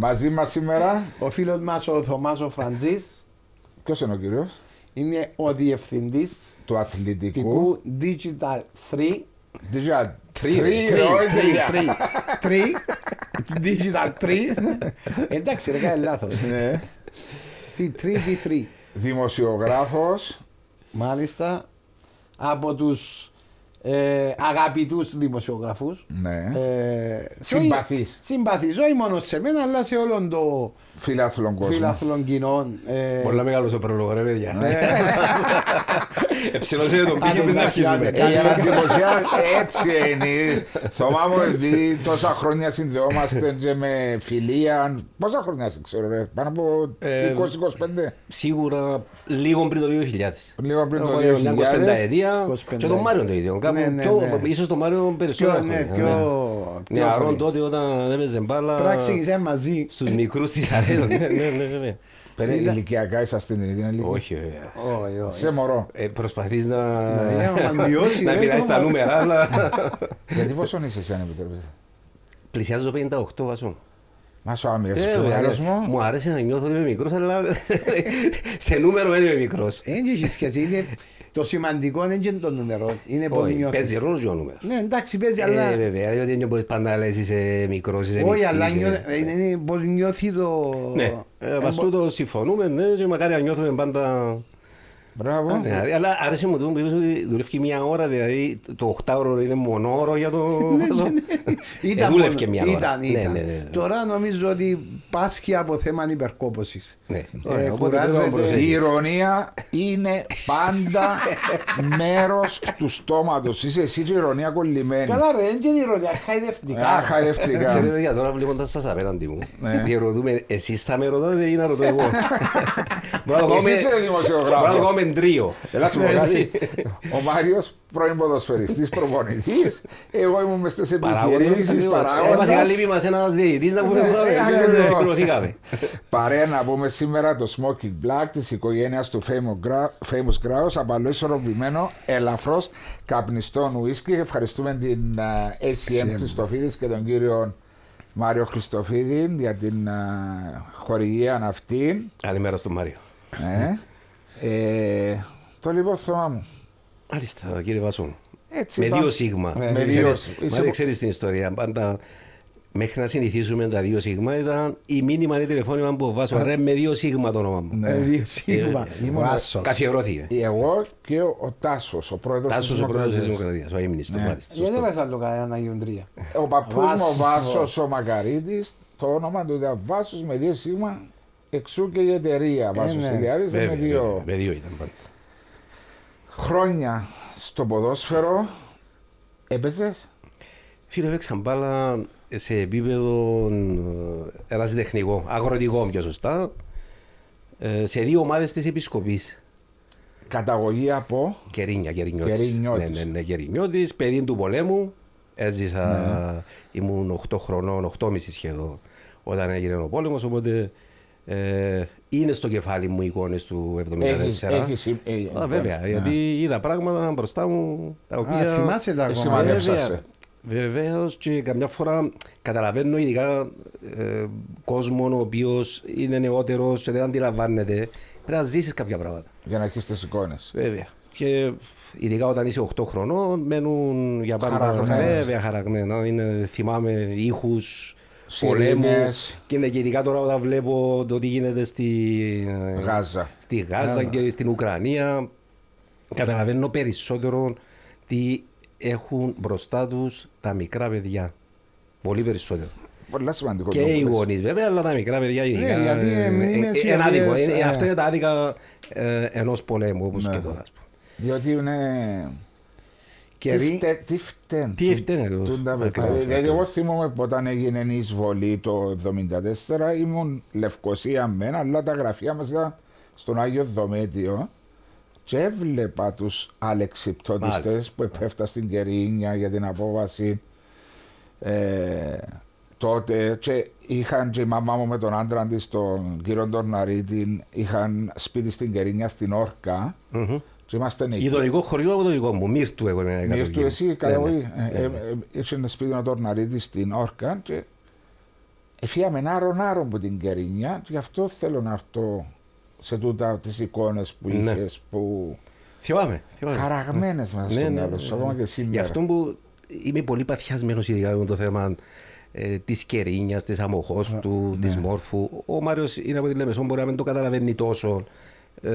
Μαζί μας σήμερα, Ο φίλος μας ο Θωμάς ο Φραντζής ποιος είναι ο κύριος; Είναι ο διευθυντής του αθλητικού. τικού Digital 3. Digital Τρία, 3, ρε. όχι 3, 3, Digital 3. Εντάξει, ρε, κάνει λάθος. Ναι. Τι 3, τι 3. Δημοσιογράφος. Μάλιστα από τους ε, αγαπητούς δημοσιογραφού. Ναι. Ε, Συμπαθείς. Συμπαθείς, όχι μόνο σε μένα, αλλά σε όλον το Φιλάθλων κόσμο. φιλάθλων κοινών. Ε, Πολλά μεγάλος ο πρόλογο ρε παιδιά. Ναι. Εψηλώσετε τον πήγε Άντε, πριν εντάξει, αρχίσουμε. άντε. Ε, Η εντυπωσία έτσι είναι. Θυμάμαι επειδή τόσα χρόνια συνδεόμαστε και με φιλία. Πόσα χρόνια σε ξέρω, ρε, πάνω από Ε, 20-25. Σίγουρα λίγο πριν το 2000. Λίγο πριν το Οπότε μια 25 2000. ετία 25 και τον Μάριο το ίδιο. Κάπου Ναι, ναι, πιο- ναι. Ίσως τον Μάριο περισσότερο. Πιο, ναι, χρόνια, πιο. πιο Νεαρόν πολύ. τότε όταν έπαιζε μπάλα Πρέπει να ξεκινήσουμε μαζί. στους μικρούς της αρέσουν. Ναι, ναι, ναι, ναι. Περί Είδα- ηλικιακά είσαστε στην ίδια ηλικία. Όχι βέβαια. Όχι, όχι. Σε μωρό. Ε, Προσπαθείς να, Ναι, να μειώσει, να ρε, πειράσει το τα μα- νούμερα, αλλά Γιατί πόσο είσαι εσύ αν επιτρέπετε. πλησιάζω 58 βασό. Μα σου άμυες Ε, πλουράλος βέβαια. μου. Μου αρέσει να νιώθω ότι είμαι μικρός, αλλά σε νούμερο δεν είμαι μικρός. Δεν έχει σχέση. Είναι, το σημαντικό δεν είναι το νούμερο. Είναι πώς Όχι, νιώθεις. παίζει ρόλο και ο νούμερος. Ναι, εντάξει, παίζει, Ε, αλλά. βέβαια, διότι δεν μπορείς πάντα να λες είσαι μικρός, είσαι Όχι, μητσής, αλλά είσαι- νιώ- είναι είναι πώς νιώθει το. Ναι, ε, βαστού μπο- το συμφωνούμε, ναι, και μακάρι να νιώθουμε πάντα... Μπράβο. Ναι, αλλά άρεσε μου το που είπες ότι δουλεύει μία ώρα, δηλαδή το 8ωρο είναι μονόωρο για το βάζο. Ήταν Ε, δούλευε μόνο- και μία ώρα. Ήταν, Ναι, ήταν. ναι, ναι. Τώρα νομίζω ότι πάσχει από θέμα υπερκόπωση. Ναι, Ε, ωραία, οπότε κουράζεται. πρέπει να προσέχεις. Η ηρωνία είναι πάντα μέρος του στόματος. Είσαι εσύ και η ηρωνία κολλημένη. Καλά, ρε, δεν είναι ηρωνία, Α, χαϊδευτικά. χαϊδευτικά. Ξέρετε, για τώρα βλέποντας σας απέναντι μου, Ναι. διερωτούμε, εσείς θα με ρωτάτε ή να ρωτώ εγώ; Μπορώ να το Εσύ κάνουμε- είσαι ο δημοσιογράφος. μπορώ να το κάνουμε τρίο. Έλα σου πω Έτσι. κάτι. Ο Μάριος πρώην ποδοσφαιριστής, προπονητής. Εγώ ήμουν μες στις επιχειρήσεις, Ε, Μας παράγοντας. λείπει μας ένας διαιτητής να πούμε Ναι, που ε, θα ακριβώς. συγκλωθήκαμε. Παρέα να πούμε σήμερα το Smoking Black της οικογένειας του Famous Gra- Famous Grouse απαλό ισορροπημένο, ελαφρώς καπνιστό ουίσκι. Ευχαριστούμε την α, ACM Χριστοφίδης και τον κύριο Μάριο Χριστοφίδη για την α, χορηγία αυτή. Καλημέρα στον Μάριο. Ε, ε, το λοιπόν θέμα μου. Μάλιστα, κύριε Βασόν. Έτσι Με είπα. δύο σίγμα. Με δύο- Ξέρεις- είσαι- Μάρια, ξέρεις την ιστορία. Πάντα μέχρι να συνηθίσουμε τα δύο σίγμα ήταν η μήνυμα ή τηλεφώνημα που βάζω. Ρε με δύο σίγμα το όνομα μου. Ναι. Ε, δύο σίγμα. Ε, ήμουν- Βάσος. Καθιερώθηκε. Εγώ και ο, ο Τάσος, ο πρόεδρος της Τάσος ο πρόεδρος της Δημοκρατίας. Δημοκρατίας, ο ήμνηστος Ναι. μάλιστα. Γιατί δεν σωστό. βάζω άλλο κανένα Αγίον Τρία. Ο παππούς μου ο Βάσος. Βάσος ο Μακαρίτης, το όνομα του ήταν Βάσος με δύο σίγμα, εξού και η εταιρεία Βάσος ναι. Ιδιάδης με Βέβαια, δύο βέβαια, Με δύο ήταν πάντα. χρόνια στο ποδόσφαιρο. Έπαιζες; Φίλε, έπαιξα μπάλα σε επίπεδο ε, ερασιτεχνικό, αγροτικό πιο σωστά, ε, σε δύο ομάδες της Επισκοπής. Καταγωγή από. Κερίνια, Κερινιώτης. Κερινιώτης. Ναι, ναι, ναι, Κερινιώτης, παιδί του πολέμου. Έζησα, Ναι. ήμουν 8 χρονών, 8,5 σχεδόν, όταν έγινε ο πόλεμος, οπότε ε, είναι στο κεφάλι μου οι εικόνες του 74. Έχεις, έχεις, ε, ε, Α, βέβαια, ναι. γιατί είδα πράγματα μπροστά μου τα οποία... Α, θυμάσαι τα Εσύ ακόμα. Μανεύσασαι. Βεβαίως και καμιά φορά καταλαβαίνω ειδικά ε, κόσμο ο οποίος είναι νεότερος και δεν αντιλαμβάνεται. Πρέπει να ζήσεις κάποια πράγματα. Για να έχεις τις εικόνες. Βέβαια. Και ειδικά όταν είσαι 8 χρονών, μένουν για πάντα Χαραγμένες. Βέβαια, χαραγμένα. Είναι, θυμάμαι ήχους Σιρήνες. πολέμου. Και είναι και ειδικά τώρα όταν βλέπω το τι γίνεται στη Γάζα. στη Γάζα και στην Ουκρανία. Καταλαβαίνω περισσότερο τι έχουν μπροστά τους τα μικρά παιδιά. Πολύ περισσότερο. Πολλά σημαντικό. Και το οι που λες. γονείς, βέβαια, αλλά τα μικρά παιδιά ειδικά. γιατί ε, είναι ε, μνήμες οι ένα άδικο. οποίες, Είναι- ε, Αυτό είναι τα άδικα ενός πολέμου, όπως Ναι. και τώρα. ας πούμε. Διότι είναι. Και τι ρί- φτε- Τι φταίνουν. Τι φταίνε, ακριβώς. τούν τα παιδιά. Ακριβώς, Δηλαδή, ακριβώς. εγώ θυμούμαι που όταν έγινε η εισβολή το 1974 ήμουν Λευκοσία μένα, αλλά τα γραφεία μας ήταν στον Άγιο Δομέτιο και έβλεπα τους αλεξιπτώτιστες Μάλιστα. που επέφτα στην Κερίνια για την απόβαση ε, τότε και είχαν και η μαμά μου με τον άντρα της τον κύριο Τορναρίτη είχαν σπίτι στην Κερίνια στην Όρκα Μμμ. και είμαστε εκεί. Γειτονικό χωριό από το δικό μου, Μύρτου εγώ είμαι Μύρτου κατοικία. εσύ Ναι, καταγωγή. ναι. Ε, ε, ε, Είχε ένα σπίτι ο Τορναρίτη στην Όρκα και Εφίαμε άρον άρον που την Κερίνια και γι' αυτό θέλω να έρθω σε τούτα τις εικόνες που Ναι. είχες που Θυμάμαι. θυμάμαι. χαραγμένες μέσα στο Ναι, ναι, μυαλό σου, ναι. ακόμα και Γι' σήμερα. αυτό που είμαι πολύ παθιασμένος ειδικά με το θέμα ε, της κερίνιας, της αμοχώ του, ναι. τη μόρφου. Ο Μάριος είναι από τη Λεμεσό, μπορεί να μην το καταλαβαίνει τόσο. Ε,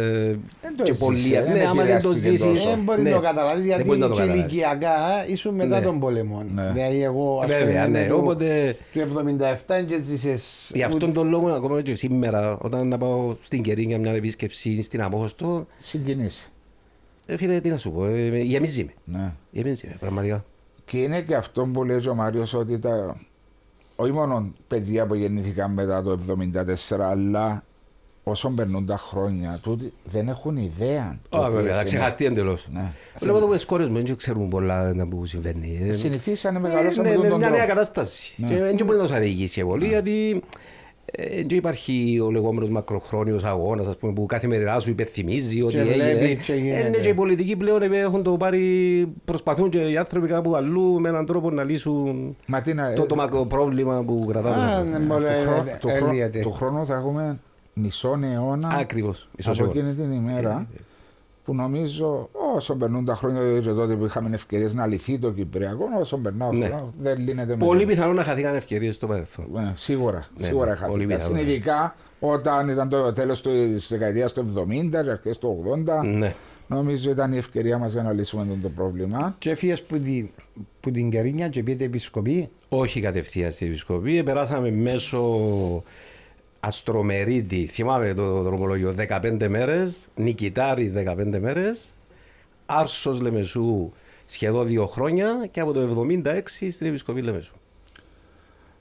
Δεν το και έζησε, πολύ. δεν Ναι, άμα δεν το επηρεάστηκε ζήσει. τόσο. Δεν μπορεί ναι, να το καταλάβεις δεν γιατί μπορεί να το και καταλάβεις. ηλικιακά ήσουν μετά Ναι. τον πόλεμο. Ναι. Δηλαδή εγώ ας Βέβαια, πούμε ναι. του- Οπότε του 77 και ζήσες γι' αυτόν ούτε- τον λόγο, ακόμα και σήμερα, όταν να πάω στην Κερίνια μια επίσκεψη στην Αμόχωστο, Συγκινήσει. ε, φίλε, τι να σου πω, ε, γεμίζει με. Ναι. Γεμίζει με, πραγματικά. Και είναι και αυτό που λέει ο Μάριος ότι τα... όχι μόνο παιδιά που γεννήθηκαν μετά το 1974, αλλά όσο περνούν τα χρόνια, τούτοι δεν έχουν ιδέα. το Α, τι βέβαια, θα είναι. ξεχαστεί εντελώς. Ναι. Βλέπω εδώ που κόρε μου δεν ξέρουν πολλά να που συμβαίνει. Ε, Συνηθίσανε Ε, μεγαλώσαν ναι, με ναι, τον τον μια νέα τρόπο. κατάσταση. Ναι. Και δεν μπορεί να τους αδικήσει πολύ, γιατί ε, δεν υπάρχει ο λεγόμενος μακροχρόνιος αγώνας που καθημερινά σου υπενθυμίζει ότι βλέπει έγινε. και Ε, γίνεται. ναι, και οι πολιτικοί πλέον ε, έχουν το πάρει, προσπαθούν και οι άνθρωποι κάπου αλλού με έναν τρόπο να λύσουν Μα τι να... το, το μακροπρόβλημα που Α, κρατάμε. ναι, μπορεί, του, χρό- ε, του, χρό- έλυεται. του χρόνου θα έχουμε μισό αιώνα Ακριβώς. από εκείνη την ημέρα που νομίζω όσο περνούν τα χρόνια και τότε που είχαμε ευκαιρίες να λυθεί το Κυπριακό, όσο περνάω ο Ναι. χρόνος, δεν λύνεται με Πολύ τίποτα. πιθανό να χαθήκαν ευκαιρίες στο παρελθόν. Ναι, σίγουρα, Ναι, σίγουρα ναι, είχα πολύ δει. πιθανό, ναι. Ειδικά όταν ήταν το τέλος της δεκαετίας του 70 και αρχές του 80, Ναι. νομίζω ήταν η ευκαιρία μας για να λύσουμε το, το πρόβλημα. Και έφυγες που την, που την Κερίνια και πήγατε επισκοπή; Όχι κατευθείαν στην επισκοπή. Περάσαμε μέσω Αστρομερίδη, θυμάμαι το δρομολόγιο, 15 μέρες. Νικητάρι 15 μέρες. Άρσος Λεμεσού σχεδόν δύο χρόνια και από το 76 στην επισκοπή Λεμεσού.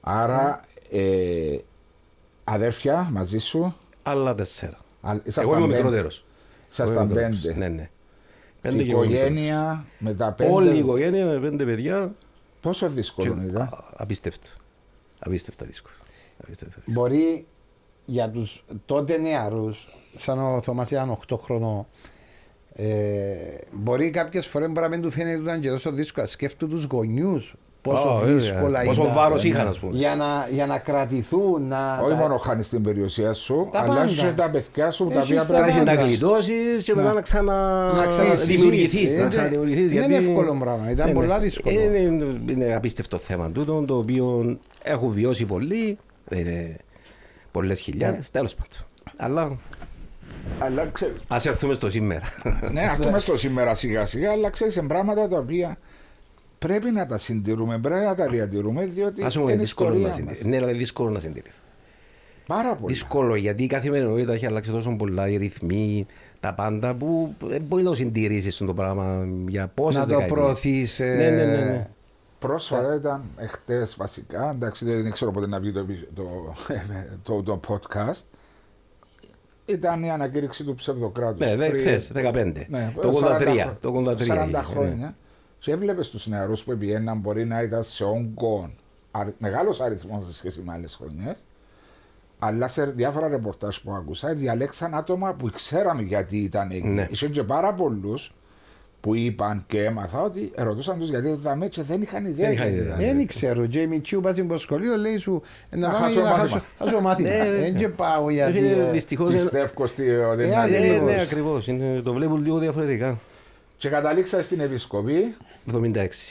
Άρα, ε, αδέρφια μαζί σου. Άλλα τέσσερα. α- ήσασταν Εγώ είμαι ο πέντε. μικρότερος. Ήσασταν πέντε. Ναι, ναι. Και Πέντε η και εγώ μικρότερος. οικογένεια με τα πέντε. Όλη η οικογένεια με πέντε παιδιά. Πόσο δύσκολο Και- ήταν. α, Απίστευτο. Απίστευτα δύσκολο. Απίστευτα δύσκολο. Μπορεί για τους τότε νεαρούς, σαν ο Θωμάς ήταν 8 χρονών, ε, μπορεί κάποιες φορές μπορεί να μην του φαίνεται ότι ήταν και τόσο δύσκολα. Σκέφτου τους γονιούς πόσο Α, βέβαια. δύσκολα Πόσο ήταν. βάρος Ναι. είχαν, ας πούμε. Για να, για να κρατηθούν, να... Όχι τα- μόνο χάνεις την περιουσία σου, Τα αλλά πάντα. και τα παιδιά σου τα Έχεις οποία τα πρέπει Πρέπει πάντα. να γλιτώσει και μετά Ναι. να ξανα... Να δημιουργηθείς, Ε, να ξαναδημιουργηθείς, δεν είναι γιατί- εύκολο πράγμα, ήταν Ναι, ναι. πολλά δύσκολο. Ε, Είναι, είναι απίστευτο θέμα τούτο, το οποίο έχουν βιώσει πολλοί, δεν είναι πολλές χιλιάδες, τέλος πάντων. Αλλά Αλλά ξέρεις, ας έρθουμε στο σήμερα. ναι, αυτό μες στο σήμερα σιγά σιγά, αλλά ξέρεις, είναι πράγματα τα οποία πρέπει να τα συντηρούμε, πρέπει να τα διατηρούμε, διότι Ας πούμε, είναι δύσκολο να ιστορία συντηρηθεί. μας. Ναι, αλλά δύσκολο να συντηρηθεί. Πάρα πολύ. Δύσκολο γιατί η καθημερινότητα έχει αλλάξει τόσο πολλά, οι ρυθμοί, τα πάντα που δεν μπορεί να το συντηρήσεις το πράγμα για πόσες να το δεκαετίες. προωθείς. ε, Ναι, ναι, ναι, ναι. Πρόσφατα ήταν εχθές βασικά, εντάξει δεν ξέρω πότε να βγει το, επεισ- το, το, το podcast. Ήταν η ανακήρυξη του ψευδοκράτους. Ναι, δε, χθες, 15. Ναι, το 83. 40 Το 83 40 έγινε, ναι. χρόνια. Και έβλεπες τους νεαρούς που πηγαίναν μπορεί να ήταν σε όγκο μεγάλος αριθμός σε σχέση με άλλες χρονιές. Αλλά σε διάφορα ρεπορτάζ που άκουσα, διαλέξαν άτομα που ξέραν γιατί ήταν εκεί. Ναι. Είχε και πάρα πολλούς που είπαν και έμαθα ότι ρωτούσαν τους γιατί δεν και δεν είχαν ιδέα. Δεν είχαν γιατί ιδέα. ήταν. Δεν ξέρω, Τζέιμι Τσιού πάει στο σχολείο, λέει σου «Ε, να Να πάμε χάσω για να μάθημα». χάσω- χάσω μάθημα. Ναι, ναι. Δεν και πάω γιατί... Φίλε, ε, Δυστυχώς... Πιστεύω ότι ότι Ε, είναι αν Ναι, ακριβώς. ναι, ακριβώς. Είναι- Το βλέπουν λίγο διαφορετικά. Και καταλήξα στην Επισκοπή 76.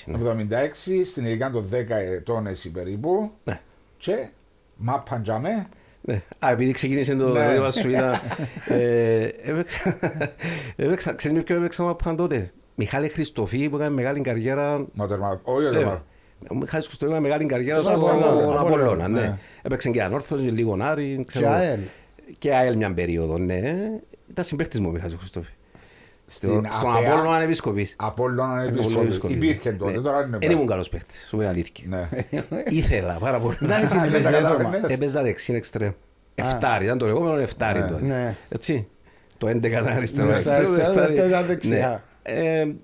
ναι. 76, στην ηλικία των 10 ετών εσύ περίπου. Ναι. Και μάπαν τζαμέ. Ναι. Α, επειδή ξεκίνησε το Ναι. ρεύμα σου ήταν... ε, έπαιξα... έπαιξα- Ξέρεις με ποιον έπαιξα μάπαν τότε; Μιχάλη Χριστοφή που έκανε μεγάλη καριέρα... Μοτερμα- Όχι, όχι, Ναι. μα- Ο Μιχάλης Χριστοφή έκανε μεγάλη καριέρα Στον στον Απόλλωνα. Απόλλωνα. Ναι. ναι. Έπαιξε και ανόρθωση, λίγο Άρη. Και ξέρω. ΑΕΛ. Και ΑΕΛ μια περίοδο, ναι. Ήταν συμπαίκτης μου ο Μιχάλης Χριστοφή. Στον Στην στον Απέα- Απόλλωνα Επισκοπής. Απόλλωνα Πολύ Επισκοπή. δύσκολη. Υπήρχε τότε, Ναι. τώρα είναι Δεν ήμουν καλός παίχτης, σου πω η αλήθεια. Ναι. Ήθελα πάρα πολύ. Δεν είσαι Δεν τα με καταφέρνες. Έπαιζα δεξίν εξτρέμ. Εφτάρι, ήταν το λεγόμενο εφτάρι Ναι. τότε. Ναι. Έτσι. Το 11 ήταν αριστερό. Ναι, αριστερό, αριστερό, εφτάρι. αριστερό ήταν δεξιά. Ναι. Ε,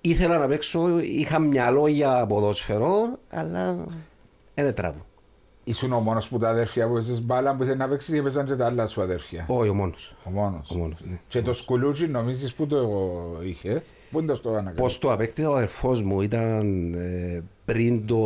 ήθελα να παίξω, είχα μυαλό για ποδόσφαιρο, αλλά δεν τράβω. Ήσουν ο μόνος που τα αδέρφια που έπαιζες μπάλα που ήθελε να παίξεις ή έπαιζαν και τα άλλα σου αδέρφια. Όχι, ο μόνος. Ο μόνος. Ο μόνος ναι. Και το σκουλούτσι νομίζεις που το είχες; Πού είναι το στο ανακαλύψεις; Πώς το απέκτησα ο αδερφός μου ήταν ε, πριν το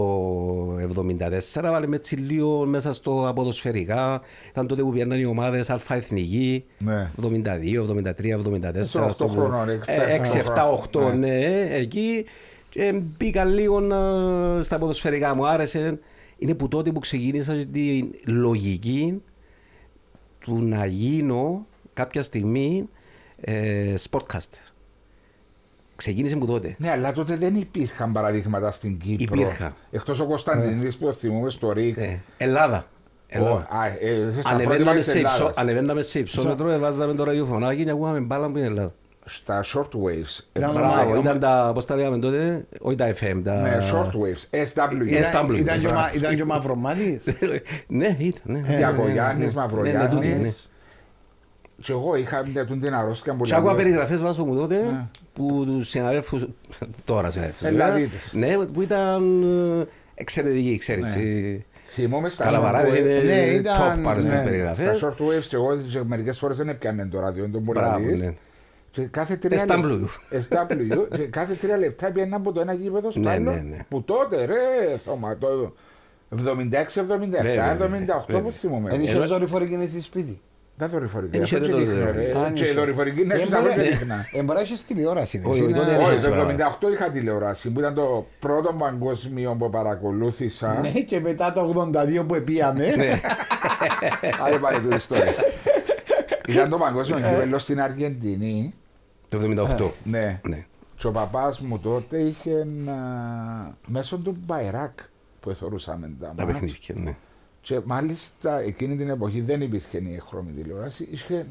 1974, βάλε με έτσι λίγο μέσα στο αποδοσφαιρικά. Ήταν τότε που πήγαιναν οι ομάδες αλφα εθνική, Ναι. 72, 73, 74. Στο οκτώ στο- χρονών, εξ- ε, έξι, εφτά εφτά, χρόνια. οχτώ, ναι, εκεί. Και μπήκα λίγο να- στα ποδοσφαιρικά, μου άρεσε. Είναι που τότε που ξεκίνησα τη λογική του να γίνω κάποια στιγμή ε, sportcaster. Ξεκίνησε που τότε. Ναι, αλλά τότε δεν υπήρχαν παραδείγματα στην Κύπρο. Υπήρχαν. Εκτός ο Κωνσταντινίδης που θυμούμε στο ΡΙΚ. Ε, Ελλάδα. Ελλάδα. Α, ε, εσύ στα πρώτα Ανεβαίναμε της σε, υψο, Ελλάδας. ανεβαίναμε σε υψόμετρο, βάζαμε το ραδιοφωνάκι και ακούγαμε μπάλα που είναι Ελλάδα. Στα short waves. Ήταν Μπράβο, ο- ήταν τα, πώς τα λέγαμε τότε, όχι τα FM, τα... Ναι, short waves. SW. Ε, Ήταν, SW, ήταν, και, SW. μα- ήταν και ο Μαυρομάτης. ναι, ήταν, ναι. Διακογιάννης, Ναι, ναι, τούτη, ναι. Μαυρογιάννης. Και εγώ είχα μια τούν την αρρώστια που Και άκουγα λέει- περιγραφές βάσο μου τότε που τους συναδέλφους, τώρα συναδέλφους, βέβαια, Ελλαδίτες. ναι, που ήταν ε, εξαιρετικοί, ξέρεις. Ναι. ε, Θυμόμαι στα Καλαβαράδες short waves. είναι Ναι, ήταν- top πάνω στις ναι. Στα περιγραφές. short waves και εγώ και μερικές φορές δεν έπιανε το ράδιο, τον Μπράβο, Μπουλαδής. ναι. Και κάθε τρία SW. λεπτά, SW, και κάθε τρία λεπτά πιένα από το ένα γήπεδο στο Ναι, άλλο. ναι, ναι. Που τότε ρε, θωμα, το 76, 77, Βέβαια, 78 που βέβαια. θυμούμαι. Δεν εγώ. είχε δορυφορική είναι στη σπίτι. Τα δορυφορική. Δεν είχε αυτό ρε και το δείχνε, ρε. δορυφορική. Αν Και η είχε. δορυφορική είναι Ε, έτσι, μπορεί- δεν δείχνα. ε, μπορεί να έχεις τηλεόραση. Όχι, εσύ, τότε να- δεν Όχι, έτσι το πράγμα. 78 είχα τηλεόραση που ήταν το πρώτο παγκόσμιο που παρακολούθησα. Ναι, και μετά το 82 που επίαμε. Άντε πάλι την ιστορία. Ήταν το παγκόσμιο κύπελο στην Αργεντινή. Το 78. Ναι. Ναι. Και ο παπάς μου τότε είχε α, μέσω του Μπαϊράκ που εθωρούσαμε τα Τα μάτς. παιχνίδια, ναι. Και μάλιστα εκείνη την εποχή δεν υπήρχε η χρώμη τηλεόραση. Είχε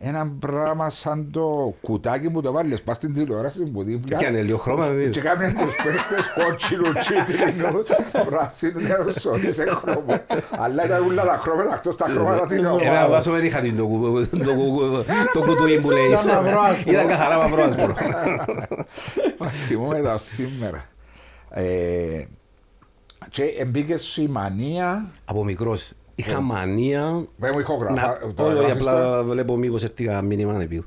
ένα πράγμα σαν το κουτάκι που το βάλεις πας στην τηλεόραση που δίπλα. Και αν λίγο χρώμα, Και δεν κάμουν τους παίχτες κότσινου, κίτρινους, πράσινους, νεοσόνοι σε χρώμα. Αλλά ήταν όλα τα χρώματα, εκτός τα χρώματα Εμένα τηλεόραση. βάσο δεν είχα την το κου- το κου- το κουτούι που λέει. Ήταν μαύρο άσπρο. Ήταν καθαρά μαύρο άσπρο. Θυμούμαι τα σήμερα. Ε, Και μπήκε σου η μανία. Από μικρός είχα μανία Δεν μου ηχογραφά. να... το Όχι, όχι, γράφεις το. απλά βλέπω μήπως έρθει κανένα μήνυμα να πει.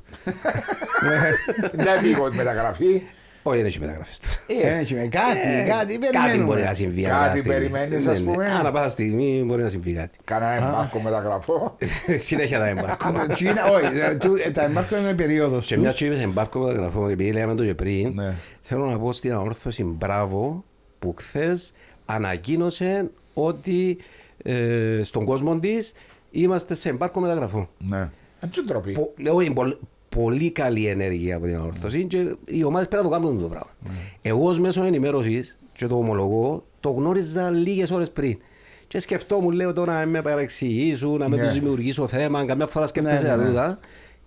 Δεν πήγω μεταγραφή. Όχι, δεν έχει μεταγραφές τώρα. Ε, έτσι, με Κάτι, Ε, κάτι Κάτι μπορεί να περιμένουμε. συμβεί. Κάτι ανά πάσα στιγμή. περιμένεις, Ναι, ας ναι. πούμε. Ανά πάσα στιγμή μπορεί να συμβεί κάτι. Κάνα εμπάρκο μεταγραφό. Συνέχεια τα εμπάρκω. Τι είναι- Όχι, ε, του- ε, τα εμπάρκο είναι περίοδος Και του. μιας και είπες εμπάρκο μεταγραφό, επειδή λέμε το και πριν, Ναι. θέλω να πω στην αόρθωση μπράβο που χθες ανακοίνωσε ότι ε, στον κόσμο της είμαστε σε εμπάρκο μεταγραφό. Ναι. Αν και ντροπή. Πο- όχι, πολ- πολύ καλή ενέργεια από την αόρθωση και οι ομάδες πρέπει να το κάνουν το πράγμα. Εγώ ως μέσο ενημέρωσης, και το ομολογώ, το γνώριζα λίγες ώρες πριν. Και σκεφτόμουν, λέω τώρα να με παρεξηγήσουν, να με Ναι. τους δημιουργήσω θέμα. Καμιά φορά σκέφτεσαι Ναι, ναι, ναι. τούτα.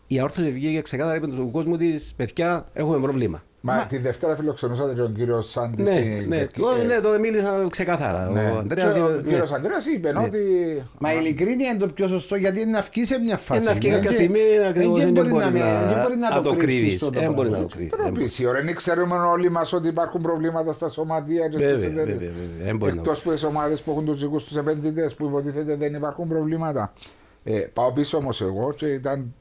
Η αόρθωση βγήκε ξεκάθαρα, είπε στον κόσμος της: Παιδιά, έχουμε πρόβλημα. Μα τη Δευτέρα φιλοξενούσατε τον κύριο Σάντι Ναι, στην ναι, Κερκή- το, ε, ναι, το μίλησα ξεκάθαρα. ναι. Ο Ανδρέας Και ο είπε, ναι. κύριος Ανδρέας είπε ότι... Μα η ειλικρίνεια είναι το πιο σωστό γιατί είναι να βγει σε μια φάση. Είναι να βγει Ναι, κάποια και- στιγμή ε, ακριβώς δεν δεν μπορεί μπορείς να- να δεν μπορεί να το κρύψεις κρύβεις. το Δεν μπορεί να πράγμα. το κρύβεις. Τροπής, ώρα δεν ξέρουμε όλοι μας ότι υπάρχουν προβλήματα στα σωματεία και στις Βέβαια, εταιρείες. βέβαια, βέβαια. Δεν μπορεί να- Εκτός που τις ομάδες που έχουν τους δικούς τους επενδυτές που υποτίθεται δεν υπάρχουν προβλήματα. Ε, πάω πίσω όμως εγώ και ήταν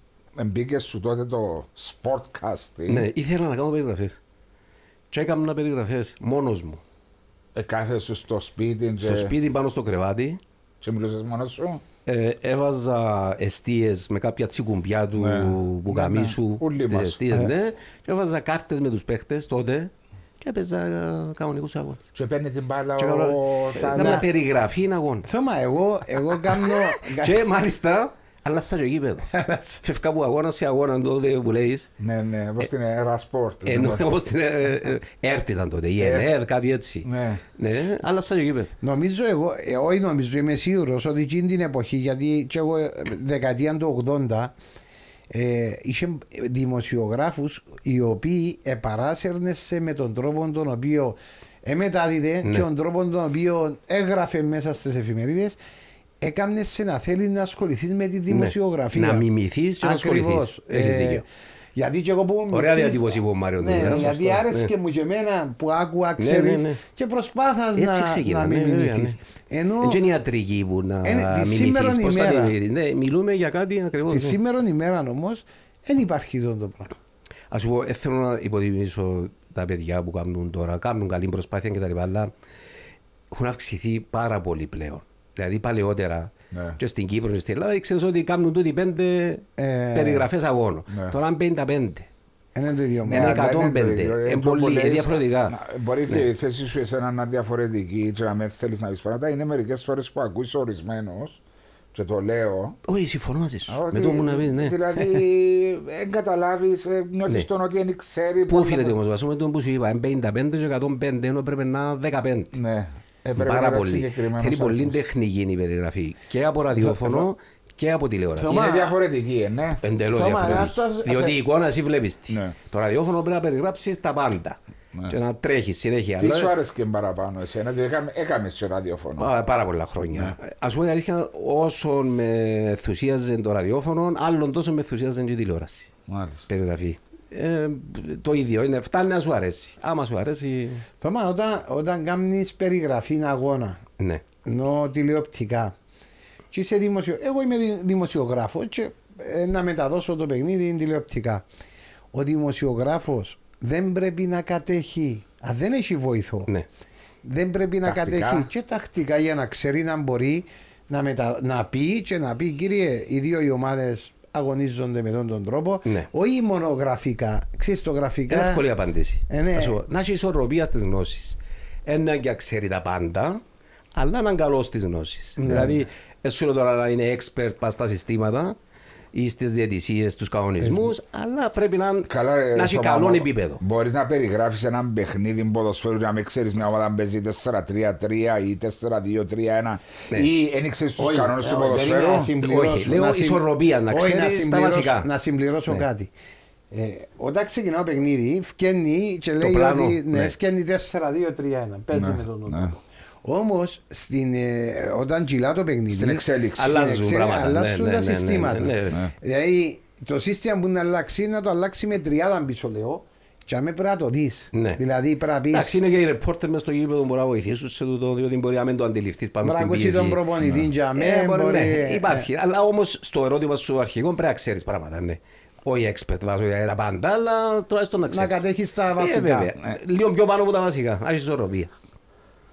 μπήκε σου τότε το sportcasting. Ναι, ήθελα να κάνω περιγραφές. Και έκανα περιγραφές μόνος μου. Ε, κάθεσαι στο σπίτι και, Στο σπίτι πάνω στο κρεβάτι και μιλούσες μόνος σου; ε, έβαζα εστίες με κάποια τσικουμπιά του Ναι. μπουκαμίσου Ναι, ναι. Όλοι στις μας. εστίες, Ε. ναι. Και έβαζα κάρτες με τους παίχτες τότε και έπαιζα ε, κανονικούς αγώνες. Και παίρνει την μπάλα Και ο... έκανα τα- έκανα να- περιγραφή αγώνων. Θωμά, εγώ, εγώ κάνω... Και μάλιστα άλλασα και γήπεδο. Φεύγα από αγώνα σε αγώνα τότε που λέεις. Ναι, ναι, όπως την Era Sport. Ενώ όπως την ε, ε, ΕΡΤ ήταν τότε, η ΕΡΤ. ΕΝΕΔ, κάτι έτσι. Ναι. Ναι, άλλασα και γήπεδο. Νομίζω εγώ, ε, όχι νομίζω, είμαι σίγουρος ότι εκείνη την εποχή, γιατί και εγώ ε, δεκαετία του 80, ε, είχε δημοσιογράφους οι οποίοι επαράσερνεσαι με τον τρόπο τον οποίο εμετάδιδε Ναι. και τον τρόπο τον οποίο έγραφε μέσα στις εφημερίδες. Έκανε σε να θέλεις να ασχοληθείς με τη δημοσιογραφία. Ναι. Να μιμηθείς και να Ακριβώς. ασχοληθείς. Έχεις Ε, δίκιο. Γιατί και εγώ που ήμουν Ωραία μητσής- διατύπωση που ο Μάριο Ναι, Τελειάς, γιατί σωστό. άρεσε Ναι. και μου και εμένα που άκουα, Ναι, ξέρεις, ναι, ναι. και προσπάθας Έτσι να, να ξεκινάμε. μην βέβαια, μιμηθείς. ναι. Ενώ Δεν είναι ιατρική που να Είναι τη σήμερον μιμηθείς. Πώς θα ημέρα. τη μιμηθείς; Ναι, μιλούμε για κάτι ακριβώς. τη ναι. σήμερα ημέρα όμως δεν υπάρχει αυτό το πράγμα. Ας σου πω, δεν θέλω να υποτιμήσω τα παιδιά που κάνουν τώρα, κάνουν καλή προσπάθεια κτλ. Αλλά έχουν αυξηθεί πάρα πολύ πλέον. Δηλαδή παλαιότερα Ναι. και στην Κύπρο και στην Ελλάδα ξέρεις ότι κάνουν τούτοι πέντε Ε, περιγραφές αγώνων. ναι. Τώρα είναι 55. Είναι το ίδιο. Ναι, μόνο. είναι αλλά 105. το ίδιο. Είναι Ε, πολύ- το που είναι λες, διαφορετικά. να- Μπορεί και Ναι. η θέση σου εσένα να είναι διαφορετική και να μην θέλεις να πεις πράγματα. Είναι μερικές φορές που ακούει ορισμένο και το λέω. Όχι, συμφωνώ μαζί σου. ότι- Με το που να πεις, ναι. Δηλαδή, δεν καταλάβεις, νιώθεις Ναι. τον ότι δεν ξέρει. Πού οφείλεται όμως, βασούμε τον που σου είπα, είναι 55 και 105, ενώ πρέπει να είναι 15. Ναι. Έπρεπε Πάρα να είναι πολύ. συγκεκριμένος Θέλει πολύ αριθμός. τεχνική η περιγραφή και από ραδιόφωνο και από τηλεόραση. Θωμά, Είναι διαφορετική, ε, ναι. Εντελώς Θωμά, διαφορετική. ας το- Διότι η εικόνα εσύ βλέπεις τη. Ναι. Το ραδιόφωνο πρέπει να περιγράψεις τα πάντα. Και να τρέχεις συνέχεια. Τι Αλλά- σου άρεσε και παραπάνω εσένα, διότι έκαμε- έκαμες στο ραδιόφωνο; Α, Πάρα πολλά χρόνια. Α πούμε την αλήθεια, όσο με ενθουσίαζε το ραδιόφωνο, άλλον τόσο με ενθουσίαζε και η τηλεόραση. Μάλιστα. Περιγραφή. Ε, το ίδιο είναι, φτάνει να σου αρέσει. Άμα σου αρέσει, Θωμά, όταν, όταν κάνεις περιγραφή αγώνα, ναι. ενώ τηλεοπτικά, και είσαι δημοσιο... εγώ είμαι δη- δημοσιογράφος και ε, να μεταδώσω το παιχνίδι τηλεοπτικά. Ο δημοσιογράφος δεν πρέπει να κατέχει, αν δεν έχει βοηθό, ναι. δεν πρέπει να Τακτικά. κατέχει και τακτικά για να ξέρει να μπορεί να, μετα... να πει και να πει κύριε οι δύο οι ομάδες αγωνίζονται με τον, τον τρόπο Ναι. όχι μόνο γραφικά ξέρεις το γραφικά Είναι εύκολη απάντηση. Ε, ναι. Να σου πω, Να έχεις ισορροπία στις γνώσεις. Ένα και να ξέρει τα πάντα, αλλά να είναι καλό στις γνώσεις. Ναι. Δηλαδή, εσύ τώρα να είναι expert πας στα συστήματα ή στις διαιτησίες, στους κανονισμούς, αλλά πρέπει να, Καλά, ρε, να έχει Θωμά, καλό μόνο επίπεδο. Μπορείς να περιγράφεις ένα παιχνίδι ποδοσφαίρου να μην ξέρεις μια ομάδα αν παίζει 4-3-3 ή 4-2-3-1 Ναι. ή δεν ξέρει τους Όχι, κανόνες ε, του όχι, ποδοσφαίρου. περίμενα να συμπληρώσω- Όχι, λέω να συμ- ισορροπία, να όχι, ξέρεις τα συμπληρώσω- βασικά. Να συμπληρώσω Ναι. κάτι. Ε, όταν ξεκινάω παιχνίδι, φκένει και λέει πλάνο, ότι ναι, ναι. φκένει 4-2-3-1. Παίζει Ναι, με τον ναι. Τρόπο. Όμω, όταν κυλά το παιχνίδι, Στην εξέλιξη. στην Αλλάζουν εξέλιξη, πράγματα, ναι, αλλάζουν ναι, τα ναι, ναι, συστήματα. ναι, ναι. Δηλαδή, το σύστημα που να αλλάξει, να το αλλάξει με τριάδα πίσω, λέω. Και αμέ πρέπει να το δεις. Ναι. Δηλαδή, πρέπει να πει. Εντάξει, είναι και οι ρεπόρτερ μες στο γήπεδο που μπορεί να βοηθήσουν σε τούτο, διότι μπορεί να μην το αντιληφθείς πάνω Μπορεί να στην ακούσει πίεση. τον προπονητή, για Ε, μέ, μπορεί, μπορεί- ναι, υπάρχει. Αλλά όμως στο ερώτημα σου αρχικό πρέπει να ξέρεις πράγματα, ναι. Όχι expert βάζω για τα πάντα, αλλά τουλάχιστον να ξέρεις. κατέχεις τα Ε, βασικά. βέβαια. Λίγο πιο πάνω από τα βασικά. Να έχεις ισορροπία.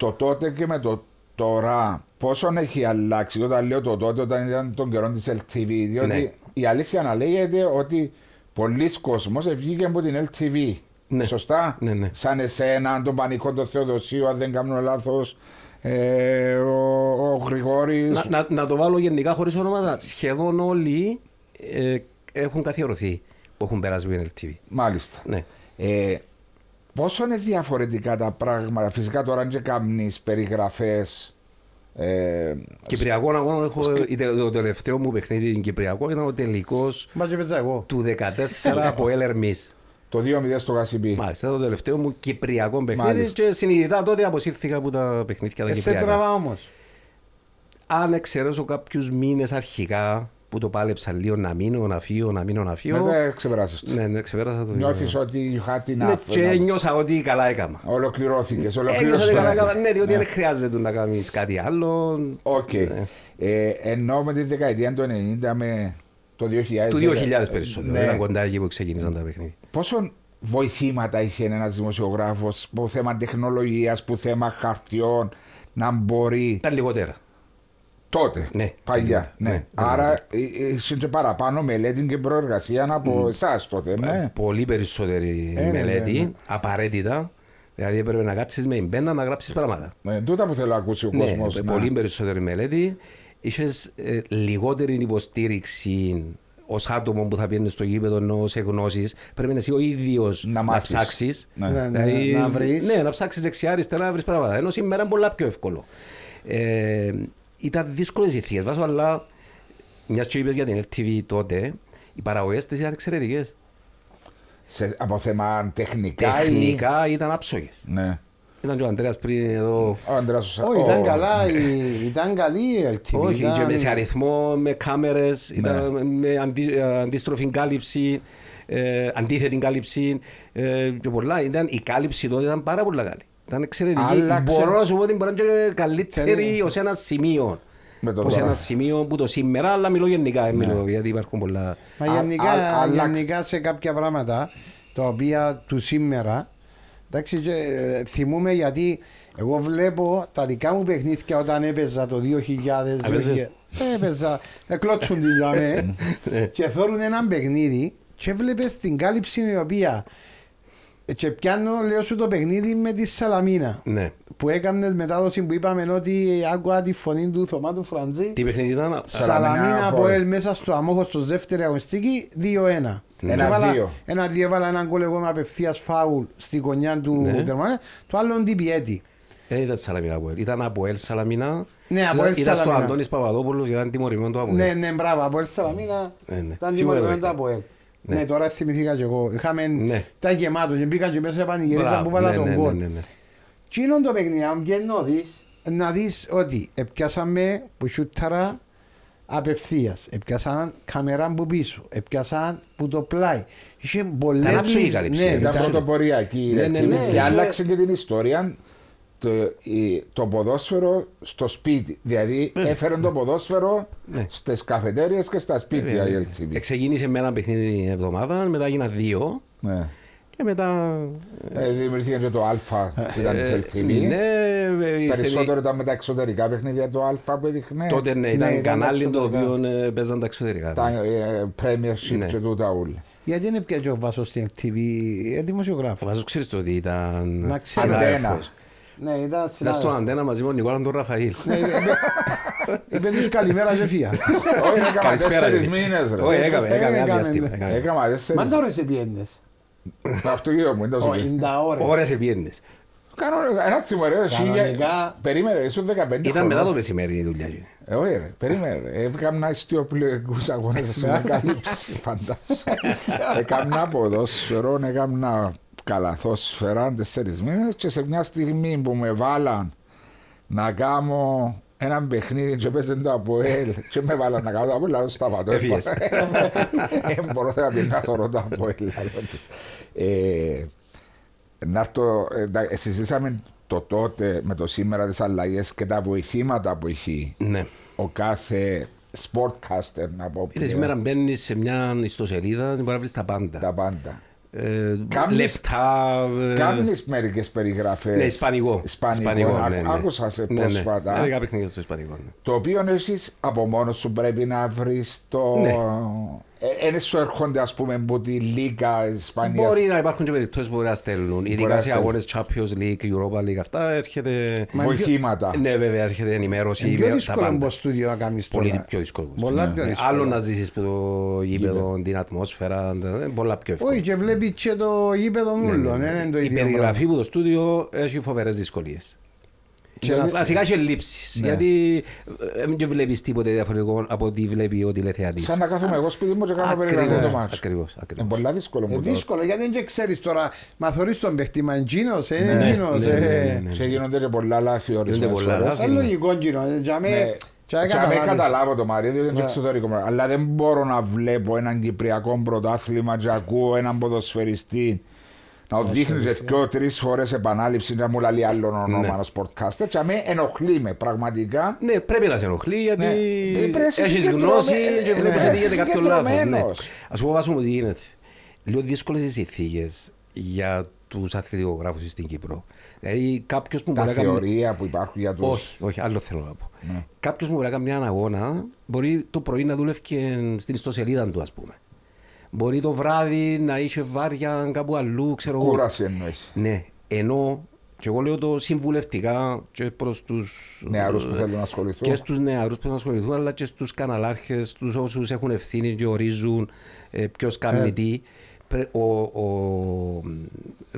Το τότε και με το τώρα, πόσο έχει αλλάξει. Όταν λέω το τότε, όταν ήταν τον καιρό της LTV, διότι Ναι. η αλήθεια να λέγεται ότι πολλοί κόσμος βγήκε από την LTV. Ναι. Σωστά; Ναι, ναι. Σαν εσένα, τον πανικό του Θεοδοσίου, αν δεν κάνω λάθος. Ε, ο, ο Γρηγόρης Να, να, να το βάλω γενικά χωρίς ονόματα. Σχεδόν όλοι ε, έχουν καθιερωθεί που έχουν περάσει από την LTV. Μάλιστα. Ναι. Ε, πόσο είναι διαφορετικά τα πράγματα; Φυσικά τώρα αν και κάνεις περιγραφές ε, Κυπριακό αγώνα έχω, είτε- το τελευταίο μου παιχνίδι την Κυπριακό ήταν ο τελικός Μα και παίζα εγώ. του 14 από Ελερμής. το 2-0 στο Γασιμπή. Μάλιστα, το τελευταίο μου Κυπριακό παιχνίδι Μάλιστα. και συνειδητά τότε αποσύρθηκα από τα παιχνίδια τα Εσέ Κυπριακά. τραβά όμως. Αν εξαιρέσω κάποιους μήνες αρχικά που το πάλεψα λίγο να μείνω, να φύγω, να μείνω, να φύγω. Μετά ξεπέρασες το. Ναι, ναι, ξεπέρασα το. Νιώθεις ότι you had Ναι, enough. και να- νιώσα ότι καλά έκανα. Ολοκληρώθηκες. Ένιωσα Ολοκλήρωσες ότι το καλά έργο. έκανα, ναι, διότι Ναι. δεν χρειάζεται να κάνεις κάτι άλλο. Οκ. Ναι. Ε, ενώ με τη δεκαετία του 90 με το 2000. Του 2000 περισσότερο. Ναι. Ήταν κοντά εκεί που ξεκίνησαν τα παιχνίδια. Πόσο βοηθήματα είχε ένας δημοσιογράφος που θέμα τεχνολογίας, που θέμα χαρτιών να μπορεί Ήταν λιγότερα. Τότε. Ναι. Παλιά. Ναι, Ναι. ναι, Άρα ε, ε, είσαι και παραπάνω μελέτη και προεργασία από εσάς τότε. Ναι. Πολύ περισσότερη Ε, ναι, μελέτη, ναι, ναι. απαραίτητα. Δηλαδή έπρεπε να κάτσεις με μπένα να γράψεις πράγματα. Ναι, τούτα που θέλω να ακούσει ο Ναι, κόσμος. πολύ περισσότερη μελέτη. Είχες ε, λιγότερη υποστήριξη ως άτομο που θα πιένεις στο γήπεδο ενώ σε γνώσεις. Πρέπει εσύ ο ίδιος Να να, μάθεις. ψάξεις. Ναι. Ναι, ναι, να βρεις. Ναι, να ψάξεις δεξιά-αριστερά να βρεις πράγματα. Ενώ σήμερα είναι πολλά πιο εύκολο. Ε, ήταν δύσκολες οι συνθήκε βάζω, αλλά μιας και είπες για την LTV τότε, οι παραγωγές της ήταν εξαιρετικές. Σε, από θέμα τεχνικά. Τεχνικά ήταν άψογες. Ή... Ναι. Ήταν και ο Αντρέας πριν εδώ. Ο Αντρέας ο- Όχι, ο- ήταν καλά, η- ήταν καλή η LTV. Όχι, ήταν- και με σε αριθμό, με κάμερες, ήταν με αντί, αντίστροφη κάλυψη. ε, αντίθετη κάλυψη ε, και πολλά. Ήταν, η κάλυψη τότε ήταν πάρα πολύ καλή. Ήταν εξαιρετική. Άλλαξε. Μπορώ να σου πω ότι μπορεί να είναι και καλύτερη ως ένα σημείο. Με το Ως τώρα. ένα σημείο που το σήμερα, αλλά μιλώ γενικά, ε, μιλώ, γιατί υπάρχουν πολλά... Μα Α- γενικά, α- άλλαξε. γενικά σε κάποια πράγματα τα οποία του σήμερα εντάξει, και, ε, θυμούμαι γιατί εγώ βλέπω τα δικά μου παιχνίδια όταν έπαιζα το 2000 Έπαιζες; ε, έπαιζα, εκλώτσουν την τζαμέ και θέλουν έναν παιχνίδι και βλέπεις την κάλυψη η οποία ε, και πιάνω λέω σου το παιχνίδι με τη Σαλαμίνα Ναι. που έκανε μετάδοση που είπαμε ότι άκουγα τη φωνή του Θωμά του Φραντζή Τι παιχνίδι ήταν... Σαλαμίνα, Σαλαμίνα από Αποέλ. ελ μέσα στο αμόχος στο δεύτερη αγωνιστική 2-1. Ένα Και έβαλα- δύο. Ένα δύο έβαλα έναν γκολ εγώ με απευθείας φάουλ στη γωνιά του Ναι. τερμανέ. Το άλλο την πιέτη. Δεν ήταν Σαλαμίνα από ελ. Ήταν από ελ Σαλαμίνα. Ναι, από Ήταν- ελ Ήταν στο Σαλαμίνα. Αντώνης Παπαδόπουλος και ήταν τιμωρημένο το από Ναι, ελ. ναι, μπράβο. Από ελ Σαλαμίνα Ναι, ναι. ήταν Σίγουρα τιμωρημένο το το από ελ. Ναι. Ναι, τώρα θυμηθήκα και εγώ. Είχαμε Ναι. τα γεμάτο και μπήκαν και μέσα πανηγυρίσαν Μπράβο, που βάλα ναι, τον ναι, γκολ. ναι, ναι, ναι. Τι είναι το παιχνίδι, αν βγαίνει να δεις, να δεις ότι επιάσαμε που σούταρα απευθείας, επιάσαν καμερά που πίσω, επιάσαν που το πλάι. Είχε πολλές Ήταν άψογη η λύσεις. κάλυψη, Ναι, ήταν Ήταν ήταν- πρωτοποριακή η Ναι, ναι, Ρεκτήμη ναι. και άλλαξε και την ιστορία το, η- το ποδόσφαιρο στο σπίτι. Δηλαδή έφερε το ποδόσφαιρο Ναι. στις καφετέρειες και στα σπίτια η LTV. Ξεκίνησε με ένα παιχνίδι την εβδομάδα, μετά έγινα δύο Ναι. και μετά... Ε, δημιουργήθηκε και το Α που ήταν τη ε, LTV. Ναι, ε, ήρθε- Περισσότερο ήταν με τα εξωτερικά παιχνίδια το Α που έδειχνε. Τότε ναι, Ναι, ήταν ήταν κανάλι το εξωτερικά. οποίο ε, παίζαν τα εξωτερικά. Τα ε, Premiership Ναι. και τούτα όλα. Γιατί είναι πια και ο Βάσος στην TV, ε, Ο δημοσιογράφος. Βάζος ξέρεις το ότι ήταν Να ξέρω. συνάδελφος. Ναι, ήταν Ήταν στο συνάδελφος. αντένα μαζί με τον Νικόλα τον Ραφαήλ. Ναι, είπε- Είπε τους καλημέρα και φύγα. Όχι, έκανα Καλησπέρα, τέσσερις ρε. μήνες ρε. Όχι, έκαμε, Ε, έκαμε ένα έκαμε, διάστημα. ναι. έκαμε. Έκανα Μα τέσσερις. τώρα σε πιένες. Το αυτοκίνητο μου είναι τόσο Όχι, πίσω. τα ώρα. Ώρες επιένες. Κανονικά, ένα θυμωρέ, Κανονικά. Περίμενε, ήσουν 15 Ήταν μετά το χρονών. μεσημέρι η δουλειά. εκείνη. Ε, όχι ρε, περίμενε. ρε. Έκανα ιστιοπλοϊκούς αγώνες σε ανακάλυψη, φαντάσου. Έκανα ποδόσφαιρο, έκανα καλαθόσφαιρα τέσσερις μήνες και σε μια στιγμή που με βάλαν να κάνω έναν παιχνίδι και παίζε το Αποέλ και με βάλαν να κάνω το Αποέλ, αλλά σταματώ. Έφυγες. Δεν μπορώ να πεις να θωρώ το Αποέλ. άλλο. Ε, να έρθω, ε, εντά- συζήσαμε το τότε με το σήμερα τις αλλαγές και τα βοηθήματα που έχει Ναι. ο κάθε sportcaster να πω Είτε πλέον, σήμερα μπαίνεις σε μια ιστοσελίδα και μπορεί να βρεις τα πάντα. τα πάντα. Ε, Κάμνεις- λεπτά. ε, Κάνεις μερικές περιγραφές. Ναι, ισπανικό. Ισπανικό. ναι, Άκου- ναι. Άκουσα σε Ναι, ναι. πρόσφατα. Έλεγα παιχνίδια στο ισπανικό. ναι. Το οποίο εσείς από μόνος σου πρέπει να βρεις το... Ναι. Ε, Ένα σου έρχονται ας πούμε από τη Λίγκα Ισπανίας. Μπορεί να υπάρχουν και περιπτώσεις που μπορεί να στέλνουν. Ειδικά να σε στέλνουν. αγώνες Champions League, Europa League, αυτά έρχεται. Βοηθήματα. Ναι, βέβαια, έρχεται ενημέρωση. Είναι πιο με τα δύσκολο πάντα. από στούντιο να κάνεις Πολύ τώρα. πιο δύσκολο. Πολλά Ναι. πιο Ναι, δύσκολο. Άλλο να ζήσεις που το γήπεδο, την ατμόσφαιρα, ε, πολλά πιο εύκολο. Όχι και βλέπεις και το γήπεδο Ναι, ναι, νουλό. ναι. Δεν είναι το Η ίδιο. περιγραφή που το στούντιο έχει φοβερές δυσκολίες. Και να- Βασικά και ελλείψεις. Ναι. Γιατί ε, δεν βλέπεις τίποτε διαφορετικό από ό,τι βλέπει ο τηλεθεατής. Σαν να κάθομαι εγώ σπίτι μου και κάνω Ακριβώς, περιγραφή το μάτσο. ακριβώς, Είναι ακριβώς. πολλά δύσκολο Είναι μου το. δύσκολο γιατί δεν ξέρεις τώρα. Μα θωρείς τον παίχτη, μα είναι τζίνος, Ναι, είναι τζίνος. ναι, ναι, ε. ναι, ναι. Και γίνονται και πολλά λάθη ορισμένες Γίνονται πολλά φορές. λάθη. Είναι λογικό τζίνος. ε, για με- Ναι. και να Και να μην καταλάβεις. καταλάβω το Μαρίο, διότι είναι και Ναι. εξωτερικό. πράγμα. Αλλά δεν μπορώ να βλέπω έναν κυπριακό πρωτάθλημα και ακούω έναν ποδοσφαιριστή να ο δείχνεις και δυο τρεις φορές επανάληψη να μου λέει άλλον όνομα Ναι. ένα sportcaster. Και με ενοχλεί με πραγματικά. Ναι, πρέπει να σε ενοχλεί γιατί Ναι. Ε, πρέπει να είσαι έχεις συγκεντρωμένο- γνώση ε, και ε, βλέπεις ναι, ότι γίνεται κάποιο λάθος. Ναι. συγκεντρωμένος. Ας σου πω βάσο μου τι γίνεται. Λίγο δύσκολες οι συνθήκες για τους αθλητικογράφους στην Κύπρο. Δηλαδή κάποιος που Τα μπορεί να κάνει... θεωρία που υπάρχουν για του. Όχι, όχι, άλλο θέλω να πω. Ναι. Κάποιος που μπορεί να κάνει έναν αγώνα μπορεί το πρωί να δουλεύει και στην ιστοσελίδα του ας πούμε. Μπορεί το βράδυ να είσαι βάρια κάπου αλλού, ξέρω εγώ. Κούραση εννοείς. Ναι, ενώ και εγώ λέω το συμβουλευτικά και προς τους Νεαρούς που ε, θέλουν να ασχοληθούν. Και στους νεαρούς που θέλουν να ασχοληθούν, αλλά και στους καναλάρχες, στους όσους έχουν ευθύνη και ορίζουν ε, ποιος κάνει τι. Πρέ- ο, ο,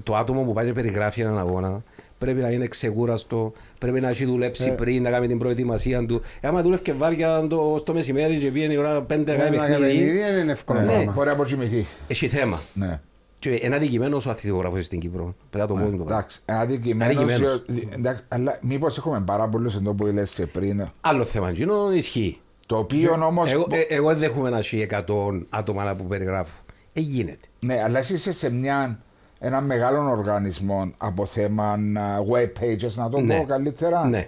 το άτομο που πάει και περιγράφει έναν αγώνα πρέπει να είναι ξεκούραστο, πρέπει να έχει δουλέψει πριν, να κάνει την προετοιμασία του. Ε, άμα δούλευε και βάρια το, στο μεσημέρι και πήγαινε η ώρα 5 Ένα κάνει παιχνίδι, παιχνίδι δεν είναι εύκολο Ναι. πράγμα. Μπορεί να αποκοιμηθεί. έχει θέμα. Ναι. Και ένα δικημένο ο αθλητογράφος στην Κύπρο. Πρέπει να το πω το πράγμα. Εντάξει, αδικημένος, Αδικημένος. διότι- εντάξει, αλλά μήπως έχουμε πάρα πολλούς εδώ που λες και πριν. Άλλο θέμα, εκείνο ισχύει. Το οποίο όμως... Εγώ, ε, εγώ δεν δέχομαι να έχει 100 άτομα που περιγράφω. Ε, γίνεται. Ναι, αλλά εσύ είσαι σε μια, ένα μεγάλο οργανισμό από θέμα α, web pages, να το Ναι. πω καλύτερα. Ναι.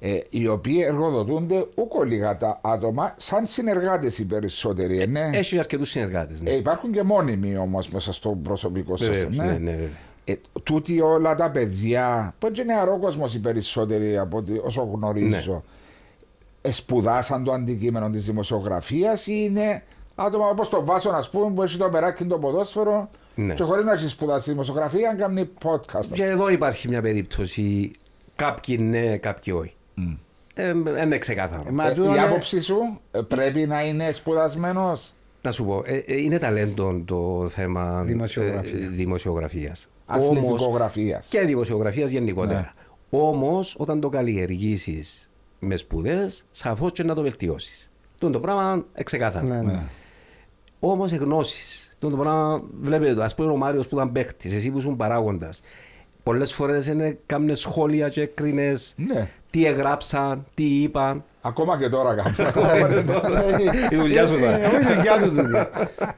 Ε, οι οποίοι εργοδοτούνται ούκο λίγα τα άτομα σαν συνεργάτες οι περισσότεροι. ε, ναι. Έχει αρκετούς συνεργάτες. Ναι. Ε, υπάρχουν και μόνιμοι όμως μέσα στο προσωπικό σας. Βεβαίως, ναι, ναι, βέβαια. Ε, τούτοι όλα τα παιδιά, που είναι νεαρό κόσμος οι περισσότεροι από ό,τι- όσο γνωρίζω, Ναι. ε, σπουδάσαν το αντικείμενο της δημοσιογραφίας ή είναι άτομα όπως το Βάσο, ας πούμε, που έχει το περάκι το ποδόσφαιρο Ναι. και χωρίς να έχεις σπουδάσει δημοσιογραφία, κάνει podcast. Και εδώ υπάρχει μια περίπτωση. Κάποιοι ναι, κάποιοι όχι. Ε, είναι ξεκάθαρο. Ε, μα Ε, τούτο η είναι- άποψη σου ε, πρέπει να είναι σπουδασμένος; Να σου πω, ε, ε, είναι ταλέντο το θέμα Δημοσιογραφία. ε, δημοσιογραφίας. Αθλητικογραφίας. και δημοσιογραφίας γενικότερα. Ναι. Όμως, όταν το καλλιεργήσεις με σπουδές, σαφώς και να το βελτιώσεις. Αυτό το πράγμα ξεκάθαρο. Ναι, ναι. Όμως γνώσει. Το πράγμα βλέπετε, ας πούμε ο Μάριος που ήταν παίχτης, εσύ που ήσουν παράγοντας. Πολλές φορές είναι κάμνες σχόλια και έκρινες Ναι. τι εγγράψαν, τι είπαν. Ακόμα και τώρα κάνω. Η δουλειά σου τώρα. Ε, Όχι η δουλειά του τούτη.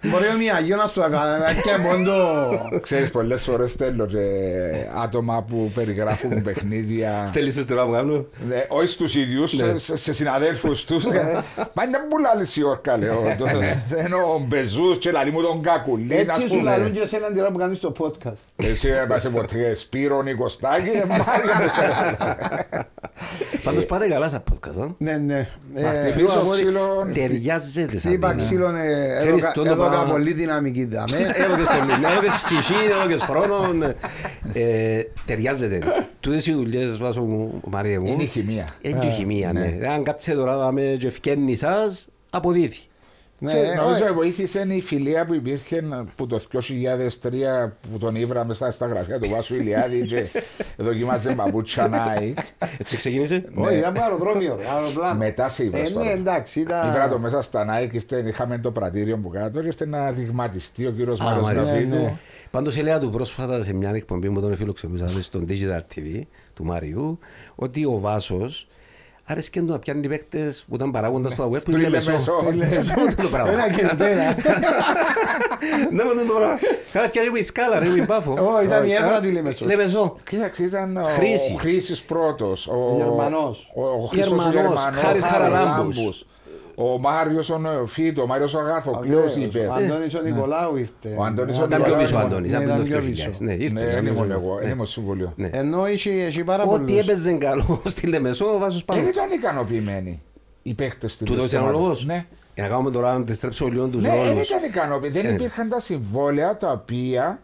Μπορεί ο Μιαγιώνας του να κάνει και πόντο. Ξέρεις πολλές φορές στέλνω και άτομα που περιγράφουν παιχνίδια Στέλνεις στο στραβά μου κάνω. Ναι, όχι στους ίδιους, Ναι. σε, σε συναδέλφους τους. Μα είναι που λάλλεις η όρκα, λέω. Το- Ενώ μπεζούς και λαλί μου τον κακουλή, ας Έτσι σου πούμε. λαλούν και εσένα την ώρα που κάνεις το podcast. Εσύ έπασε ποτέ Σπύρο Νικοστάκη, ε, Μάριο Πάντως πάτε καλά στα podcast. Α. Ναι, ναι. Ε, χτυπήσω εγώ- ξύλο. Ταιριάζεται. σαν Είπα δύναμη. ξύλο, ε, Ξέρεις, έδωκα- τούτο το έδωκα πράγμα- πολύ δυναμική δάμε. Έδωκες πολύ, ναι, έδωκες ψυχή, έδωκες χρόνο. ναι. Ε, Ταιριάζεται. Τούτες οι δουλειές, βάζω μου, Μαρία μου. Είναι η χημεία. Είναι η χημεία, ναι. Αν κάτσετε τώρα να με και ευκένει σας, αποδίδει. Ναι, Ξέρεις, Νομίζω όχι. βοήθησε η φιλία που υπήρχε που το 2003 που τον ήβραμε στα, στα γραφεία του Βάσου Ηλιάδη και δοκιμάζε μπαμπούτσα Nike. Έτσι ξεκίνησε; Όχι, ήταν από αεροδρόμιο, ρε, αεροπλάνο. Μετά σε ήβρα Ε, στο ναι, αεροπλάνο. εντάξει, ήταν... Ήβρα το μέσα στα Nike, ήρθε- είχαμε το πρατήριο που κάτω και ήρθε να δειγματιστεί ο κύριος Α, Μάριος μάλιστα. Ναβίδου. ναι. Πάντως έλεγα του πρόσφατα σε μια εκπομπή που τον φιλοξενούσα στο Digital TV του Μάριου ότι ο Βάσος άρεσε να πιάνει παίκτες που ήταν παράγοντας στο web που Του είναι Λεμεσό. μεσό. Αυτό το πράγμα. Ένα και τέρα. Ναι, με το πράγμα. Καλά πιάνει με η σκάλα, ρε, με η πάφο. Ω, ήταν η έδρα του Λεμεσός. Λεμεσό. Κοίταξε, ήταν ο Χρήσης. ο Χρήσης πρώτος. Ο Γερμανός. Ο, ο Χρήστος ο Γερμανός, Γερμανός, Χάρης ο Χαραλάμπους. Λάμπους, Ο Μάριος ο Νεοφύτο, ο Μάριος ο Αγαθοκλέος Ο είπες; Αντώνης ο Νικολάου ήρθε. Ο Αντώνης ο Ναι, Ήταν πιο Νικολάου. πίσω ο Αντώνης, Ναι, ήταν ήταν το πιο 2000. πίσω. Ναι, ήρθε. Ναι, δεν νομίζω. ήμουν εγώ, Ναι. δεν ήμουν συμβουλίο. Ναι. Ενώ είχε, είχε πάρα Ό,τι πολλούς. έπαιζε καλό στη Λεμεσό, ο Βάσος πάνω. Δεν ήταν ικανοποιημένοι οι παίχτες της Τούτος ήταν ο ομάδας. λόγος. Ναι. Για να κάνουμε τώρα να αντιστρέψουμε λίγο τους Ναι, δεν ρόλους. ήταν ικανοποιημένοι. Δεν Ε. υπήρχαν τα συμβόλαια τα οποία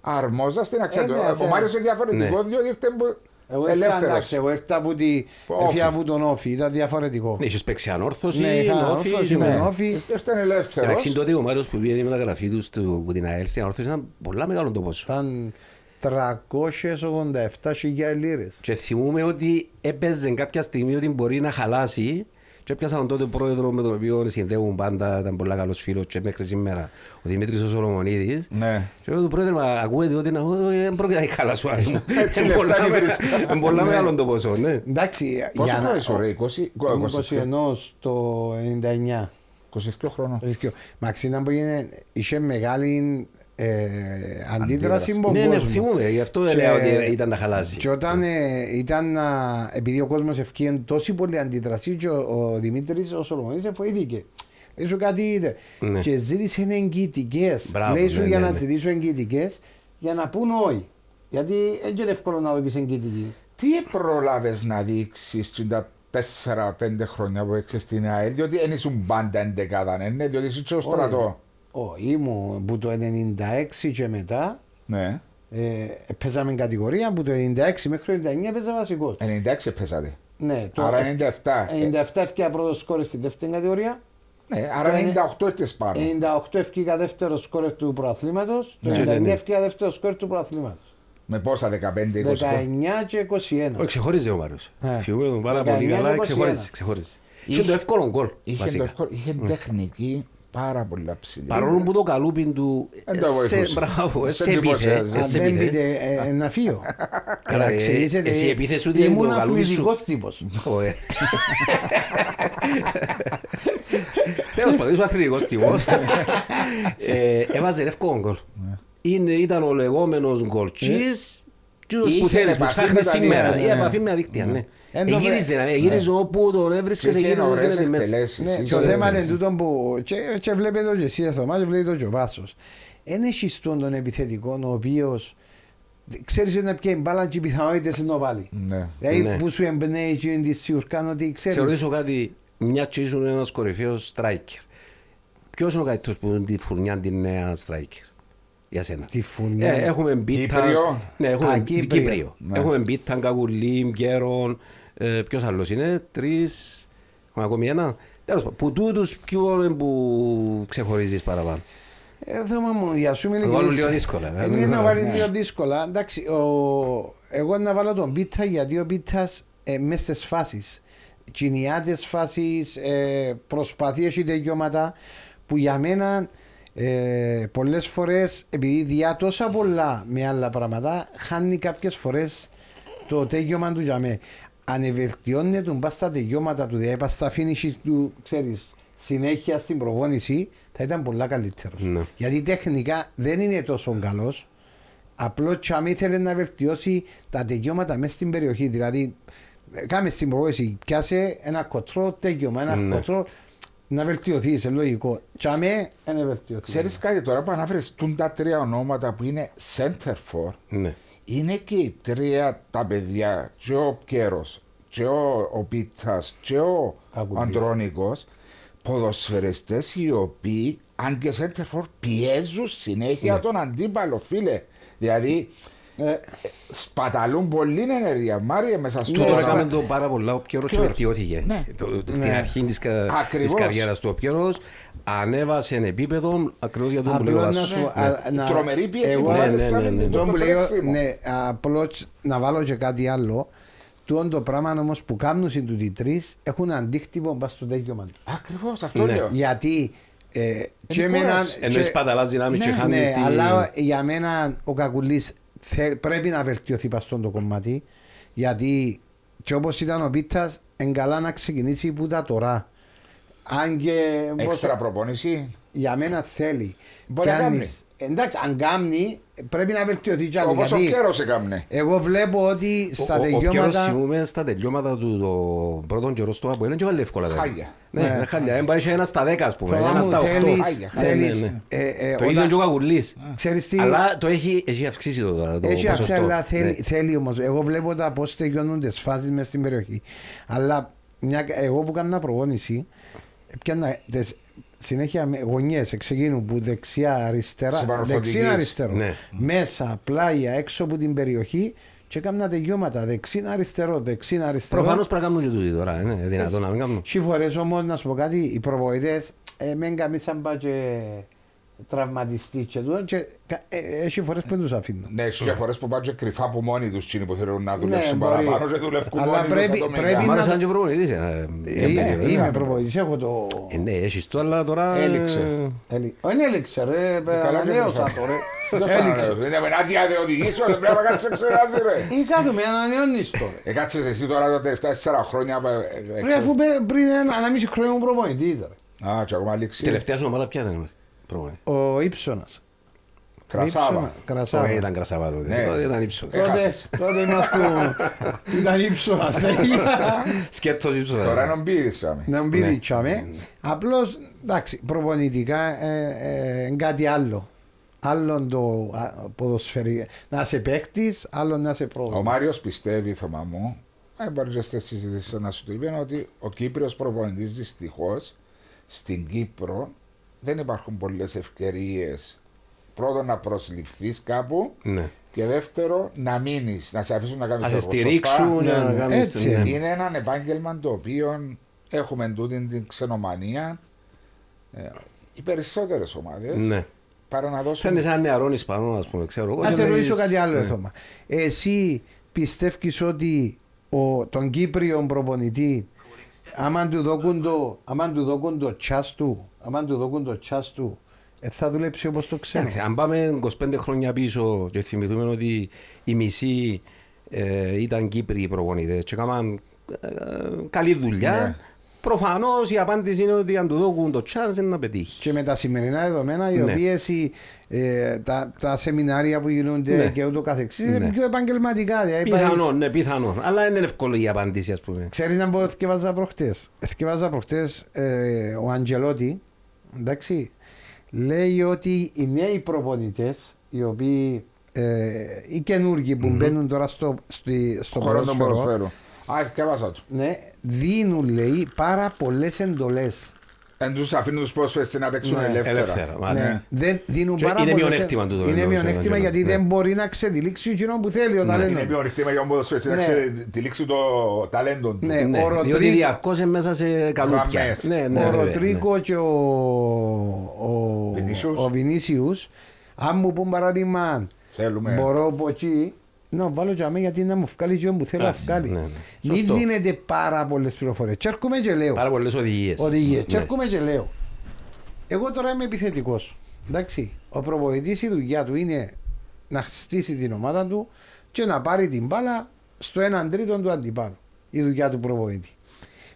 αρμόζαν στην αξία Ε, του. ναι, Ο ναι. Μάριος είναι διαφορετικό, Ναι. διότι ήρθε που- Εγώ ήρθα, εντάξει, ελεύθερος. εγώ ήρθα από τη... Όφη. Έφυγα από τον Όφη, ήταν διαφορετικό. Ναι, είχες παίξει ανόρθωση, Ναι, είχα όφη, όρθωση, ναι. με όφη. Ήρθε Εντάξει, ελεύθερος. τότε ο Μάριος που πήγαινε η μεταγραφή τους στο- από την ΑΕΛ στην ανόρθωση ήταν πολλά μεγάλο το ποσό. Ήταν 387.000 λίρες. Και θυμούμαι ότι έπαιζε κάποια στιγμή ότι μπορεί να χαλάσει και έπιασα τον τότε πρόεδρος με τον οποίο συνδέουν πάντα, ήταν πολύ καλός φίλος και μέχρι σήμερα, ο Δημήτρης ο Σολομονίδης. Ναι. Και εγώ του πρόεδρε, μα ακούετε ότι «Ω, ε, δεν πρόκειται να χαλάσω άρη μου. Έτσι Είναι λεφτά πολλά είναι με- βρίσκα. είναι πολλά Ναι. μεγάλο το ποσό, ναι. Εντάξει, Πόσο για να... χρόνο είσαι, ρε, 20, 21 το 99. 22 χρόνων. Μαξί ήταν που έγινε, είχε μεγάλη ε, αντίδραση από Ναι, τον ναι, κόσμο. θυμούμαι, γι' αυτό Και- λέω ότι ήταν να χαλάσει. Και όταν ε, ήταν, να- επειδή ο κόσμος ευκήγε τόση πολύ αντίδραση και ο, ο Δημήτρης ο Σολομονής εφοήθηκε. Λέει σου κάτι είδε. Ναι. Και ζήτησε εγγυητικές. Μπράβο, Λέει σου ναι, για ναι, να ναι. ζητήσω εγγυητικές για να πούν όχι. Γιατί δεν είναι εύκολο να δοκίσει εγγυητική. Τι πρόλαβες να δείξεις τα 4-5 χρόνια που έξες στην ΑΕΛ, διότι δεν ήσουν πάντα εντεκάδα, ναι, ναι, διότι είσαι και ο στρατό. Όχι, ήμουν που το 96 και μετά Ναι. ε, παίζαμε κατηγορία που το 96 μέχρι το 99 παίζα βασικός. 96 έπαιζατε. Ναι, το Άρα εφ- 97. 97 έφυγα πρώτος σκόρ στη δεύτερη κατηγορία. Ναι, άρα Το 98 ήρθες πάνω. 98 έφυγα δεύτερος σκόρ του προαθλήματος. Το Ναι, 99 ναι, ναι. έφυγα δεύτερος σκόρ του προαθλήματος. Με πόσα, 15-20 χρόνια; 19 και 21. Όχι, ξεχώριζε ο Μάριος. Ε. Θυμούμαι τον πάρα 19 πολύ και καλά, 21. ξεχώριζε. ξεχώριζε. Είχε- Είχε το εύκολο γκολ, Είχε, το βασικά. ευκολ- είχε τεχνική πάρα πολύ ψηλή. Παρόλο που το καλούπιν του Δεν το σε, βοηθούσε. μπράβο, Σε σε επίθε, εντυπωσιάζει. Αν σε δεν επίθε. πείτε ε, ε, να φύγω. Καλά, ε, ξέρετε, εσύ επίθεσαι ότι ήμουν το καλούδι σου. αθλητικός τύπος. Ω, ε. Τέλος πάντων, είσαι ο αθλητικός τύπος. Ε, Έβαζε εύκολο γκολ. Είναι- Ήταν ο λεγόμενος γκολτσής Τούτος που Είχε θέλεις, που επαφή με ψάχνεις τα σήμερα. δίκτυα, Η ναι. επαφή με τα δίκτυα, ναι. Εν το Εγύριζε, βρε- ναι, εγύριζε όπου τον έβρισκες, Και είχε εγύριζε ωραίες σε μέσα. εκτελέσεις. Ναι, Είχε και ο ωραίες θέμα είναι εκτελέσεις. τούτο που και, και βλέπετε το και εσύ στο μάτι, βλέπετε το και ο Βάσος. Εν έχεις τον τον επιθετικό ο οποίος ξέρεις ότι να πιέει μπάλα και οι πιθανότητες είναι να βάλει. Ναι. Δηλαδή Ναι. που σου εμπνέει εκείνη της σιουρκάν ότι Σε ξέρεις. ρωτήσω κάτι, μια και ήσουν ένας κορυφαίος striker. Ποιος είναι ο καλύτερος που είναι τη φουρνιά την νέα striker, για σένα. Τη φουρνιά. Ε, έχουμε μπίτα. Κύπριο. Ναι, έχουμε Α, Κύπριο. Κύπριο. Ναι. Έχουμε μπίτα, Καγουλή, Γκέρον. Ε, ποιος άλλος είναι, τρεις. Έχουμε ακόμη ένα. Τέλος πάντων, που τούτους ποιο είναι που ξεχωρίζεις παραπάνω; Ε, θέμα μου, για σου είμαι Το βάλουν ειλικρινής. λίγο δύσκολα, ε. Ε, ναι, να βάλει λίγο δύσκολα. Εντάξει, ο... εγώ να βάλω τον Πίτα γιατί ο Πίτας ε, μέσα στις φάσεις. Κινιάτες φάσεις, ε, προσπαθεί έχει τελειώματα που για μένα ε, πολλές φορές επειδή διά τόσα πολλά με άλλα πράγματα χάνει κάποιες φορές το τέλειωμα του για μένα. Αν ευελτιώνεται τον πας στα τελειώματα του, δηλαδή πας στα finish του, ξέρεις, συνέχεια στην προπόνηση, θα ήταν πολλά καλύτερος. Ναι. Γιατί τεχνικά δεν είναι τόσο καλός. Απλώς τσαμί ήθελε να βελτιώσει τα τελειώματα μέσα στην περιοχή. Δηλαδή, ε, κάμε στην προπόνηση, πιάσε ένα κοτρό τέλειωμα, ένα Ναι. κοτρό να βελτιωθεί, σε λογικό. Τσαμί δεν βελτιωθεί. Ξέρεις κάτι τώρα που ανάφερες τούν τα τρία ονόματα που είναι center for Ναι. είναι και οι τρία τα παιδιά και ο Κέρος και ο, ο Πίτσας και ο Κακουλής. Αντρόνικος ποδοσφαιριστές οι οποίοι αν και center for πιέζουν συνέχεια τον αντίπαλο φίλε δηλαδή Ε, σπαταλούν πολύ ενέργεια Μάρια μέσα στο Ναι, Τώρα σπα- έκαμε το πάρα πολλά ο Πιέρος και Ποιος; βελτιώθηκε. Ναι. Το- Στην Ναι. αρχή της, κα- της Ακριβώς. καριέρας του ο Πιέρος ανέβασε επίπεδο ακριβώς για τον που λέει ο Απλώς να Βάσος. σου... Ναι. α- Η να- τρομερή πίεση εγώ- που Ναι, βάλεις ναι, κάνει ναι, ναι. το Το που λέω, τρέξιμο. ναι, απλώς να βάλω και κάτι άλλο. Τούτο το πράγμα όμως που κάνουν οι τούτοι τρεις έχουν αντίκτυπο πας στο τέλειωμα του. Ακριβώς αυτό Ναι. λέω Γιατί ε, και Είναι εμένα- κούραση. Ενώ και- σπαταλάς δυνάμεις και Ναι, χάνεις ναι, τη... αλλά για μένα ο Κακουλής θε- πρέπει να βελτιωθεί πας στον το κομμάτι γιατί και όπως ήταν ο Πίτας είναι καλά να ξεκινήσει που τα τώρα. Αν και έξτρα προπόνηση για μένα θέλει. Μπορεί να Κάνεις- κάνει. Εντάξει, αν κάνει πρέπει να βελτιωθεί κι άλλο. όπως ο γιατί Κέρος έκαμνε εγώ βλέπω ότι στα Ο- ο- Ο Πιέρος τελειώματα... θυμούμε στα τελειώματα του το πρώτον καιρός στο Αποέλ και βάλει εύκολα. δηλαδή. Χάλια. Ναι, Ναι. ναι, χάλια. Δεν πάρει ένα στα δέκα ας πούμε, Φοβάμαι ένα στα οχτώ. θέλεις, Χάλια, θέλεις, Ναι, ναι. ε, ε, Το ίδιο όταν- και ο Καγουλής. Ξέρεις τι, Αλλά το έχει, έχει αυξήσει το τώρα το Έχει ποσοστό. αυτή, αλλά θέλει, Ναι. θέλει όμως. Εγώ βλέπω τα πώς τελειώνουν τις φάσεις μέσα στην περιοχή. Αλλά μια, εγώ που έκανα προπόνηση, πιάνα τις, συνέχεια γωνιές εξεκίνου που δεξιά αριστερά, Συμπαρορθωτικής. δεξιά αριστερό, Ναι. μέσα, πλάγια, έξω από την περιοχή και έκανα τελειώματα δεξί αριστερό, δεξί αριστερό. Προφανώς πρέπει να κάνουν και τούτοι τώρα, είναι δυνατόν να μην κάνουν. Τι φορές όμως να σου πω κάτι, οι προπονητές ε, μεν καμίσαν πά και τραυματιστεί και τούτο και κα- ε, ε, έχει φορές που δεν τους αφήνουν. Ναι, και φορές που πάνε και κρυφά από μόνοι τους τσίνοι που θέλουν να δουλέψουν Ναι, μπορεί. παραπάνω και δουλεύουν Αλλά μόνοι τους πρέπει- ατομικά. πρέπει Μάλλον να- σαν και προπονητής. ε, Ε, ε, είμαι- ε, Είμαι προπονητής, έχω το... ε, Ναι, έχεις το, αλλά τώρα... Έληξε. ε, Έλη- Όχι έληξε ρε, καλά ανανέωσα και το ρε. Δεν Έληξε. Δεν είναι άδεια de οδηγήσω, δεν πρέπει να κάτσεις εξεράζει ρε. Ή κάτω με ανανεώνεις το ρε. Ε, κάτσεις εσύ τώρα τα τελευταία τέσσερα χρόνια. ε, ε, Ρε αφού πε- πριν ένα ένα μισή χρόνο ήμουν προπονητής ρε. Α, και ακόμα λήξει. Τελευταία σου ομάδα ποια ήταν προπονητή. Ο Ήψονας. Κρασάβα. Ήψονα, Κρασάβα. Τώρα ήταν κρασάβα τότε. Ναι. Τότε ήταν ύψο. Ε, Τότε, έχασες. τότε ήμασταν, ήταν ύψονας. Σκέτος ύψος. Τώρα είναι ο Μπίδης, άμε. Να μπει Ναι. διτσάμε. Απλώς, εντάξει, προπονητικά ε, ε, είναι κάτι άλλο. Άλλον το α, ποδοσφαιρικό. Να είσαι παίχτης, άλλο να είσαι Ο προπονητής. Μάριος πιστεύει, Θωμά μου, δεν μπορείς και στη συζήτηση να σου το είπε, ότι ο Κύπριος προπονητής δυστυχώς στην Κύπρο δεν υπάρχουν πολλές ευκαιρίες πρώτον να προσληφθείς κάπου Ναι. και δεύτερο να μείνεις, να σε αφήσουν να κάνεις Να σε έργο σωστά. στηρίξουν, Ναι, να ναι, κάνεις... έτσι ναι. Είναι ένα επάγγελμα το οποίο έχουμε τούτη την ξενομανία. Ε, οι περισσότερες ομάδες Ναι. παρά να δώσουν Φαίνεται σαν νεαρόν Ισπανός, ας πούμε, ξέρω εγώ. Να και σε να ρωτήσω έχεις- κάτι άλλο, ναι. Εθώμα. Εσύ πιστεύεις ότι ο, τον Κύπριο προπονητή άμα του δώκουν το, άμα του δώκουν το τσάς του, άμα του δώκουν το τσάς του, ε, θα δουλέψει όπως το ξέρω. Εντάξει, Αν πάμε 25 χρόνια πίσω και θυμηθούμε ότι οι μισοί ε, ήταν Κύπροι προπονητές και έκαναν ε, καλή δουλειά, Προφανώς η απάντηση είναι ότι αν του δώκουν το chance είναι να πετύχει. Και με τα σημερινά δεδομένα, οι Ναι. οποίες ε, τα, τα σεμινάρια που γίνονται Ναι. και ούτω καθεξής Ναι. είναι πιο επαγγελματικά. Δηλαδή, Πιθανόν, ναι, πιθανόν. Αλλά είναι εύκολη η απάντηση, ας πούμε. Ξέρεις να πω θυκευάζα προχτές. Θυκευάζα προχτές ε, ο Αντζελότη, εντάξει, λέει ότι οι νέοι προπονητές, οι οποίοι, ε, οι καινούργοι που μπαίνουν τώρα στο, στη, στο Χώρο των ποδόσφαιρο, ποδοσφαίρου. Α, ευκαιρβάσα τους. ναι, δίνουν, λέει, πάρα πολλές εντολές. Εν τους αφήνουν τους πρόσφερες να παίξουν Ναι, ελεύθερα. ελεύθερα, μάλιστα. Ναι, δεν δίνουν Και πάρα είναι πολλές- μειονέκτημα τούτο, Είναι εννοούσε ο μειονέκτημα Αντζελότη, γιατί ναι. δεν μπορεί να ξεδιλήξει εκείνο που θέλει ο ταλέντος. Είναι μειονεκτήμα για τον ποδοσφαίρι να Ναι. ξέρει τη λήξη το ταλέντο του. Ναι. Ναι, ο διότι Ροντρί- διαρκώς είναι μέσα σε καλούπια. Γραμμές. Ναι, ναι, ο βέβαια, Ροτρίκο και ο, ο, Βινίσιους. ο Βινίσιους, αν μου πούν παράδειγμα, Θέλουμε. μπορώ από εκεί, να βάλω για μένα γιατί να μου βγάλει και που θέλω να Α, βγάλει. ναι, ναι. Μην Σωστό. δίνετε πάρα πολλές πληροφορίες. Και έρχομαι και λέω. Πάρα πολλές οδηγίες. Οδηγίες. Και έρχομαι και λέω. Εγώ τώρα είμαι επιθετικός. Εντάξει. Ο προπονητής η δουλειά του είναι να στήσει την ομάδα του και να πάρει την μπάλα στο έναν τρίτο του αντιπάλου. Η δουλειά του προπονητή.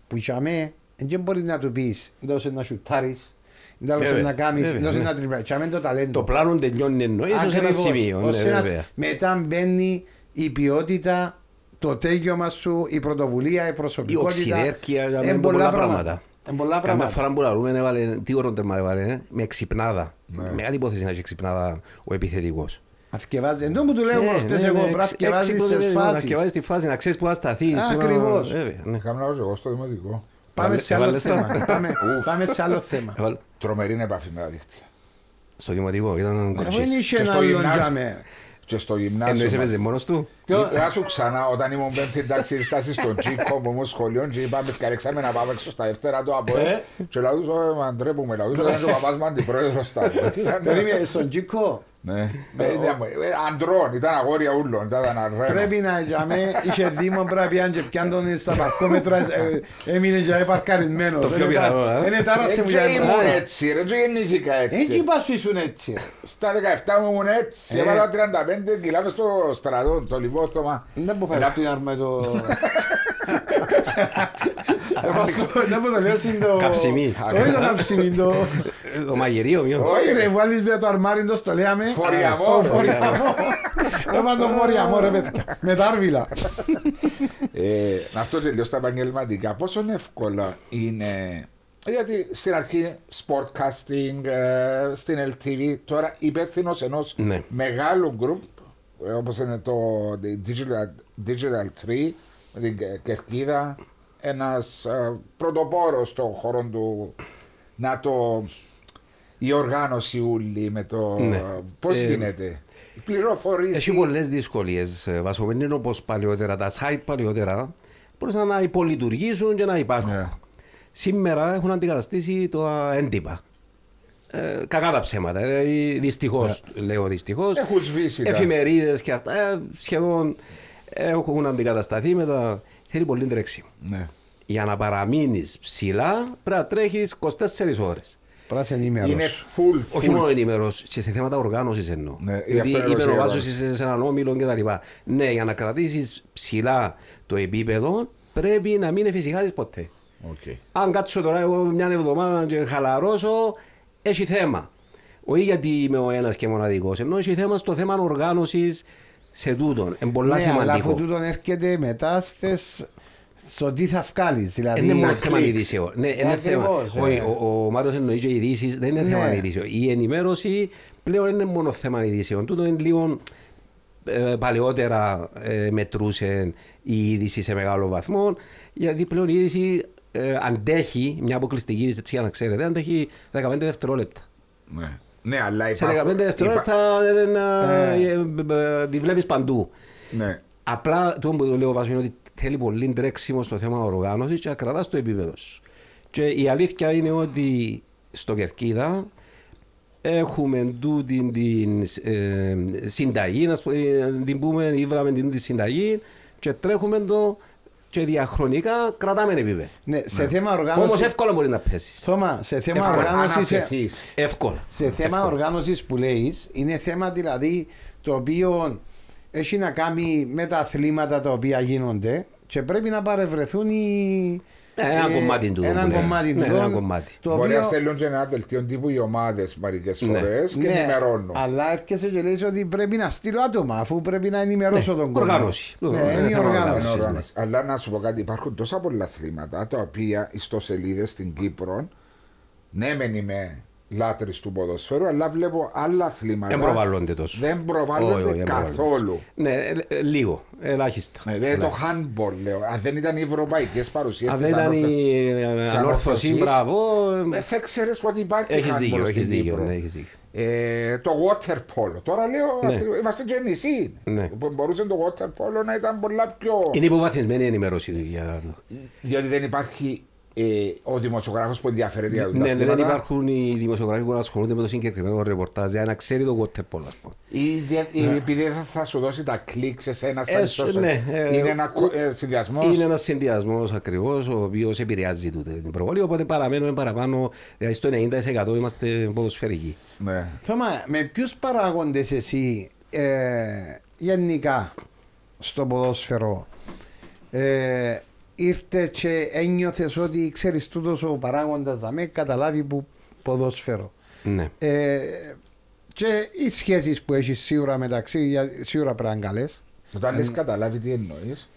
Που για μέ δεν μπορείς να του πεις δώσε να σουτάρεις, δώσε Βέβαια, να κάνεις, βέβαια, δώσε ναι. να τριπλά. Για μέ το ταλέντο. Το πλάνο τελειώνει εννοείς ως ένα Ακριβώς. σημείο. Ως ναι, ένας- βέβαια. μετά μπαίνει η ποιότητα, το τέγιωμα σου, η πρωτοβουλία, η Η προσωπικότητα. οξυδέρκεια, Εν με πολλά πράγματα. Εν πολλά Καμιά πράγματα. φορά που λαλούμε, έβαλε, τι όρο τέρμα έβαλε, ε, με ξυπνάδα. Ναι. Μεγάλη υπόθεση να έχει ξυπνάδα ο επιθετικός. Αθκευάζει. Εν τω που του λέω προχτές εγώ, πρέπει να αθκευάζεις τις Να φάσεις. θυκευάζει τη φάση, να ξέρεις που να σταθείς. Ακριβώς. Είχαμε να εγώ στο δημοτικό. Πάμε σε άλλο Έβαλες τα. θέμα. Πάμε- Πάμε σε άλλο θέμα. Τρομερή επαφή με τα δίκτυα. Στο δημοτικό ήταν Αφού κορτσής. είναι είχε Και ένα στο άλλο γυμνάσιο. τζάμε. Και στο Εννοείς γυμνάσιο. έπαιζε μόνος του; Είπα σου ξανά όταν ήμουν πέμπτη εντάξει ήρθα στον Τζίκο που ήμουν σχολείο και είπαμε καλέξαμε να πάμε έξω στα δεύτερα του από Ε. και λαούς «Ω, μα ντρέπουμε λαούς ήταν και ο παπάς μου αντιπρόεδρος στα ΑΠΟΕ». Περίμενε στον Τζίκο. Ναι, Ε, ήταν, ε, αντρών, ήταν αγόρια ούλων, ήταν ένα ρέμα. Πρέπει να τζάμε, είχε δήμο πρέπει να πιάνε και πιάνε τον στα παρκόμετρα, ε, έμεινε για παρκαρισμένος. Το πιο πιθανό, ε. Είναι τάρασε Ε, μου και για ήμουν εμάς. έτσι ρε, και γεννήθηκα Έτσι έτσι. είπα σου ήσουν έτσι. Στα 17 μου ήμουν έτσι, Ε. έβαλα 35 κιλά μες στο στρατό, το λιβόθωμα. Δεν μπορώ να φέρω την άρμα το... Δεν μπορώ να λέω συν το... Καψιμί. Όχι το καψιμί, το... Ε, Το μαγειρίο, μειό. Όχι ρε, βάλεις με το αρμάρι το στο λέμε. Φοριαμό. Ο Φοριαμό. Έβαλα το φοριαμό ρε παιδιά. Με τα άρβιλα. Ε, να αυτό τελειώ στα επαγγελματικά. Πόσο εύκολο είναι. Γιατί στην αρχή sportcasting, ε, στην LTV, τώρα υπεύθυνο ενός Ναι. μεγάλου group, όπως είναι το Digital, Digital Tree, με την Κε- Κερκίδα, ένας πρωτοπόρος στον χώρο του να το. Η οργάνωση ούλη με το. Ναι. Πώς Ε, γίνεται; Η πληροφορήση. Έχει πολλές δυσκολίες. Βασομένοι όπως παλιότερα, τα site παλιότερα μπορούσαν να υπολειτουργήσουν και να υπάρχουν. Ναι. Σήμερα έχουν αντικαταστήσει το έντυπα. Ε, κακά τα ψέματα. Δηλαδή, δυστυχώς, λέω δυστυχώς. Έχουν σβήσει. τα- Εφημερίδες και αυτά ε, σχεδόν έχουν αντικατασταθεί με τα. Θέλει πολύ τρέξιμο. Ναι. Για να παραμείνεις ψηλά πρέπει να τρέχεις 24 ώρες. Πρέπει να 'σαι ενήμερος. Είναι full, full. Όχι μόνο ενημερό, και σε θέματα οργάνωσης εννοώ. Ναι, γι' Γιατί αυτό είπε έδωσε ο η Βάσο ερώτηση. είσαι σε έναν όμιλο κτλ. Ναι, για να κρατήσεις ψηλά το επίπεδο πρέπει να μην εφησυχάζεις ποτέ. Οκ. Αν κάτσω τώρα εγώ μια εβδομάδα και χαλαρώσω, έχει θέμα. Όχι γιατί είμαι ο ένας και μοναδικός, ενώ έχει θέμα στο θέμα οργάνωσης σε τούτον. Είναι πολλά Ναι, αλλά σημαντικό. αφού τούτον έρχεται μετά στις... στο τι θα βγάλεις. Δηλαδή, Είναι μόνο τα θέμα κλικς. ειδήσεων. Ναι, Ε, είναι θέμα. ακριβώς, ε. Όχι, ο, ο Μάριος εννοεί και ειδήσεις, δεν είναι Ναι. θέμα ειδήσεων. Η ενημέρωση πλέον είναι μόνο θέμα ειδήσεων. Τούτο είναι λίγο ε, παλαιότερα ε, μετρούσε η είδηση σε μεγάλο βαθμό, γιατί πλέον η είδηση ε, αντέχει, μια αποκλειστική είδηση, έτσι για να ξέρετε, αντέχει 15 δευτερόλεπτα. Ναι. Ναι, αλλά Σε υπάρχουν... 15 δευτερόλεπτα ε, να, ε, ε, ε, τη βλέπεις παντού. Ναι. Απλά το που λέω βάζω είναι ότι θέλει πολύ τρέξιμο στο θέμα οργάνωσης και να κρατά το επίπεδο σου. Και η αλήθεια είναι ότι στο Κερκίδα έχουμε τούτη την ε, συνταγή, να σπ- ε, την πούμε, ήβραμε την τη συνταγή και τρέχουμε το και διαχρονικά κρατάμε επίπεδο. Ναι, σε θέμα Όμως οργάνωσης... εύκολα μπορεί να πέσεις. Θώμα, σε θέμα Εύκολα. οργάνωσης... ε, Αναφεθείς. Εύκολα. Σε θέμα Εύκολα. οργάνωσης που λέεις, είναι θέμα δηλαδή το οποίο έχει να κάνει με τα αθλήματα τα οποία γίνονται και πρέπει να παρευρεθούν οι, Ε, ένα κομμάτι του Ένα που λες. κομμάτι του. Ναι, ένα κομμάτι. Το Μπορεί να οποίο- στέλνουν και ένα δελτίο τύπου οι ομάδες μερικές Ναι. φορές και Ναι, ενημερώνουν. Αλλά έρχεσαι και λες ότι πρέπει να στείλω άτομα αφού πρέπει να ενημερώσω Ναι, τον κόσμο. οργάνωση. Ναι, Ναι, είναι η θέμα Είναι οργάνωσης. οργάνωσης. οργάνωση. Αλλά να σου πω κάτι, υπάρχουν τόσα πολλά αθλήματα τα οποία ιστοσελίδες στην Κύπρο, ναι, μεν είμαι λάτρης του ποδοσφαίρου, αλλά βλέπω άλλα αθλήματα. Δεν προβάλλονται τόσο. Δεν προβάλλονται Όχι, όχι, δεν προβάλλονται. καθόλου. Ναι, ε, ε, λίγο, ελάχιστα. Ναι, δηλαδή το handball λέω. Αν δεν ήταν οι ευρωπαϊκές παρουσίες Αν δεν ήταν η ε, της ανόρθωσης, ανόρθωσης, μπράβο. δεν θα ξέρεις ότι υπάρχει Έχεις handball δίκιο, στην έχεις δίκιο. Κύπρο. ναι, έχεις δίκιο. Ε, το water polo. Τώρα λέω, Ναι. αθλη- είμαστε και νησί. Ναι. Που Μπορούσε το water polo να ήταν πολλά πιο. Είναι υποβαθμισμένη η ενημέρωση του για το. Διότι δεν υπάρχει ε, ο δημοσιογράφος που ενδιαφέρεται για τα Ναι, ναι, δεν αθλήματα. υπάρχουν οι δημοσιογράφοι που ασχολούνται με το συγκεκριμένο ρεπορτάζ για να ξέρει το water polo, ας πούμε. Ή δια- ή επειδή δεν θα σου δώσει τα κλικ σε ένα Ε, σαν σου- ναι, ε, Είναι ένα συνδυασμός; Είναι ένας συνδυασμός ακριβώς ο οποίος επηρεάζει τούτη την προβολή. Οπότε παραμένουμε παραπάνω, δηλαδή στο 90% είμαστε ποδοσφαιρικοί. Ναι. Θωμά, με ποιους παράγοντες εσύ ε, γενικά στο ποδόσφαιρο ε, ήρθε και ένιωθες ότι ξέρεις τούτος ο παράγοντας θα με καταλάβει που ποδόσφαιρο. Ναι. Ε, και οι σχέσεις που έχεις σίγουρα μεταξύ, για- σίγουρα πρέπει να είναι καλές. Όταν λες καταλάβει τι εννοείς.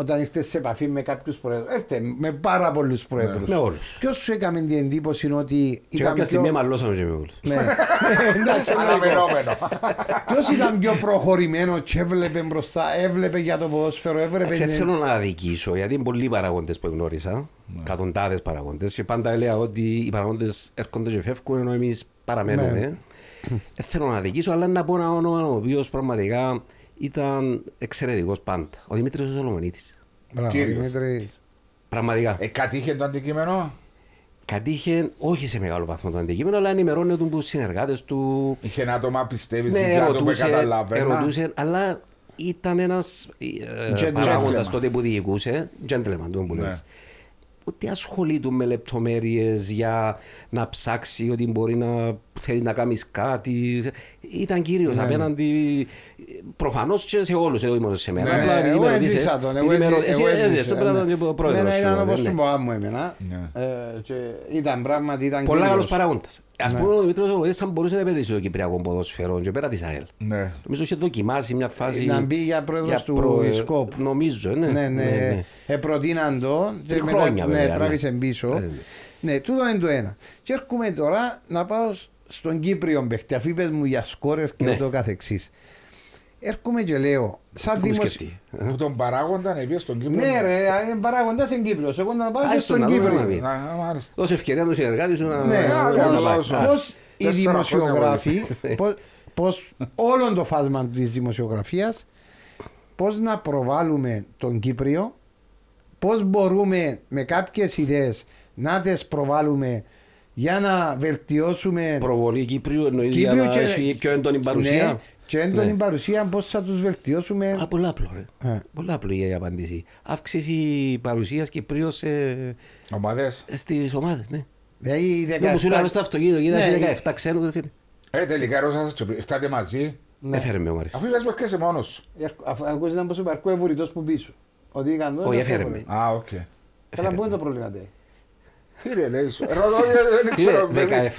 Όταν ήρθε σε επαφή με κάποιους προέδρου, έρθε με πάρα πολλούς προέδρου. Με όλους. Ποιος σου έκαμε την εντύπωση ότι Και ήταν κάποια στιγμή πιο... μαλώσαμε και με όλους. Ναι. Εντάξει, Αναμενόμενο. Ποιος ήταν πιο προχωρημένο και έβλεπε μπροστά, έβλεπε για το ποδόσφαιρο, έβλεπε. Δεν θέλω να αδικήσω γιατί είναι πολλοί παραγόντες που γνώρισα. Εκατοντάδες παραγόντες. Και πάντα έλεγα ότι οι παραγόντες έρχονται και φεύγουν ενώ εμείς παραμένουμε. Ναι. Δεν θέλω να αδικήσω, αλλά να πω ένα όνομα ο οποίος πραγματικά ήταν εξαιρετικός πάντα. Ο Δημήτρης Σολομονίτης. Μπράβο, Κύριος. Δημήτρης. Πραγματικά. Ε, κατήχε το αντικείμενο; Κατήχε όχι σε μεγάλο βαθμό το αντικείμενο, αλλά ενημερώνει τον τους συνεργάτες του. Είχε ένα άτομα πιστεύεις Ναι, για το που ερωτούσε, καταλάβαινα. ερωτούσε, αλλά ήταν ένας Gentleman. παράγοντας τότε που διοικούσε, gentleman του που Ναι. λες. Ότι ασχολείται με λεπτομέρειες για να ψάξει ότι μπορεί να θέλει να κάνεις κάτι. Ήταν κύριος Ναι, απέναντι. Προφανώς και σε όλους, εγώ ήμουν σε μένα. Ναι, απλά επειδή Εγώ με ρωτήσες, έζησα τον, εγώ επειδή με έζη- ρω- εσύ εγώ έζησες, έζησα, το πρέπει να ναι. ήταν ο πρόεδρος Εμένα σου, ήταν ε, όπως ναι. τον παπά μου εμένα. Ναι. Ε, και Ήταν πράγματι, ήταν Πολλά κύριος. καλό παράγοντα. Α πούμε, ο Δημήτρης Οδοβοδή θα μπορούσε να επενδύσει το Κυπριακό ποδόσφαιρο και πέρα της ΑΕΛ. Ναι. Νομίζω είχε δοκιμάσει μια φάση. Να μπει για πρόεδρος του προ- Σκόπ. Νομίζω, ναι. Ναι, ναι. Ε, προτείναν το. και Τρία μετά- χρόνια, Ναι, βέβαια, ναι. τράβησε πίσω. Ε, ναι. Ναι, τούτο είναι το ένα. Και έρχομαι τώρα να πάω στον Κύπριο παίχτη, αφού είπες μου για σκόρερ και Ναι. ούτω καθεξής. Έρχομαι και λέω, σαν Πού δημοσιο... σκεφτεί. Που τον παράγονταν επίε στον Κύπρο. Ναι ρε, ε, παράγοντας είναι Κύπριος, εγώ να πάω και Άιστο στον να δούμε να Κύπριο. δει. Να, μάλιστα. Δώσε ευκαιρία τους συνεργάτη σου να. Ναι, α, πώς- καταλάβω. πώς οι Τέσσερα δημοσιογράφοι, πώς, πώς όλο το φάσμα της δημοσιογραφίας, πώς να προβάλλουμε τον Κύπριο, πώς μπορούμε με κάποιες ιδέες να τις προβάλλουμε για να βελτιώσουμε Προβολή Κύπριου εννοείς για Κύπριο να έχει πιο έντονη παρουσία; Ναι, και έντονη Ναι. παρουσία πώς θα τους βελτιώσουμε; Α, πολύ απλό, ρε. Ε. Πολύ απλό η απάντηση. Αύξηση παρουσίας Κυπρίους σε... Ομάδες. στις ομάδες, ναι. Δηλαδή, οι Ναι, που σου 17 λέμε στο αυτοκίνητο, Ναι, είδα 17 ξένου, ρε φίλε. Ε, τελικά ρώσας φτάτε μαζί. Ναι. Έφερε με ο Μάρης. Αφού είπες και σε μόνος σου. Αφού ακούσεις να πω σου παρκώ ευουρητός που πίσω. Ότι είχαν το, Όχι, δεν έφερε πρόβλημα. με. Α, οκ. Καλά, πού είναι το πρόβλημα, τε.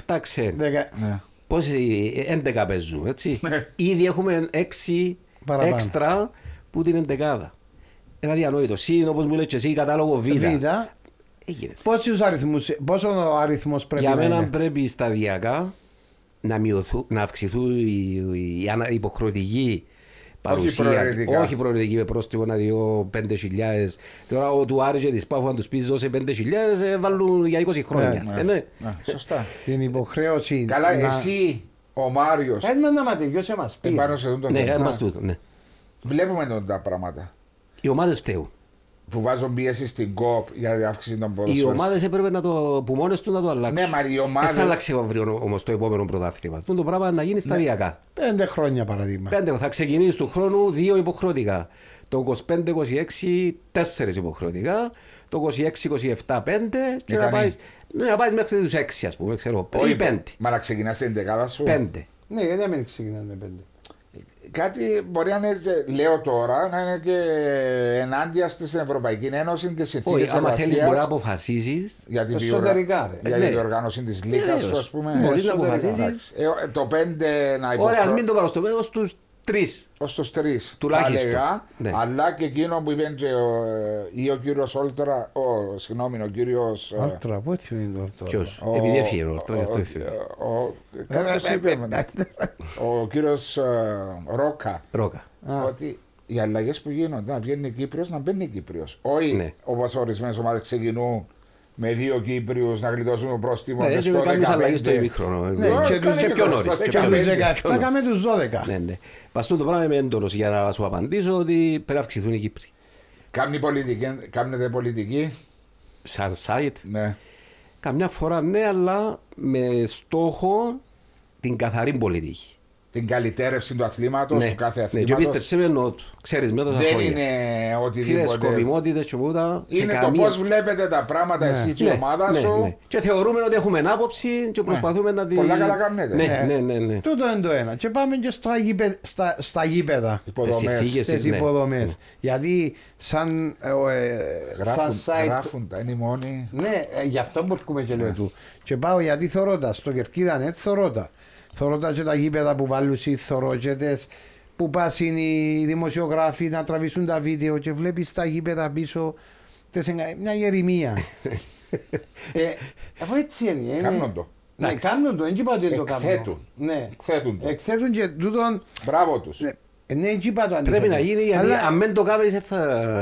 17 ξένοι. Δεκα- Ναι. Πόσοι, 11 παίζουν, έτσι. Ναι. Ήδη έχουμε 6 Παραπάνω. έξτρα που την εντεκάδα. Ένα διανόητο. Συν, όπως μου λες και εσύ, κατάλογο Β. Β. Έγινε. Πόσους αριθμούς, πόσο ο αριθμός πρέπει Για να μένα είναι; πρέπει σταδιακά να, μειωθού, να αυξηθούν οι, οι, ανα- οι υποχρεωτικοί παρουσία. προαιρετικά. όχι προαιρετική με πρόστιμο να διώ 5.000. Τώρα ο του Άρη και της Πάφου αν τους πεις δώσε 5.000 ε, βάλουν για 20 χρόνια. Ναι, Ε, ναι. ναι, Σωστά. Την υποχρέωση Καλά, να... εσύ, ο Μάριος, Έτσι με να ματεγιώσει μας πει. επάνω σε αυτό το Ναι, θέμα. είμαστε τούτο, ναι. Βλέπουμε τον τα πράγματα. Οι ομάδες φταίουν. Που βάζουν πίεση στην ΚΟΠ για την αύξηση των Οι ποδοσφαίρων. ομάδες έπρεπε να το, που μόνες του να το αλλάξουν. Ναι, μα οι Δεν ομάδες- θα αλλάξει αύριο όμως το επόμενο πρωτάθλημα. Αυτό το πράγμα να γίνει σταδιακά. Πέντε χρόνια παραδείγμα. Πέντε, θα ξεκινήσει του χρόνου δύο υποχρεωτικά. Το 25-26 τέσσερις υποχρεωτικά. Το 26-27 πέντε. Και να Ικανή. πάει, ναι, να πάεις μέχρι τους έξι, ας πούμε, ξέρω. Όχι, Ή πέντε. Μα να ξεκινάς την δεκάδα σου. Πέντε. Ναι, γιατί να μην ξεκινάμε πέντε. Κάτι μπορεί να είναι, και- λέω τώρα, να είναι και ενάντια στην Ευρωπαϊκή Ένωση και συνθήκες Όχι, άμα θέλεις μπορεί να εργασία αποφασίσει. για τη Εσωτερικά, διοργα- ρε. για Ναι. τη διοργάνωση της Λίγα Βεβαίως. σου, ας πούμε. Ναι, Μπορείς να εσωτερικά. αποφασίσει. Ε, το 5 να Ωραία, ας υποχρεώσει. μην το κάνω στο πέδο στου τρεις. Ω τους τρεις. Τουλάχιστον. Θα έλεγα, Ναι. αλλά και εκείνο που είπε και ο, ε, ή ο κύριος Όλτρα, ο, συγγνώμη, ο κύριος. Άλτρα, πού έτσι είναι το Άλτρα. Ποιο. Επειδή έφυγε ο Όρτρα, γι' αυτό ο- έφυγε. ο- κάποιος είπε, ναι. Ο κύριος Ρόκα. Ρόκα. Α. Ότι οι αλλαγές που γίνονται, να βγαίνει Κύπριος, να μπαίνει Κύπριος. Όχι Ναι. όπως ορισμένες ομάδες ξεκινούν με δύο Κύπριους να γλιτώσουν το πρόστιμο. Ναι, μες έτσι στο με κάποιους 15. αλλαγές στο ημίχρονο. Ναι, Ε, και και τους- πιο νωρίς. και και Και πιο από νωρίς. τους Πιο 17 νωρίς. κάμε τους 12. Ναι, ναι. Παστούν το πράγμα είμαι έντονος για να σου απαντήσω ότι πρέπει να αυξηθούν οι Κύπροι. Κάμνη πολιτική, κάνετε πολιτική. Σαν site, Ναι. καμιά φορά ναι, αλλά με στόχο την καθαρή πολιτική. Την καλυτέρευση του αθλήματος, του κάθε ναι, και αθλήματος. πίστεψε με ενώ του. Ξέρεις με τόσα Δεν χρόνια. είναι Φίλες, οτιδήποτε. σκοπιμότητες και πούτα. σε Είναι το καμία- πώς βλέπετε τα πράγματα εσύ και η Ναι, ομάδα ναι, σου. ναι. Και θεωρούμε ότι έχουμε άποψη και προσπαθούμε να τη... Πολλά καλά κάνετε. Ναι, Ναι. ναι, ναι. ναι. Τούτο είναι το ένα. Και πάμε και στα, γήπε- στα, στα γήπεδα. Υποδομές. Τις συνθήκες. Στι ναι. υποδομές. Γιατί σαν, ε, ο, ε, Γράφουν, σαν site. γράφουν τα, είναι οι μόνοι. Ναι, ε, γι' αυτό που έρχομαι και λέω του. Και πάω γιατί θωρώ τα. Στο Κερκίδα ναι, θωρώ τα. Θωρώ τα και τα γήπεδα που βάλουν οι θωρότζετες, που πας είναι οι δημοσιογράφοι να τραβήσουν τα βίντεο και βλέπεις τα γήπεδα πίσω τες εγκα- μια γερημία. ε, αφού έτσι είναι. είναι- Κάνουν το. Ναι, Εντάξει. κάνουν το, δεν είπα ότι δεν το κάνουν. Εκθέτουν. Ναι. Εκθέτουν το. Εκθέτουν και τούτον. Μπράβο τους. Ναι, ε, ναι, δεν είπα το αντίθετο. Πρέπει να γίνει γιατί Αλλά αν δεν το κάνεις δεν θα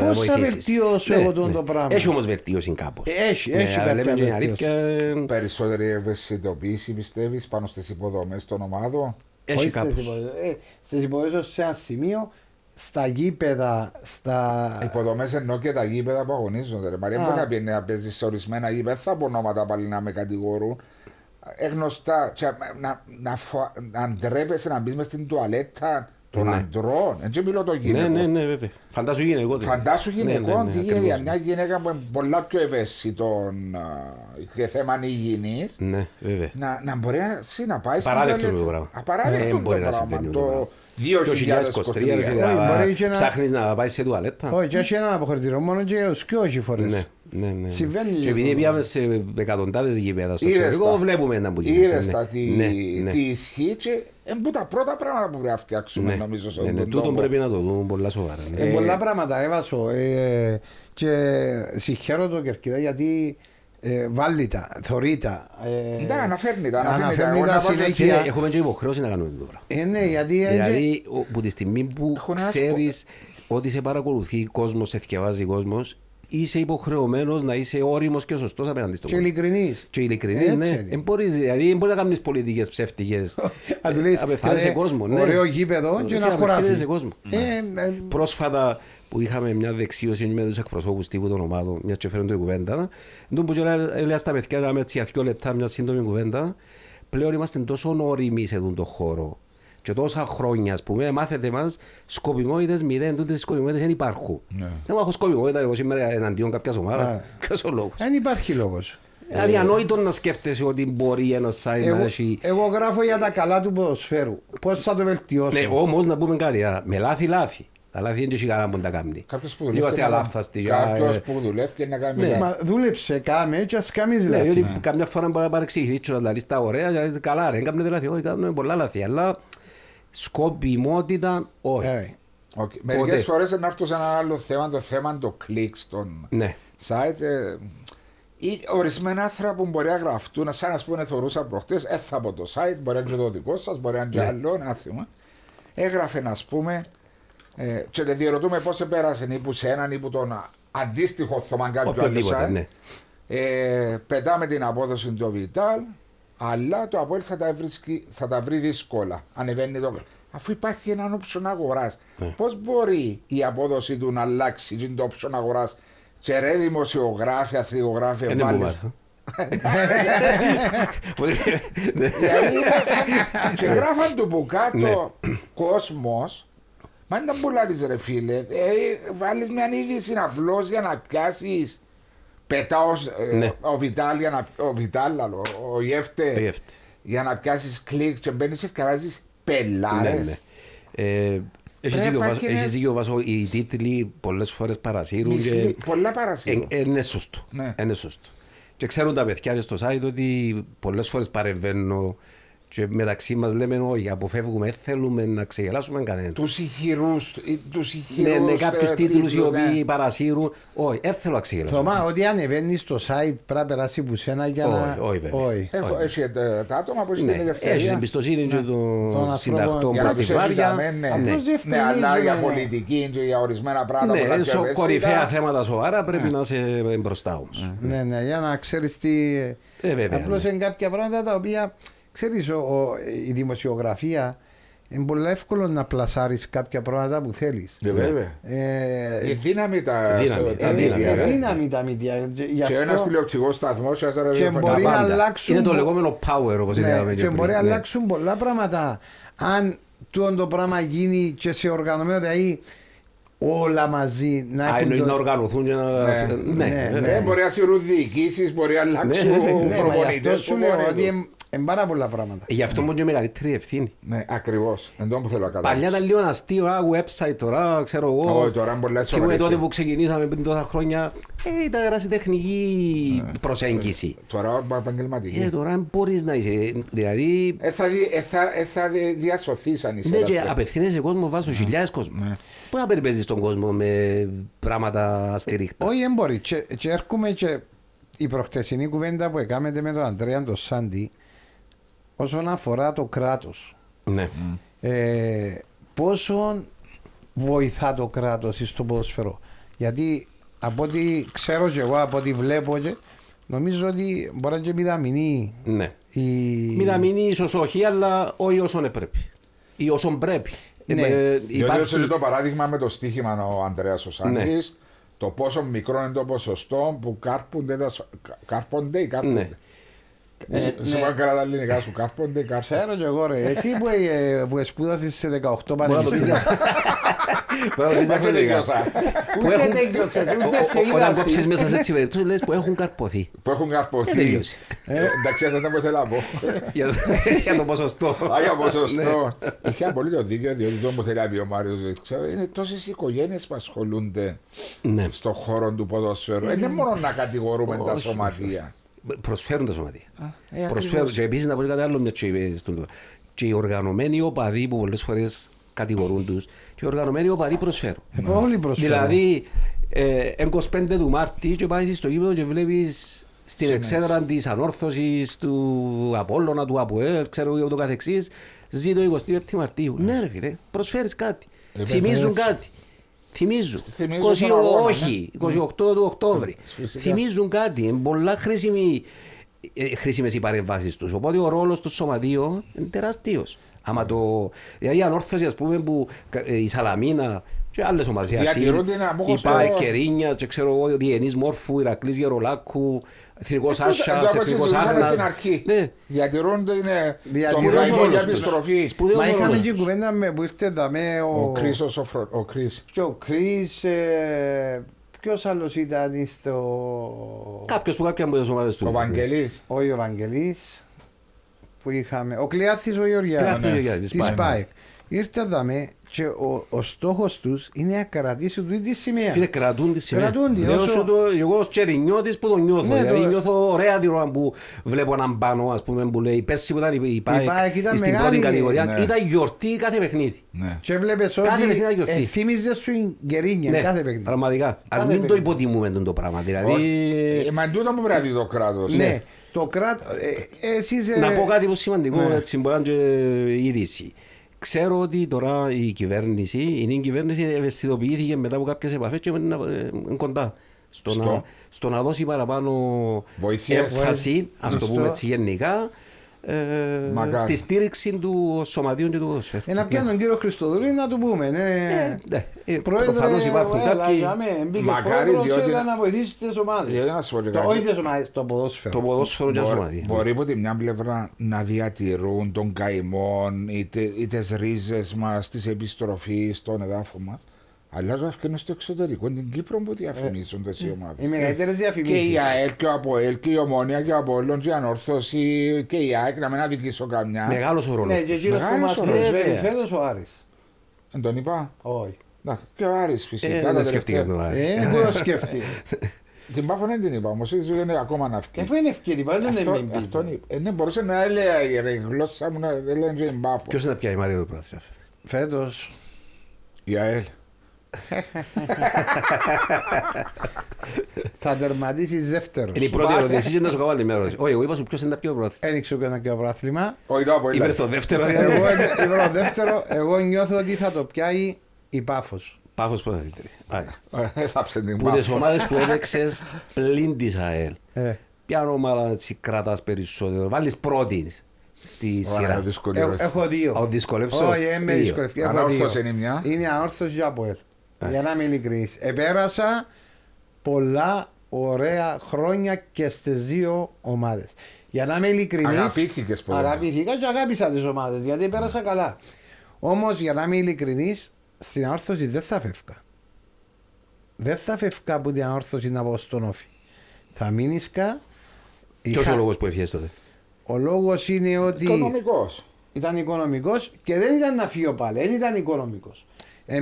Πώς θα βοηθήσεις. βελτιώσω εγώ τον το πράγμα; Έχει όμως βελτίωση κάπως. Ε, έχει, έχει Ναι, κάποια λέμε και η βελτίωση. αλήθεια, Περισσότερη ευαισθητοποίηση πιστεύεις πάνω στις υποδομές των ομάδων; έχει Όχι στις κάπως. υποδομές. Ε, στις υποδομές σε ένα σημείο, στα γήπεδα, στα... Υποδομές εννοώ και τα γήπεδα που αγωνίζονται. Ρε. Μαρία, Α. μπορεί να πιένει να παίζεις σε ορισμένα γήπεδα. Δεν θα πω ονόματα πάλι να με κατηγορούν. Ε, γνωστά. Και, να, να, φο- να ντρέπεσαι να μπεις μες στην τουαλέτα των Ναι. αντρών. Έτσι μιλώ το Ναι, γυναικό. ναι, ναι, βέβαια. Φαντάσου γυναικό. δηλαδή. Φαντάσου Ναι, ναι, γυναικών ναι, τι γίνεται ακριβώς. για μια γυναίκα που είναι πολλά πιο ευαίσθητο και θέμα υγιεινή. Ναι, βέβαια. Να, να μπορεί να, εσύ να πάει στην Απαράδεκτο τουαλέτα. το πράγμα. Απαράδεκτο Δεν το μπορεί να πράγμα. συμβαίνει το Το πράγμα. 2023. 2023 ρε φίλε, Όχι, να- μπορεί και να- ψάχνεις να πάει σε τουαλέτα. Όχι, και έχει ένα αποχωρητήριο μόνο και ως και όχι φορές. Ναι, ναι, ναι. Συμβαίνει Και και επειδή αυτό. πήγαμε σε εκατοντάδες γηπέδα στο Είδες εξωτερικό, τα. βλέπουμε να που γίνεται. Είδες ναι. τα τι, Ναι, ναι. τι ισχύει και είναι που τα πρώτα πράγματα που πρέπει να φτιάξουμε Ναι, νομίζω σε ναι, αυτόν ναι, τον τούτον τόπο. πρέπει να το δούμε πολλά σοβαρά. ναι. Ε, πολλά πράγματα έβασω ε, και συγχαίρω το Κερκίδα γιατί ε, βάλει τα, θωρεί τα. Ε, Ναι, αναφέρνει τα, αναφέρνει αναφέρνει τα. τα Εγώ να πω Και συνέχεια. έχουμε και υποχρέωση να κάνουμε το πράγμα. Ε, ναι, γιατί ε, Δηλαδή, ο- που τη στιγμή που Έχω ένα ξέρεις ότι σε παρακολουθεί κόσμος, σε θυκευάζει κόσμος, είσαι υποχρεωμένος να είσαι όριμος και σωστός απέναντι στον και κόσμο. ειλικρινής. Και ειλικρινής, Έτσι ναι. είναι. Δεν μπορείς, δηλαδή, δεν μπορείς να κάνεις πολιτικές ψεύτικες. Αν του λες, Απευθύνεσαι σε «Άρε, κόσμο. Ναι. ωραίο γήπεδο και να Απευθύνεσαι χωράφει». σε κόσμο. Ε, ε, Πρόσφατα που είχαμε μια δεξίωση με τους εκπροσώπους τύπου των ομάδων, μια και φέρνουν την κουβέντα, εντό που και έλεγα στα παιδιά, έκαμε έτσι για δύο λεπτά μια σύντομη κουβέντα, πλέον είμαστε τόσο όριμοι σε αυτόν τον χώρο. Και τόσα χρόνια, ας πούμε, μάθετε μας σκοπιμότητες μηδέν, τούτες οι σκοπιμότητες δεν υπάρχουν. Ναι. Δεν έχω σκοπιμότητα εγώ σήμερα εναντίον κάποιας Α. ομάδας. Ποιο ο λόγο. Δεν υπάρχει λόγος. Δηλαδή, ανοήτο να σκέφτεσαι ότι μπορεί ένας site να Εγώ, έχει. εγώ γράφω για τα καλά του ποδοσφαίρου. Πώς θα το βελτιώσω; Ναι, όμως να πούμε κάτι. α, Με λάθη, λάθη. Τα λάθη δεν έχει κανένα που τα κάνει. Κάποιος που Είμαστε δουλεύει. αλάθαστοι. α, Κάποιος ε, που δουλεύει και να κάνει Ναι. λάθη. Μα δούλεψε, κάμε και ας κάνεις Ναι, λάθη. διότι καμιά φορά μπορεί να παρεξηγηθείς και να λαλείς τα ωραία, και να λες, καλά ρε, δεν κάνουμε λάθη, όχι, κάνουμε πολλά λάθη, αλλά σκοπιμότητα, όχι. Ε, Οκ. Μερικές Ποτέ. φορές να έρθω σε ένα άλλο θέμα, το θέμα των κλικς των Ναι. site. ε, ή ορισμένα άρθρα που μπορεί να γραφτούν, σαν να πούμε θεωρούσα προχτές, έθα από το site, μπορεί να είναι και το δικό σας, μπορεί να είναι και Ναι. άλλο, ένα θέμα. Έγραφε να πούμε, ε, και λέω διερωτούμαι πώς επέρασε ή που σε έναν ή που τον αντίστοιχο θωμαν κάποιο άλλο Οποιοδήποτε, site. ναι. Ε, πετάμε την απόδοση του Vital, αλλά το Αποέλ θα τα, βρίσκει, θα τα βρει δύσκολα. Ανεβαίνει το. Αφού υπάρχει ένα option αγοράς, Ναι. πώς μπορεί η απόδοση του να αλλάξει τι είναι το option αγοράς, και ρε δημοσιογράφοι, αθλητογράφοι, Ε, δεν βάλε. μου βάζει. Ναι. Δηλαδή, ήταν- και γράφαν του που κάτω κόσμος. Μα δεν τα πουλάρεις ρε φίλε. Ε, βάλεις μια είδηση απλώς για να πιάσεις. Πετάω ε, Ναι. ο Βιτάλ, για να, ο Βιτάλ, άλλο, ο Ιεύτε, Ο Ιεύτε. για να πιάσεις κλικ και μπαίνεις και διαβάζει Ναι, πελάρες. ναι. Ε, Έχεις Πρέπει δίκιο, να Βάσο, υπάρχει έχεις δίκιο, Βάσο, οι τίτλοι πολλές φορές παρασύρουν και Μισθή- Πολλά παρασύρουν. ε, ε, είναι σωστό. Ναι. Είναι σωστό. Και ξέρουν τα παιδιά και στο site ότι πολλές φορές παρεμβαίνω και μεταξύ μας λέμε όχι, αποφεύγουμε, δεν θέλουμε να ξεγελάσουμε κανέναν. Τους ηχηρούς. Τους ηχηρού. Ναι, ναι, κάποιους τίτλους οι οποίοι παρασύρουν, όχι, δεν θέλω να ξεγελάσω. Θωμά, ότι ανεβαίνει στο site πρέπει να περάσει που σένα για να... Όχι, όχι, βέβαια. Όχι. Έχω, έχει ε, τα άτομα που έχει την Ναι, ελευθερία. έχεις εμπιστοσύνη και των ανθρώπων. συντακτών Για που να στη τους έχει βάρια. δαμέ, ναι. Ναι. Απλώς Ναι, αλλά για διευκρινίζουμε. πολιτική και για ορισμένα πράγματα που Ναι, είναι σο- πιο κορυφαία ευαίσθητα. θέματα σοβαρά πρέπει να είσαι μπροστά όμως. Ναι, ναι, για να ξέρεις τι... Ε, βέβαια, Απλώς ναι. είναι κάποια πράγματα τα οποία, ξέρεις, ο- ο- η δημοσιογραφία είναι πολύ εύκολο να πλασάρεις κάποια πράγματα που θέλεις. Ε, Βέβαια. Ε, Η δύναμη τα Δύναμη, τα ε, δίκτυα, ε, ρε. δύναμη τα μύτια. Και γι' Και αυτό- ένας τηλεοπτικός σταθμός, ένα Και ραδιοφωνικό. μπορεί Τα να πάντα. αλλάξουν Είναι το πο- λεγόμενο power όπως Ναι, λέγαμε και και μπορεί να πριν. Ναι. αλλάξουν πολλά πράγματα. Αν τούτο το πράγμα γίνει και σε οργανωμένο, δηλαδή όλα μαζί να Α, έχουν εννοείς το- να οργανωθούν και να... Ναι. Ναι, Ναι, βέβαια. Ε, μπορεί να σύρουν διοικήσεις, μπορεί να αλλάξουν Ναι, ναι, ναι. Ναι, μα γι' προπονητές. αυτό σου λέω ότι είναι- είναι πάρα πολλά πράγματα. Γι' αυτό μου και μεγαλύτερη ευθύνη. Ναι, ακριβώς. Εντό που θέλω να Παλιά καταλάβω. ήταν λίγο αστείο, α, website τώρα, ξέρω εγώ. Όχι, τώρα είναι πολλά Θυμούμαι σοβαρή. τότε που ξεκινήσαμε πριν τόσα χρόνια, ε, ήταν ερασιτεχνική προσέγγιση. Τώρα είναι επαγγελματική. Ε, τώρα μπορείς να είσαι, δηλαδή, Ε, θα, δι- ε, θα, ε, θα δι- διασωθείς αν είσαι ναι, και ελεύθερος. απευθύνεσαι κόσμο βάσο χιλιάδες κόσμος. Ναι. Πού να περιπέζεις τον κόσμο με πράγματα στηρίχτα. Όχι, δεν μπορεί. Και, και έρχομαι και η προχτεσινή κουβέντα που έκαμε με τον Αντρέα τον Σάντι όσον αφορά το κράτος. Ναι. Ε, πόσο βοηθά το κράτος στο ποδοσφαιρό. Γιατί από ό,τι ξέρω και εγώ, από ό,τι βλέπω και νομίζω ότι μπορεί να είναι και μηδαμινή Ναι. η... Μην να μείνει ίσως όχι, αλλά όχι όσον πρέπει. Ή όσον πρέπει. Ναι. Ε, Διότι υπάρχει- έδωσε το παράδειγμα με το στοίχημα ο Ανδρέας ο Σάνκης, Ναι. το πόσο μικρό είναι το ποσοστό που κάρπονται, τα, σο- κα- κάρπονται ή κάρπονται. Ναι. Ε, Ε, Σου ναι. πάνε καλά τα ελληνικά σου, κάρπονται ή κάρπονται. Ξέρω και εγώ ρε, εσύ που, ε, που σπούδασες σε 18 Μπορεί να το πεις- πανεπιστήμια. μπορεί να το πεις Μα και διαφορετικά. τελειώσα. Που Ούτε έχουν- τέλειωσες, Ο- ούτε ο- σε Όταν είδα κόψεις εσύ. μέσα σε έτσι περιπτώσεις λες που έχουν καρποθεί. Που έχουν καρποθεί. Τελείωσε. Ε, Εντάξει, αυτό δεν ήθελα να πω. Για το- Για το ποσοστό. Α, για ποσοστό. Ναι. Είχε απολύτως δίκιο, διότι το που θέλει να πει ο Μάριος ξέρω, είναι τόσες οικογένειες που ασχολούνται Ναι. στον χώρο του ποδοσφαίρου. Δεν είναι μόνο να κατηγορούμε τα Όχι. σωματεία. Προσφέρουν τα σωματεία. ε, Προσφέρουν. ακριβώς. Και επίσης να πω κάτι άλλο μια και είπε στον Λουκά. Και οι οργανωμένοι οπαδοί που πολλές φορές κατηγορούν τους και οι οργανωμένοι οπαδοί προσφέρουν. Ε, Όλοι προσφέρουν. Δηλαδή, ε, 25 του Μάρτη και πάει στο γήπεδο και βλέπεις στην εξέδρα της ανόρθωσης του Απόλλωνα, του ΑΠΟΕΛ, ξέρω εγώ το καθεξής, ζει το 25 Μαρτίου. Ναι ρε φίλε, προσφέρεις κάτι. Ε, Θυμίζουν βέβαια. κάτι. Θυμίζουν. Θυμίζουν 20, τον αγώνα, όχι, 28 του Οκτώβρη. Φυσικά. Θυμίζουν κάτι. Είναι πολλά χρήσιμοι, ε, χρήσιμες οι παρεμβάσεις τους. Οπότε ο ρόλος του σωματείου είναι τεράστιος. Άμα το, δηλαδή η ανόρθωση ας πούμε που ε, η Σαλαμίνα και άλλες ομάδες, η Ασύλ, Διατηρούν την αμόχωστο- η ΠΑΕ Κερίνια και ξέρω εγώ, Διενής Μόρφου, Ηρακλής Γερολάκου, Εθνικός Ε, το- Άσας, το όπως Εθνικός συζητούσαμε Άρνας. στην αρχή. Ναι. Διατηρούν το είναι Διατηρούν τον όλους κάγκο για τους. επιστροφή. Σπουδαίος Μα ο είχαμε ρόλος και τους. κουβέντα με, που ήρθε δαμέ ο, Ο Κρίσος, ο, Φρο- ο Κρίς. και ο Κρίς, ε, ποιος άλλος ήταν στο... Κάποιος που κάποια από τις ομάδες του. Ο Βαγγελής. Όχι ο Βαγγελής που είχαμε, ο Κλειάθης ο Γεωργιάδης Κλειάθης ο ναι. Γεωργιάδης, της πάει, ναι. ΠΑΕΚ. Ήρθε δαμέ και ο, ο στόχος τους είναι να κρατήσουν τούτη τη σημαία. Φίλε, κρατούν τη σημαία. Κρατούν τη, Λέω όσο- σου το, εγώ ως τσερινιώτης που το νιώθω. Ναι, δηλαδή το- νιώθω ωραία την ώρα που βλέπω έναν πάνω, ας πούμε, που λέει πέρσι που ήταν η- η ΠΑΕΚ ΠΑΕΚ ήταν στην μεγάλη, πρώτη κατηγορία. ναι. Ήταν γιορτή κάθε παιχνίδι. Ναι. Και βλέπεις Κάθε ότι παιχνίδι γιορτή. ε, θύμιζε σου η γκερίνια Ναι, κάθε παιχνίδι. πραγματικά. Ας Κάθε μην το παιχνίδι. υποτιμούμε τον το πράγμα. Δηλαδή, Ε, Μα εν τούτο που πρέπει να δει το κράτος. Ναι, το κράτο. Ε, εσείς, ε, Να πω κάτι που σημαντικό, ναι. έτσι μπορεί να είναι και είδηση. Ξέρω ότι τώρα η κυβέρνηση, η νέα κυβέρνηση ευαισθητοποιήθηκε μετά από κάποιες επαφές και είναι ε, κοντά. Στο, Στο. Να, στο να δώσει παραπάνω Βοήθεια. έμφαση, ας το Στο. πούμε έτσι γενικά, ε, Μακάρι. Στη στήριξη του σωματείων και του ποδοσφαίρου. Ένα πιάνο τον κύριο Χριστοδουλή να του πούμε. Ναι. Ε, ναι, ε, Πρόεδρε, προφανώς υπάρχουν έλα, κάποιοι- για με, μπήκε Μακάρι, πρόεδρος, διότι- έλα να βοηθήσει τις ομάδες. Διότι να σου πω και Το- κάτι. Όχι τις ομάδες, το ποδόσφαιρο. Το ποδόσφαιρο και τα Μπορεί, σωματεία. μπορεί από τη μια πλευρά να διατηρούν τον καημό ή, τε, ή τις ρίζες μας τη επιστροφής στον εδάφο μας. Αλλά να ευκαιρνούν στο εξωτερικό, την Κύπρο που διαφημίζουν τι Οι ομάδες. μεγαλύτερες Και η διαφημίσεις. ΑΕΛ και ο ΑΠΟΕΛ και η Ομόνια και ο Απόλλων και η Ανόρθωση και η ΑΕΚ, να μην αδικήσω καμιά. Μεγάλος ο ρόλος Ναι, και τους. εκείνος που Μεγάλος μας ο προσφέρει ρόλος. φέτος ο Άρης. Δεν τον είπα; Όχι. Να, και ο Άρης φυσικά. Ε, τα δεν σκέφτηκα τελευταία. το Άρη. Ε, δεν το σκέφτηκε. Την Πάφο δεν την είπα όμως, είναι ακόμα να φύγει. Αφού είναι ευκαιρία, πάλι δεν Αυτό, είναι αυτόν μπίζα. είπα. Ε, ναι, μπορούσε να έλεγε ρε, η γλώσσα μου να έλεγε και η Μπάφο. Ποιος είναι να πιάει η Μαρία το πρωτάθλημα. Φέτος. Η ΑΕΛ. Θα τερματίσεις δεύτερος. Είναι η πρώτη ερώτηση, εσύ και να σου κάνω άλλη μια ερώτηση. Όχι, εγώ είπα σου ποιος είναι να πιάει το πρωτάθλημα. Ένιξε και ένα και πρωτάθλημα. Όχι το από Ήβρες το δεύτερο Εγώ δηλαδή. είπα το δεύτερο, εγώ νιώθω ότι θα το πιάει η Πάφος. Πάφος πρωταθλήτρια. Άρα. Έθαψε την Που τις Πάφο. ομάδες που έπαιξες πλην της ΑΕΛ. Ε, Ποια ομάδα έτσι κρατάς περισσότερο; Βάλεις πρώτης στη Ωραία, σειρά. δυσκολεύεσαι. έχω- έχω δύο. Ο δυσκολεύσω. Όχι, ε, με Δύο. δυσκολεύει. Έχω Ανόρθωση δύο. είναι μια. Είναι ανόρθωσης για από ελ. Για να είμαι ειλικρινής. Επέρασα πολλά ωραία χρόνια και στις δύο ομάδες. Για να είμαι ειλικρινής Αγαπήθηκες πολλά. Αγαπήθηκα και αγάπησα τις ομάδες γιατί πέρασα καλά. Όμως για να είμαι ειλικρινής στην ανόρθωση δεν θα φεύγα. Δεν θα φεύγα από την ανόρθωση να πάω στον όφη. Θα μείνισκα. Ποιος Είχα- ο λόγος που έφυγες τότε; Ο λόγος είναι ότι Οικονομικός. ήταν οικονομικός και δεν ήταν να φύγω πάλι, δεν ήταν οικονομικός.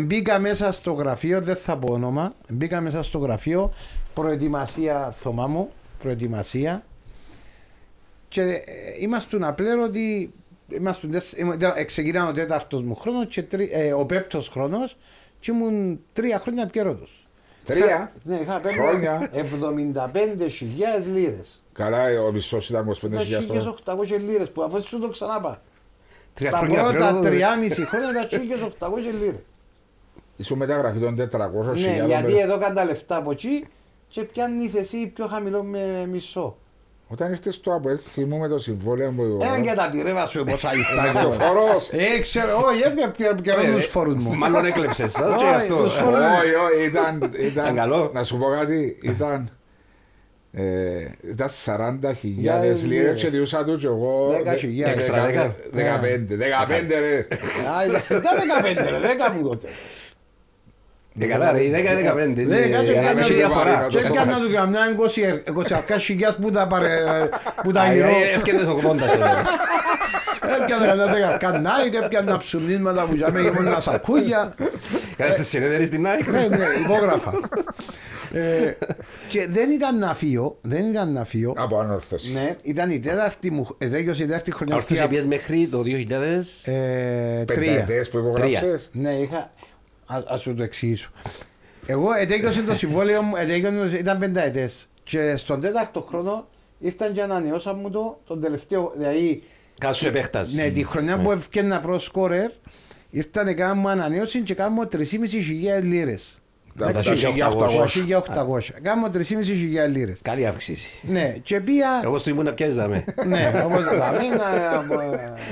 Μπήκα μέσα στο γραφείο, δεν θα πω όνομα. Μπήκα μέσα στο γραφείο, προετοιμασία θωμά μου, προετοιμασία. Και ε, ήμασταν απλέον ότι. Ήμασταν, τεσ- ήμουν- ήταν- ξεκινά ο τέταρτος μου χρόνος και τρι- ε, ο πέπτος χρόνος και ήμουν τρία χρόνια πιέρωτο. Τρία; Ναι, είχα Χρόνια. 75.000 λίρες. Καλά, ο μισός ήταν 25.000 τώρα. 1.800 λίρες που αφού σου το ξανάπα. Τρία Τα χρόνια πρώτα πλέον, ε. 3,5 χρόνια τα 1.800 λίρες. Ήσουν μεταγραφή των 400 Ναι, γιατί εδώ κάνουν τα λεφτά από εκεί και πιάνεις εσύ πιο χαμηλό με μισό. Όταν ήρθες στο ΑΠΟΕΛ, θυμούμαι το συμβόλαιο μου. Ένα και τα πειρέβα σου πόσα Και λεφτά. ο φόρος. Ε, ξέρω, όχι, έπια πιέρον τους φόρους μου. Μάλλον έκλεψες σας και Όχι, αυτό. τους φόρους. Όχι, όχι, ήταν, Ήταν ήταν, καλό. να σου πω κάτι, ήταν, ε, ήταν 40.000 Χιλιάδες λίρες λίρες. και διούσα του και εγώ Δέκα χιλιάδες. Έξτρα δέκα. 15, 15 ρε. Α, Ήταν 15 ρε, 10 μου τότε. Ε, καλά ρε, η 10-15. Δέκα και είναι- κάνα έχει του- διαφορά. το Και σώμα. έκανα του καμιά 20 χιλιάς που τα παρε- που τα Α, γυρώ. ε, Έφτιανες ο κομμόντας εδώ. Έπιανα ένα δέκα κανάι και έπιανα ψουμνίσματα που για μένα ήμουν σακούγια. Κάτσε στη συνέδερη στην ΑΕΚ. Ναι, ναι, υπόγραφα. Ε, και δεν ήταν να φύγω, δεν ήταν να φύγω. Από ανόρθωση. Ναι, ήταν η τέταρτη μου, ε, δέγιος η τέταρτη χρονιά. Ορθούς αυτή, πιες μέχρι το 2000. ε, τρία. Πενταετές που υπογράψες. Ναι, είχα. Α, ας σου το εξηγήσω. Εγώ ετέγιωσε το συμβόλαιο μου, ετέγιωσε, ήταν πενταετές. Και στον τέταρτο χρόνο ήρθαν και ανανεώσαν μου το τον τελευταίο. Δηλαδή, Κάσου επέκταση. ναι, τη χρονιά που έφτιανα προ σκόρερ, ήρθαν και κάνουν μου ανανέωση και κάνουν μου 3.500 λίρες. Τα Εντάξει, 1.800. 1.800. Κάνουν 3.500 λίρες. Καλή αύξηση. Ναι, και πήγα. Εγώ στο ήμουν να πιάσεις δάμε. Ναι, όπως τα λέμε,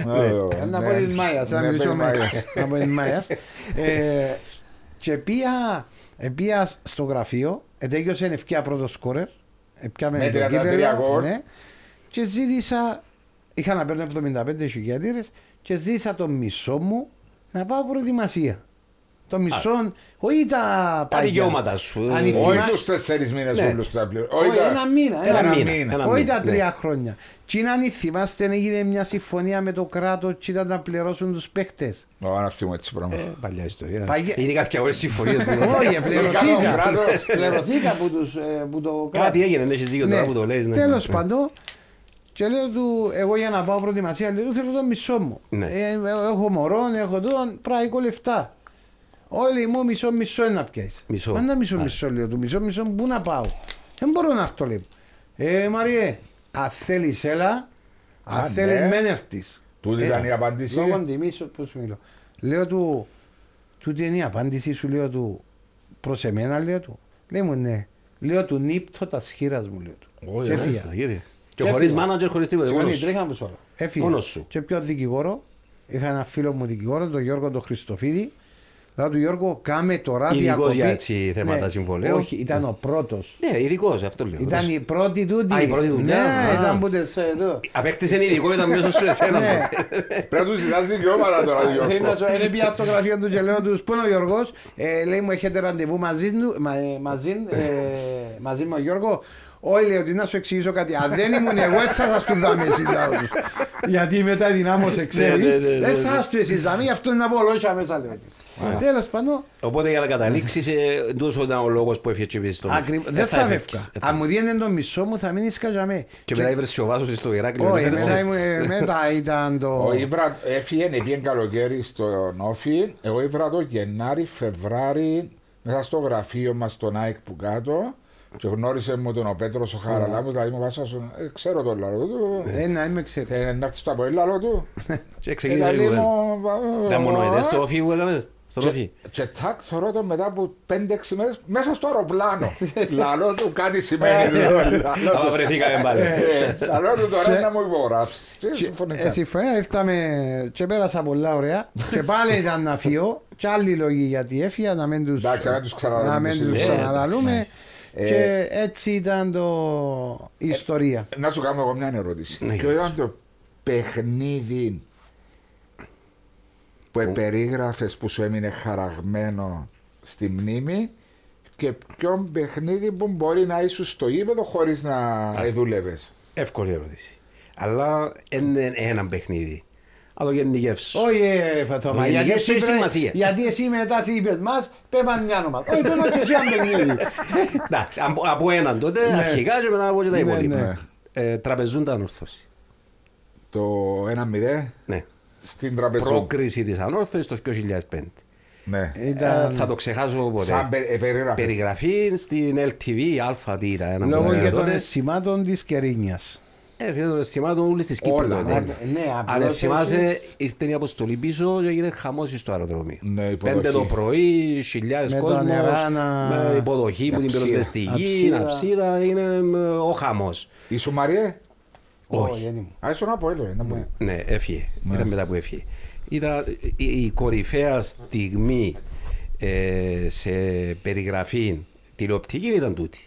Ναι, να πω ναι. την Μάιας, να Ναι, μιλήσω πες με Μάιας. να πω την Μάιας. Ε, Και πήγα, ε, πήγα στο γραφείο, ετέγιωσε ευκαιρία πρώτος σκόρερ, έπιαμε Με το 33 κύπελλο, γκολ. ναι, και ζήτησα, είχα να παίρνω 75 λίρες και ζήτησα το μισό μου να πάω προετοιμασία. Το μισό, όχι τα Τα παγιά. δικαιώματα σου. Αν Όχι θυμάσαι- Όχι τους τέσσερις μήνες Ναι. όλους τα πλήρω. Όχι, τα- ένα μήνα, Ένα ένα μήνα. μήνα. ένα όχι μήνα, τα ναι. τρία χρόνια. Τι είναι αν θυμάστε, έγινε μια συμφωνία με το κράτος και ήταν να πληρώσουν τους παίχτες. Ω, να θυμώ έτσι Ε, πράγματα. Παλιά ιστορία. Παγιά- Είναι κάποια όλες συμφωνίες που Όχι, Κάνω πληρωθήκα. κράτος. Πληρωθήκα από, τους, ε, που το Κάτι κράτος. έγινε, έχεις δίκιο τώρα που το λες. ναι. Τέλος Ναι. πάντων, και λέω του, εγώ για να πάω προετοιμασία, λέω του θέλω το μισό μου. Ναι. Ε, έχω μωρό, έχω το, πράγμα λεφτά. Όλοι μου μισό μισό είναι να πιάσεις. Μισό. Πάντα μισό Α. μισό λέω του, μισό μισό πού να πάω. Δεν μπορώ να έρθω λέω. Ε, Μαριέ, αν θέλεις έλα, αν Α, θέλεις ναι. μεν έρθεις. Τούτη Ε, ήταν η απάντηση. Λόγω τιμής, πώς μιλώ. Λέω του, τούτη είναι η απάντηση σου, λέω του, προς εμένα, λέω του. Λέει μου, ναι. Λέω του, νύπτω τα σχήρας μου, λέω του. Όχι, Και μάλιστα, έφυγα. κύριε. Και Και χωρίς έφυγα. μάνατζερ, χωρίς τίποτα. Συγγνώμη, μόνος σου. τρέχα μου σ' όλα. Έφυγα. Μόνος σου. Και πιο δικηγόρο, είχα ένα φίλο μου δικηγόρο, τον Γιώργο τον Χριστοφίδη. Λέω του Γιώργο, κάμε τώρα Ειδικός διακοπή. για έτσι θέματα συμβολέου. Όχι, ήταν ο πρώτος. Ναι, ειδικός, αυτό λέω. Ήταν η πρώτη τούτη. Α, η πρώτη δουλειά. Ναι, Α. ήταν που τες εδώ. Απέκτησε ειδικό, ήταν μέσα σου εσένα Ναι. τότε. Πρέπει να του ζητάς δικαιώματα τώρα, Είναι Γιώργο. σου- Είναι πια στο γραφείο του και λέω τους πού είναι ο Γιώργος; Ε, Λέει μου έχετε ραντεβού μαζί, του- μα- ε, μαζί, ε, μαζί με ο Γιώργο Όχι λέει ότι να σου εξηγήσω κάτι Αν δεν ήμουν εγώ έτσι θα σας του δάμε εσύ λέω τους. Γιατί μετά δυνάμωσε, ξέρεις. ναι, ναι, ναι, Δεν ναι. θα σου εσύ ζαμί, αυτό είναι από λόγια μέσα λέει της. Τέλος πάντων, Οπότε για να καταλήξεις, τόσο ήταν ο λόγος που έφυγε επίση στο ακριβ- Μέχ. δεν θα έφευγες. φεύγα. Ε, θα- Αν μου δίνει το μισό μου θα μείνεις σκαζαμέ. Και μετά έβρεσε ο Βάσος στο Ηράκλειο. Όχι, έφερε σε- μετά ήμουν- ε, μετά ήταν το... Ο Ήβρα έφυγε, πήγε καλοκαίρι στο Νόφι. Εγώ ήβρα το Γενάρη, Φεβράρι, μέσα στο γραφείο μας στον ΑΕΚ που κάτω. Και γνώρισε μου τον ο Πέτρος ο Χαραλάμου, δηλαδή μου βάσα στον, ε, ξέρω τον λαό του. Ε, να είμαι ξέρει. Ε, να έρθεις στο από λαό του. Και Ε, ξεκίνησε λέει λίγο. μου, βα- Ήταν μόνο βα- εδές στο όφι που έκαμε. Στον Και- όφι. Και τάκ, θωρώ τον μετά από 5-6 μέρες μέσα στο αεροπλάνο. Λαλό του κάτι σημαίνει. Λαλό Αλλά του- βρεθήκαμε πάλι. Ε, Λαλό του τώρα Και- να μου υπογράψεις. Και συμφωνήσαμε. Εσύ φορά ήρθαμε και πέρασα πολλά ωραία και πάλι ήταν να φύγω και άλλοι λόγοι γιατί έφυγα να μην τους, Εντάξει, να μην τους ξαναλαλούμε. Να μην τους Ε, ξαναλαλούμε Ε, και έτσι ήταν το η ιστορία. Να σου κάνω εγώ μια ερώτηση. Ναι, Ποιο ήταν το παιχνίδι που επερίγραφες που σου έμεινε χαραγμένο στη μνήμη και ποιο παιχνίδι που μπορεί να ήσουν στο ύπεδο χωρίς να δούλευες. Εύκολη ερώτηση. Αλλά είναι ένα παιχνίδι. Να το γενικεύσω. Όχι, ε, Φατώμα, Η γιατί γεύση εσύ, έχει πρέπει- σημασία. γιατί εσύ μετά εσύ είπες μας, πέπαν μια όνομα. Όχι, πέπαν και εσύ αν παιχνίδι. Εντάξει, από- από έναν τότε Ναι. αρχικά και μετά από και τα Ναι, υπόλοιπα. ναι. Ε, Τραπεζούντα ανόρθωση. Το 1-0 Ναι. στην τραπεζού. Πρόκριση της ανόρθωσης το 2005. Ναι. Ε, Ήταν θα το ξεχάσω ποτέ. Σαν πε- ε, περιγράφες. Περιγραφή στην LTV, αλφα τι ήταν. ένα λόγω από τα και των τότε. αισθημάτων της Κερίνιας. Ε, φίλε, των αισθημάτων όλης της Κύπρου. Όλα, τότε. όλα. Ναι, Αν απλώς θυμάσαι, έχεις- ήρθε η αποστολή πίσω και έγινε χαμός στο αεροδρόμιο. Ναι, υποδοχή. Πέντε το πρωί, χιλιάδες Με τα κόσμος, νερά να- με υποδοχή που την Αψίδα. πυροσβεστική, Αψίδα. αψίδα, είναι ε, ο χαμός. Ήσου Μαριέ. Όχι. δεν ήμουν. Α, ήσουν από έλο. Ναι, έφυγε. Ήταν μετά που έφυγε. Ήταν η, η κορυφαία στιγμή ε, σε περιγραφή τηλεοπτική ήταν τούτη.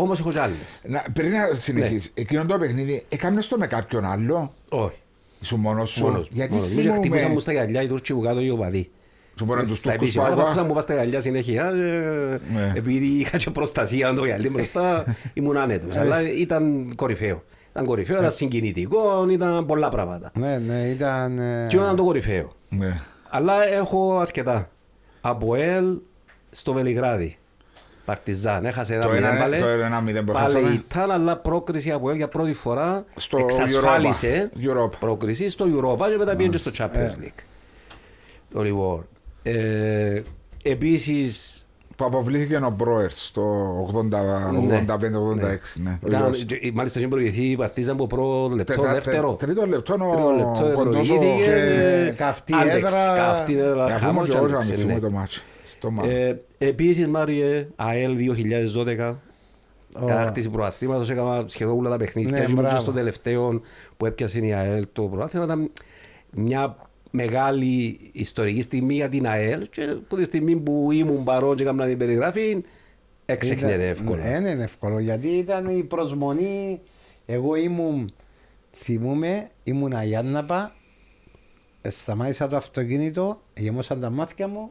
Όμως έχω κι άλλες. Να, πριν να συνεχίσει, Ναι. εκείνο το παιχνίδι, έκαμε το με κάποιον άλλο; Όχι. Ήσουν μόνος σου; Μόνος, Γιατί μόνος. μου. Και χτυπούσαν θυμούμαι. μου στα γυαλιά οι Τούρκοι που κάτω οι οπαδοί. Σου μπορεί να τους Στα τούκους επίσημα, που αλλά άκουα. πούσαν μου πας στα γυαλιά συνέχεια. ε, Ναι. Επειδή είχα και προστασία το γυαλί μπροστά, ήμουν άνετος. Αλλά ήταν κορυφαίο. Ήταν κορυφαίο, ήταν συγκινητικό, ήταν πολλά πράγματα. Ναι, ναι, ήταν... ε, Και ήταν το κορυφαίο. Ναι. Αλλά έχω αρκετά. Από ελ στο Βελιγράδι. Παρτιζάν. Έχασε ένα Το μηδέν ένα- πάλι. το ένα μηδέν που Πάλι χάσαμε. ήταν, αλλά πρόκριση από ελ για πρώτη φορά Στο εξασφάλισε Europa. Europa. πρόκριση στο Europa και μετά πήγαινε και στο Champions League. Το λοιπόν. Ε, επίσης Που αποβλήθηκε ο Μπρόερς στο 85-86. Ναι. Ο ήταν, Ιωσ. και- μάλιστα είχε προηγηθεί η Παρτίζαν από πρώτο λεπτό, Τετά- δεύτερο. τε- Τρίτο λεπτό Τρίτο λεπτό, ο κοντός ο- προηγήθηκε. και καυτή Άντεξε, έδρα. Καυτή έδρα, Να πούμε χάμος και και εγώ να άντεξε, θυμούμε ναι. το μάτσο. Στο μάτσο. Ε, Επίσης, Μάριε, ΑΕΛ 2012, κατάκτηση προαθλήματος, έκανα σχεδόν όλα τα παιχνίδια. Ναι, και ήμουν και μπράβο. στο τελευταίο που έπιασε η ΑΕΛ το προάθλημα. Ήταν μια μεγάλη ιστορική στιγμή για την ΑΕΛ και από τη στιγμή που ήμουν παρόν και έκανα την περιγράφη, έξεχνεται Ήταν- εύκολα. Ναι, ναι, είναι εύκολο γιατί ήταν η προσμονή. Εγώ ήμουν, θυμούμαι, ήμουν Αγιάνναπα, ε, σταμάτησα το αυτοκίνητο, γεμώσαν τα μάτια μου,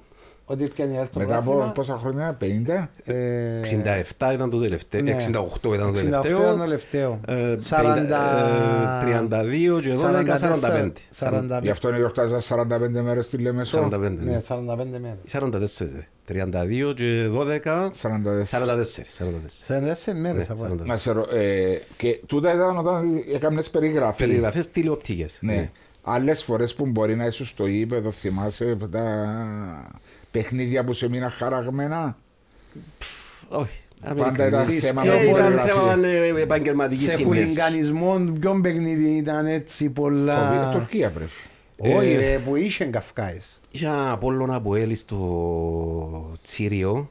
ότι πιάνει έρθει το Μετά από πρωτάθλημα. πόσα χρόνια, 50. Ε, 67 ήταν το τελευταίο, ναι. 68 ήταν το 68 τελευταίο. ήταν το τελευταίο. Ε, 40 ε, 32 και 12, 45. 45. Γι' αυτό γιορτάζα 45 μέρες στη Λεμεσό. 45, Ναι, ναι. 45 μέρες. 44, ρε. 32 και 12, 44. 44. 44. 44 μέρες Ναι, από 44. Να σε ρω- ε, και τούτα ήταν όταν έκανε περιγραφή. Περιγραφές τηλεοπτικές. Ναι. Άλλες φορές που μπορεί να είσαι στο ύπεδο, θυμάσαι τα παιχνίδια που σε μείνα χαραγμένα; Όχι. Πάντα ήταν Αμερικανικής. θέμα Και με ήταν περιγραφή. θέμα ε, επαγγελματικής Σε σύνδεσης. χουλιγκανισμό, ποιον παιχνίδι ήταν έτσι Φοβή- πολλά. Τουρκία πρέπει. Όχι Ε, ρε, που είχε Καυκάες. Είχε ένα Απόλλωνα από έλη στο Τσίριο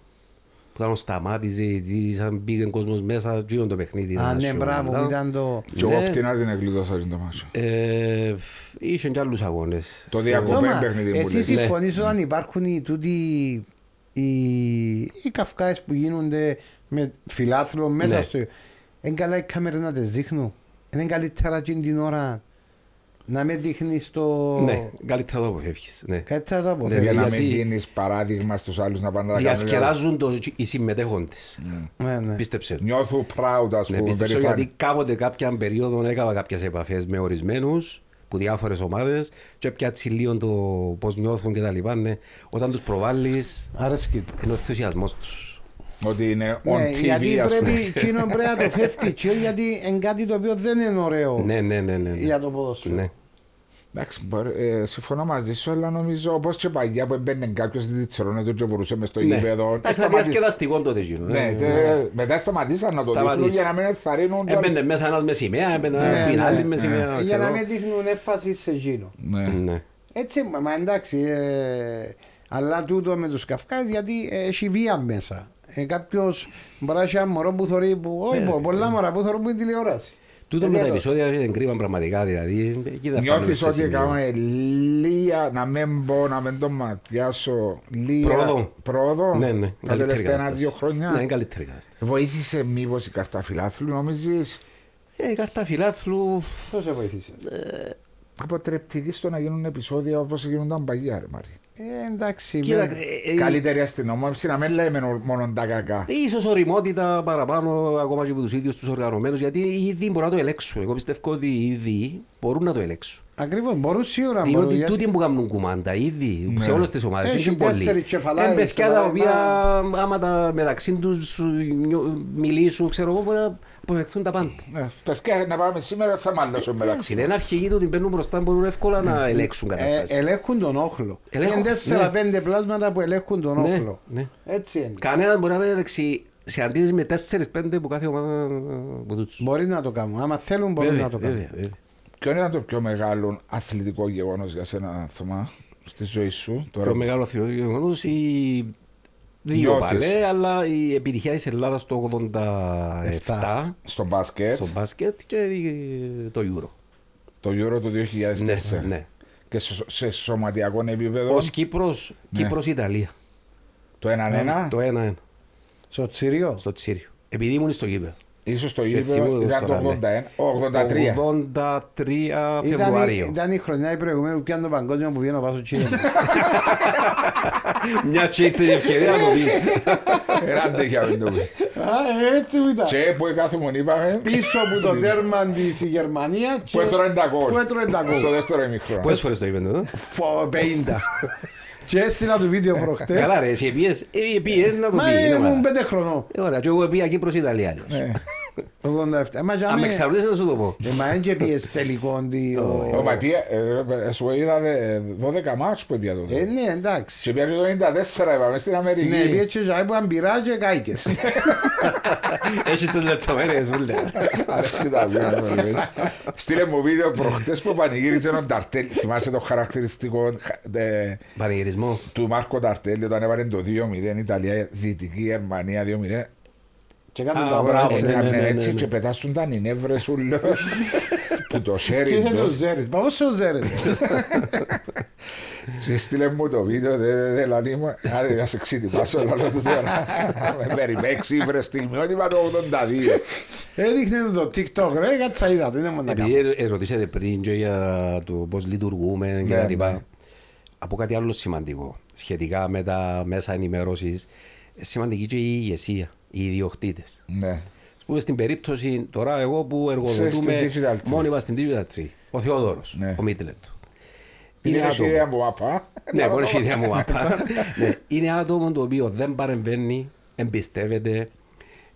που ήταν ο Σταμάτης, ε, σαν πήγαινε κόσμος μέσα, γίνον το παιχνίδι. Α, ένα ναι, show, μπράβο, μετά. που ήταν το... Και εγώ Ναι. φτηνά την εκκλειδώσα το μάτσο. Ε, είχε και άλλους αγώνες. Το Στο- διακοπέ Θωμά, παιχνίδι που Εσύ λες. Ναι. συμφωνείς όταν υπάρχουν οι τούτοι οι, οι Καυκάες που γίνονται με φιλάθλο μέσα Ναι. στο... Είναι καλά οι κάμερες να τις δείχνουν. Είναι καλύτερα εκείνη την ώρα να με δείχνεις το... Ναι, καλύτερα το αποφεύγεις. Ναι. Καλύτερα το Ναι, αποφεύγεις. Για να μην γιατί- δίνεις παράδειγμα στους άλλους να πάνε να τα κάνουν. Διασκεδάζουν το, οι συμμετέχοντες. Ναι, ναι. Πίστεψε. Νιώθουν proud, ας Ναι, πούμε. πίστεψε περήφανοι. γιατί κάποτε κάποια περίοδο έκανα κάποιες επαφές με ορισμένους που διάφορες ομάδες και πιάτσει λίγο το πώς νιώθουν και τα λοιπά. Ναι. Όταν τους προβάλλεις Άρεσκει του. είναι ο ενθουσιασμός τους. Ότι είναι on Ναι, TV, γιατί ας πούμε. πρέπει, εκείνο πρέπει να το φεύγει και γιατί είναι κάτι το οποίο δεν είναι ωραίο Ναι, ναι, ναι. ναι, ναι. για το ποδόσφαιρο. ναι. Εντάξει, μπορεί- ε, συμφωνώ μαζί σου, αλλά νομίζω όπως και παλιά που έμπαινε κάποιος στη Τσερόνε του και μπορούσε μες στο Ναι. γήπεδο. Εντάξει, ήταν σταματήσ- διασκεδαστικό τότε εκείνο. Ναι, ε. τε- μετά σταματήσαν να το δείχνουν Σταματήσει. για να μην ενθαρρύνουν. και- Έμπαινε μέσα ένας με σημαία, έμπαινε ένας Ναι, στην ναι, άλλη με ναι. σημαία. Για ξέρω. να μην δείχνουν έμφαση σε εκείνο. Ναι. Ναι. Έτσι, μα, μα εντάξει, ε, αλλά τούτο με τους Καυκάς γιατί ε, έχει βία μέσα. Ε, κάποιος μπορεί να έχει ένα μωρό που θωρεί, που, όχι, πο- πολλά μωρά που θωρούν που είναι τηλεόραση. Τούτο Ε, με τα δεν το- επεισόδια είναι κρίμα πραγματικά, δηλαδή. εκεί δεν φτάνουμε Νιώθεις σε ότι σημείο. έκαμε λίγα, να μην πω, να μην το ματιάσω, λίγα Πρόοδο. πρόοδο Ναι, ναι. τα καλύτερη τελευταία κατάσταση. ένα-δύο χρόνια. Ναι, είναι καλύτερη κατάσταση. Βοήθησε μήπως η καρταφυλάθλου, νομίζεις, Ε, η κάρτα φιλάθλου. Πώς σε βοήθησε; αποτρεπτική στο να γίνουν επεισόδια όπως γίνονταν παγιά, ρε Μάρη. Ε, εντάξει, Κοίτα, με- ε, ε, Καλύτερη αστυνόμευση, να μην λέμε μόνο τα κακά. Ίσως οριμότητα παραπάνω ακόμα και από τους ίδιους τους οργανωμένους γιατί ήδη μπορούν να το ελέγξουν. Εγώ πιστεύω ότι ήδη μπορούν να το ελέγξουν. Ακριβώς, μπορούν σίγουρα μπορούν, Διότι γιατί- τούτοι που κάνουν κουμάντα ήδη Ναι. σε όλες τις ομάδες Έχει είναι πολλοί. τέσσερις κεφαλάδες, Είναι παιδιά τα κεφαλάδες, οποία άμα τα μεταξύ τους νιω- μιλήσουν ξέρω εγώ μπορεί να αποφευθούν τα πάντα. Ναι, παιδιά, να πάμε σήμερα θα μάλλωσουν μεταξύ Είναι αρχηγοί του την παίρνουν μπροστά μπορούν εύκολα να ελέγξουν Ε, καταστάσεις. ελέγχουν τον όχλο. Ελέγχουν, Είναι ναι. τέσσερα-πέντε πλάσματα που ελέγχουν τον Ναι, όχλο. ναι. Έτσι είναι. Κανένας μπορεί να μην ελέγξει σε αντίθεση με 4-5 που κάθε ομάδα από τούτους. Μπορεί να το κάνουν. Άμα θέλουν μπορούν Βέβαια, να το κάνουν. Βέβαια, βέβαια. Ποιο ήταν το πιο μεγάλο αθλητικό γεγονός για σένα, Θωμά, στη ζωή σου τώρα. Το μεγάλο αθλητικό γεγονός η δύο Νιώθεις; πάλι, αλλά η επιτυχία της Ελλάδας το 87 Στο μπάσκετ, στο μπάσκετ και η- το Euro. το Euro του 2004. Ναι, ναι. Και σε, σε σωματιακό επίπεδο, Ως Κύπρος, Ναι. Κύπρος-Ιταλία. το 1-1, Το 1-1 Στο Τσιριό. στο Τσίριο. Επειδή ήμουν στο γήπεδο. Ίσως το Και γήπεδο θυμούμαι ήταν τώρα, το ναι. 81, ο, 83. 83 Ήταν, η- Φεβρουάριο. ήταν η χρονιά η προηγουμένη που πιάνε το παγκόσμιο που βγαίνει ο Βάσο Τσίριο. Μια και ήρθε η ευκαιρία να το πεις. Εράντε για να το πεις. Α, έτσι που ήταν. Και που κάθομον είπαμε, Πίσω από το τέρμα της η Γερμανία και που έτρωε τα γκολ. που έτρωε τα γκολ. Στο δεύτερο ημίχρονο. Πόσες φορές το είπαν εδώ. Φω- 50. Και έστειλα το βίντεο προχτές. Καλά ρε, εσύ πήγες, ε, πήγες να το Μα πει. είναι ήμουν ομάδας. πέντε χρονών. Ε, Ωραία, και εγώ πήγα Κύπρος Ιταλία. Αλλιώς. Ναι. 87. Μα για Αν με μέ- εξαρτήσεις να σου το πω. Ε, Μα δεν και πιες τελικό τι, ο- Ο Μαπία, ε, σου είδα δε- 12 μάτς που έπια Ε, τότε. ναι, εντάξει. Και πια το 94 είπαμε στην Ναι, Αμερική. πιες και ζάει που αν πειρά και κάηκες. Έχεις τις λεπτομέρειες μου λέει. Αρέσκει τα βίντεο μου, λες. Στείλε μου βίντεο προχτές που πανηγύριζε τον Ταρτέλ. Θυμάσαι το χαρακτηριστικό ε, Πανηγυρισμό. του Μάρκο Ταρτέλ όταν έβαλε το 2-0 Ιταλία, Δυτική Γερμανία 2-0. Και κάπου Α, τα μπράβο, βράδυ. ναι, Έκαμε ναι, ναι, έτσι ναι. και πετάσουν τα νινεύρες σου λέω. Που το Και σέρι είναι ο του. Ζέρης. Μα πώς ο Ζέρης. Και στείλε μου το βίντεο, δεν δε, λαλεί μου. Άντε να σε ξύτιμάσω, λαλό του τώρα. Με περιπέξει, βρε στιγμιότυπα το 82. Έδειχνε το TikTok ρε, κάτσα είδα το. Είναι μόνο να κάνω. Επειδή ε- ερωτήσατε πριν και για το πώς λειτουργούμε και Ναι, τα λοιπά. ναι. Από κάτι άλλο σημαντικό σχετικά με τα μέσα ενημέρωσης, ε, σημαντική και η ηγεσία, οι ιδιοκτήτες. Ναι. Ας πούμε στην περίπτωση τώρα εγώ που εργοδοτούμε στην Digital Tree. μόνιμα στην Digital Tree, ο Θεόδωρος, Ναι. ο Μίτλετ. Είναι άτομο. ιδέα μου, απά. Ναι, μπορείς η ιδέα μου απά. ναι, είναι άτομο το οποίο δεν παρεμβαίνει, εμπιστεύεται,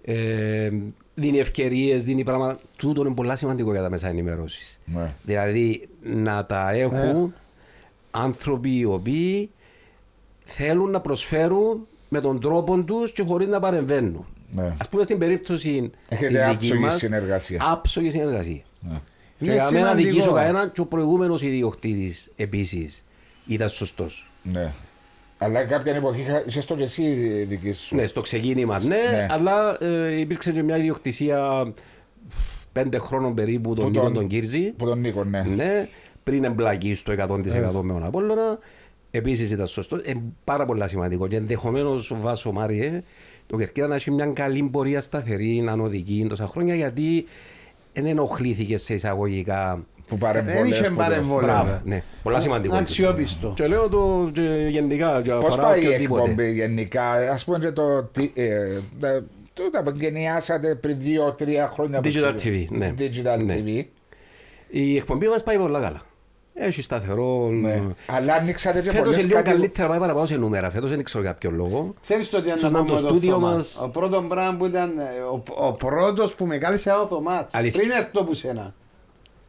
ε, δίνει ευκαιρίες, δίνει πράγματα. Τούτο είναι πολύ σημαντικό για τα μέσα ενημέρωση. Ναι. Δηλαδή να τα έχουν άνθρωποι οι οποίοι θέλουν να προσφέρουν με τον τρόπο τους και χωρίς να παρεμβαίνουν. Ναι. Α πούμε στην περίπτωση Έχετε τη δική άψογη μας, συνεργασία. Άψογη συνεργασία. Ναι. Και Είναι για μένα σημαντικό. δικήσω κανένα και ο προηγούμενος ιδιοκτήτης επίσης ήταν σωστός. Ναι. Αλλά κάποια εποχή είχα- είσαι στο και εσύ δική σου. Ναι, στο ξεκίνημα ναι, Ναι. αλλά ε, υπήρξε και μια ιδιοκτησία πέντε χρόνων περίπου τον Που Νίκο τον- τον Κύρζη. Που τον Νίκο, ναι. Ναι, πριν εμπλακεί στο 100% με τον Απόλλωνα. Επίσης ήταν σωστό. Ε, πάρα πολύ σημαντικό. Και ενδεχομένως βάσο Μάριε, το Κερκίδα να έχει μια καλή πορεία σταθερή, ανωδική τόσα χρόνια, γιατί δεν ενοχλήθηκες σε εισαγωγικά. Που Δεν παρεμβολές. είχε που το- παρεμβολές. Μπράβο, ναι, πολλά σημαντικό. Αξιόπιστο. Και λέω το και γενικά, και Πώς αφορά πάει η οποιοδήποτε. εκπομπή γενικά, ας πούμε και το... τι- ε, τα- Τούτα που γενιάσατε πριν δύο-τρία χρόνια. που Digital ξέρω. TV, ναι. Digital Ναι. TV. Η εκπομπή μας πάει πολύ καλά. Έχει σταθερό. Ναι. Αλλά ανοίξατε και Φέτος είναι πολλές λίγο κατηγο- καλύτερα πάει παραπάνω σε νούμερα. Φέτος δεν ξέρω για ποιο λόγο. Ξέρεις το τι Ίσως να να είναι το πούμε το στούντιο Θωμά. μας. Ο πρώτος πράγμα που ήταν ε, ο, ο πρώτος που με κάλεσε ο Θωμάς. Αλήθεια. Πριν έρθω που σένα.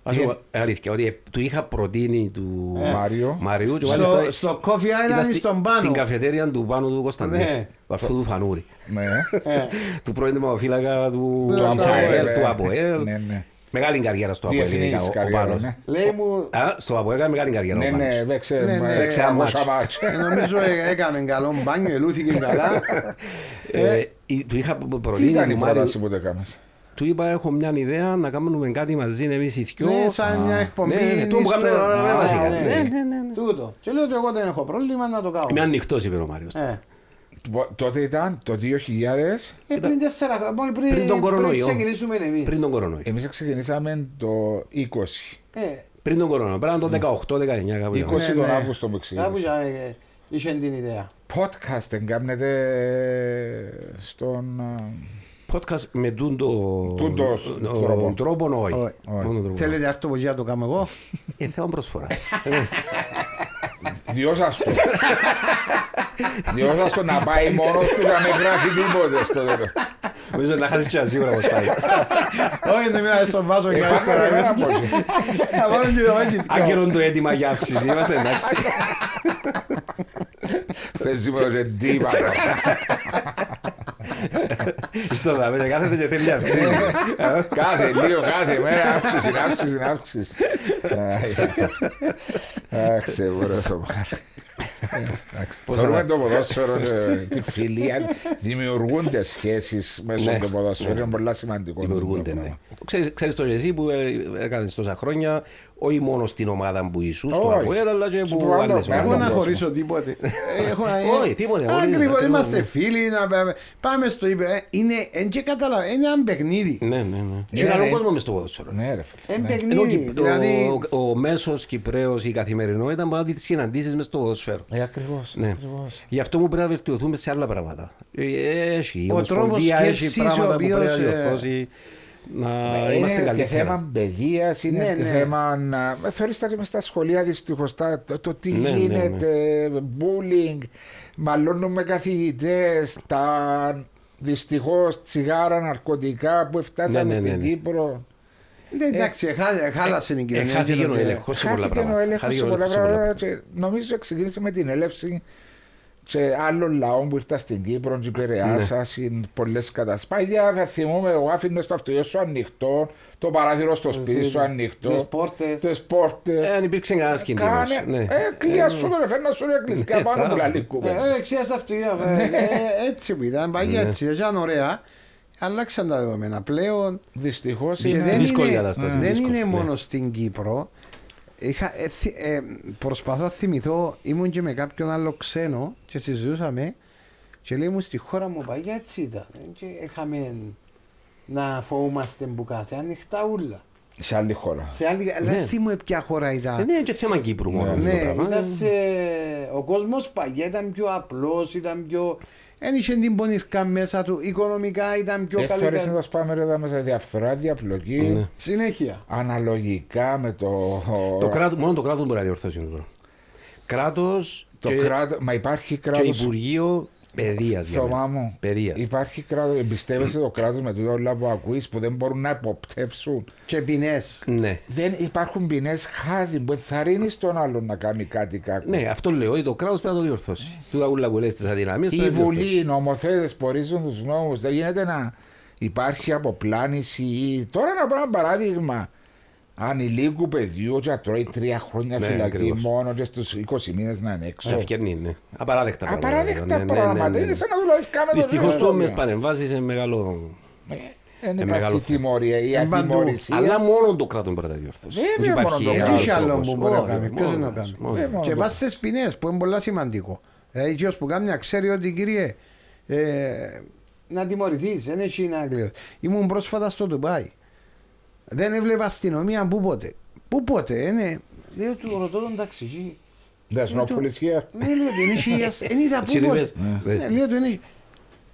Ας Τι- πω, ε, Αλήθεια, ότι ε, του είχα προτείνει του Ε. Μάριο. Μαριού και Στο, μάλιστα στο Coffee ήταν Island στη- στον πάνω. στην καφετέρια του πάνω του Κωνσταντίνου. Ναι. Του αρφού του Φανούρη. Ναι. Ε, Του πρώην τιμοφύλακα του Του του Αποέλ, Αποέλ, ε. του Αποέλ. Ναι, ναι. Μεγάλη καριέρα στο Αποέλ. Διεθνής ειδικά, ο- ο καριέρα, Πάνος. ναι. λέει μου, Α, Στο Αποέλ έκανε μεγάλη καριέρα ο Ναι, Πάνος. ναι, παίξε Ναι, ναι, ε, παίξε ένα πόσα μάτς. μάτς. ε, νομίζω ε, έκαμε καλό μπάνιο, ελούθηκε καλά. Ε, η- Του είχα Τι προτείνει ήταν η του Μάριου. πρόταση που το έκανες; Του είπα έχω μια ιδέα να κάνουμε κάτι μαζί εμείς οι δυο. Ναι, σαν μια εκπομπή. ναι, ναι, το που κάνουμε, στο- ναι, ναι, Α, βασικά. ναι. Ναι, ναι, ναι, ναι. Τούτο. Και λέω ότι εγώ δεν έχω πρόβλημα να το κάνω. Είμαι ανοιχτός είπε ο Μάριος. Ε, Τότε ήταν το 2000. ε, πριν τέσσερα χρόνια, μόλις πριν, Πριν τον κορονοϊό. πριν ξεκινήσουμε εμείς. Πριν τον κορονοϊό. Εμείς ξεκινήσαμε το 20. Ε, Πριν τον κορονοϊό. Πρέπει να είναι το 18-19 κάπου. 20 ήταν. Ναι, τον ναι. Αύγουστο που κάπου ξεκίνησα. για, ε, είχε την ιδέα. Podcast δεν κάνετε στον... ε, Podcast με τούν το Τούν το ο- τρόπο. τρόπο όχι. Όχι. Με τον τρόπο. Θέλετε αυτό που για το κάνω εγώ; Ε, θέλω προσφοράς. Διώσαστο. Διώσαστο να πάει μόνος του να μην γράφει τίποτε στο τέλος. Νομίζω να χάσεις και ένα σίγουρα πως πάει. Όχι, δεν μιλάω στον βάζο Ε, και πάμε τώρα. ρε, ένα πόσο. Να βάλω και το μάκι. Άκυρο το έτοιμα για αύξηση. Είμαστε εντάξει. Παίζει με το ζεντήμα. Στο δάμε, κάθεται και θέλει αύξηση. Κάθε λίγο, κάθε μέρα αύξηση, αύξηση, αύξηση. Αχ, Θεέ μου, ρε το πάρει. Θεωρούμε το ποδόσφαιρο, ε, τη φιλία, δημιουργούνται σχέσεις μέσω Ναι. του ποδόσφαιρου, είναι πολύ σημαντικό. Δημιουργούνται, το ναι. πράγμα. Ξέρεις, ξέρεις το εσύ που ε, έκανες τόσα χρόνια, όχι μόνο στην ομάδα που ήσουν, στο Όχι. Αποέλ, αλλά και Στο που άλλο, άλλες με Εγώ άλλον να ομάδες. κόσμο. χωρίσω τίποτε. Έχω- Όχι, τίποτε, όχι, Ακριβώς, ακριβώς, είμαστε ναι. φίλοι. να πάμε- Πάμε στο είπε. ε, Είναι, εν και καταλαβα- είναι ένα παιχνίδι. Ναι, ναι, ναι. Ναι, Και καλό ναι. κόσμο μες στο ποδόσφαιρο. Ναι, ρε φίλε. Εν ναι. Ενώ παιχνίδι. και Δηλαδή, ο, ο μέσος Κυπρέος, η καθημερινότητα μπορεί να τη συναντήσεις μες στο ποδόσφαιρο. Ε, ακριβώς, Ναι. ακριβώς. Γι' αυτό μου πρέπει να βελτιωθούμε σε άλλα πράγματα. Ε, Έχει, η Ο Ομοσπονδία τρόπος έχει σκέψης πράγματα ο που πρέπει να οποίος, ε, διορθώσει. Να Ε, είμαστε Είναι και καλύτερα. θέμα παιδείας, είναι Ναι, και ναι. θέμα. να- ε, Θεωρείς τα μες στα σχολεία δυστυχώς το, το τι Ναι, ναι, ναι. γίνεται, bullying, μαλώνουμε καθηγητές, τα δυστυχώς τσιγάρα, ναρκωτικά που φτάσανε Ναι, ναι, ναι, στην ναι. Κύπρο. ναι, εντάξει, χά- χάλασε την κοινωνία. χάθηκε και ο το- έλεγχος σε πολλά Χάθηκε ο πράγματα. έλεγχος Χάθηκε σε ο πολλά έλεγχος σε πολλά πράγματα και νομίζω ξεκίνησε με την έλευση και άλλων λαών που ήρθαν στην Κύπρο και επηρεάσα Ναι. σε πολλές καταστάσεις. Παλιά θα θυμούμαι, εγώ άφηνες το αυτοκίνητο σου ανοιχτό, το παράθυρο στο σπίτι σου Τις ανοιχτό, πόρτες. τις πόρτες. Ε, αν υπήρξε κανένας κινδύνος. Κάνε, ναι. ε, κλεία σου το φέρνα σου ρε κλειδιά πάνω που λαλεί κουβέντα. Ε, Ξέρεις αυτή, ε, ε, έτσι που ήταν, παγιά Ναι. έτσι, ήταν ωραία. Αλλάξαν τα δεδομένα πλέον. Δυστυχώς Και Δύσκολη είναι... δύσκολη είναι, κατάσταση, δεν δύσκολη, είναι ναι. μόνο στην Κύπρο. Είχα, ε, θυ- ε, προσπαθώ να θυμηθώ, ήμουν και με κάποιον άλλο ξένο και συζητούσαμε και λέει μου στη χώρα μου παγιά έτσι ήταν. Ε, Και είχαμε να φοβούμαστε που κάθε ανοιχτά ούλα. Σε άλλη χώρα. Σε άλλη, αλλά Ναι. δεν θυμούμαι ποια χώρα ήταν. Δεν είναι και θέμα Κύπρου μόνο. Ναι, αυτό το Ναι, πράγμα. ήταν σε... ο κόσμος παγιά ήταν πιο απλός, ήταν πιο... Δεν είχε την πονηρκά μέσα του, οικονομικά ήταν πιο Δεν θεωρείς να καλύτερα. το σπάμε ρε εδώ μέσα διαφθορά, διαπλοκή, Ναι. Συνέχεια. αναλογικά με το... Το κράτος, μόνο το κράτος μπορεί να διορθώσει το πράγμα. Κράτος Το και, κράτο, μα υπάρχει και κράτος Υπουργείο Παιδείας. για Θωμά μένα. μου, Παιδείας. υπάρχει κράτος, εμπιστεύεσαι το κράτος με τούτα όλα που ακούει που δεν μπορούν να υποπτεύσουν. Και ποινές. Ναι. Δεν υπάρχουν ποινές χάδι που θα ρίνει τον άλλον να κάνει κάτι κακό. Ναι, αυτό λέω. ότι Το κράτος πρέπει να το διορθώσει. Του ούλα που λες τις αδυναμίες Η πρέπει να το διορθώσει. Βουλή, οι νομοθέτες που ορίζουν τους νόμους, δεν γίνεται να υπάρχει αποπλάνηση ή. Τώρα να πω ένα παράδειγμα. Ανηλίκου παιδιού και να τρώει τρία χρόνια Ναι, φυλακή ακριβώς. μόνος και στους 20 μήνες να είναι έξω. Ευκαιρνή, ναι. Απαράδεκτα πράγματα. Απαράδεκτα Ναι, ναι, ναι, πράγματα. ναι, ναι. Είναι σαν να δουλεύει κάμετο. Δυστυχώς το μες παρεμβάσεις είναι μεγάλο. Δεν μεγάλο υπάρχει θέμα. τιμωρία ή Είναι παντού. ατιμωρησία. Αλλά μόνο το κράτος μπορεί να τα διορθώσει. Βέβαια, Δεν μόνο το υπάρχει κράτος. άλλος Τι άλλο τρόπος. που μπορεί να Όχι, κάνει, ποιος μόνο δεν το ένας, κάνει. μόνο Ε, ένας. μόνο Και το- πας στις ποινές που είναι πολύ σημαντικό. Δηλαδή ποιος που κάνει να ξέρει ότι κύριε ε, να τιμωρηθείς, δεν έχει να κλειδώσει. Ήμουν πρόσφατα στο Ντουμπάι. Δεν έβλεπα αστυνομία πού πότε. Πού πότε, είναι. Λέω του ρωτώ τον ταξιτζή. There's no police here. Ναι, λέω δεν έχει αστ- δεν είδα Έτσι πού πότε. είπες. Ναι. Ναι, Λέω δεν έχει.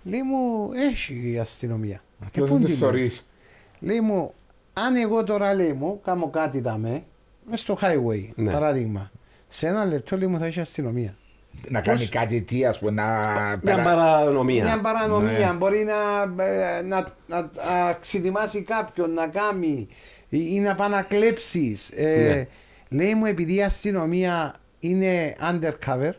Λέει μου, έχει η αστυνομία. Και Απλώς πού δεν τη την έχει. θωρείς. Λέει μου, αν εγώ τώρα λέει μου, κάνω κάτι δαμέ, μες στο highway, Ναι. παράδειγμα. Σε ένα λεπτό λέει μου θα έχει αστυνομία. Να κάνει κάτι τι, ας πούμε, να... Μια περα- παρανομία. Μια παρανομία Ναι. μπορεί να, ε, να, να, να ξετοιμάσει κάποιον να κάνει ή, ή να πάει να κλέψεις. Ναι. Λέει μου επειδή η αστυνομία είναι undercover,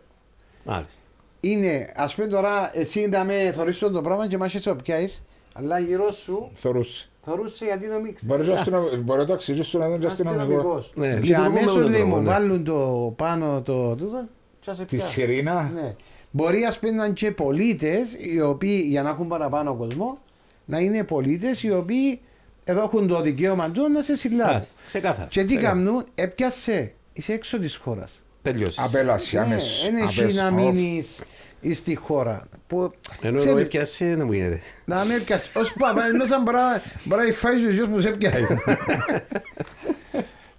Μάλιστα. είναι ας πούμε τώρα εσύ να με θωρείς το πράγμα και μάχεσαι το πιάσεις, αλλά γύρω σου Θωρούσε. θωρούσε γιατί είναι μίξ. Μπορείς να αστυνο- Μπορεί να το αξίζεις σου να δουν και αστυνομικό. Αστυνομικός. Ναι, Και λειτουργούμε με αμέσως τον λέει τρόπο, μου ναι. βάλουν το πάνω το τούτο και σε Τη πιάσουν. σιρήνα. Ναι. Μπορεί ας πούμε να είναι και πολίτες οι οποίοι για να έχουν παραπάνω κόσμο να είναι πολίτες οι οποίοι εδώ έχουν το δικαίωμα τους να σε συλλάβουν. Μάλιστα, Ξεκάθαρα. Και τι Ξεκάθαρα. κάνουν, έπιασε, είσαι έξω της χώρας. Τελειώσεις. Απέλαση αμέσως. Δεν έχει αμέσως. να Ω, μείνεις στη χώρα. Που, Ενώ ξέρεις, εγώ έπιασε, δεν μου γίνεται. να με έπιασε. Ως παπά, μέσα μπορεί να φάει ο γιος μου σε έπιασε.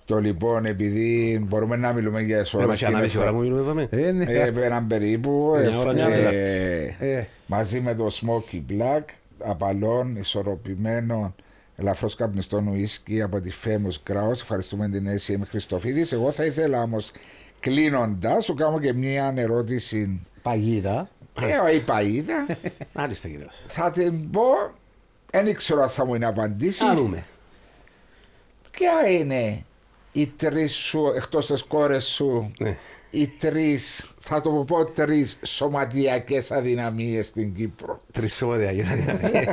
Το λοιπόν, επειδή μπορούμε να μιλούμε για Δεν εσωτερικά. μας είχε ανάβει η ώρα μου μιλούμε εδώ. με. Ε, ναι. Ε, έναν περίπου Μια ώρα ε, και ένα ε, Ε. μαζί με το Smoky Black απαλών, ισορροπημένων ελαφρώς καπνιστών ουίσκι από τη Famous Grouse ευχαριστούμε την ACM Χριστοφίδης εγώ θα ήθελα όμως κλείνοντας σου κάνω και μια ερώτηση Παγίδα. ε, όχι παΐδα Μάλιστα κύριος. θα την πω δεν ήξερα αν θα μου είναι απαντήσει Α, δούμε. ποια είναι οι τρεις σου εκτός τις κόρες σου Ναι. οι τρεις, θα το πω τρεις σωματιακές αδυναμίες στην Κύπρο. Τρεις σωματιακές αδυναμίες.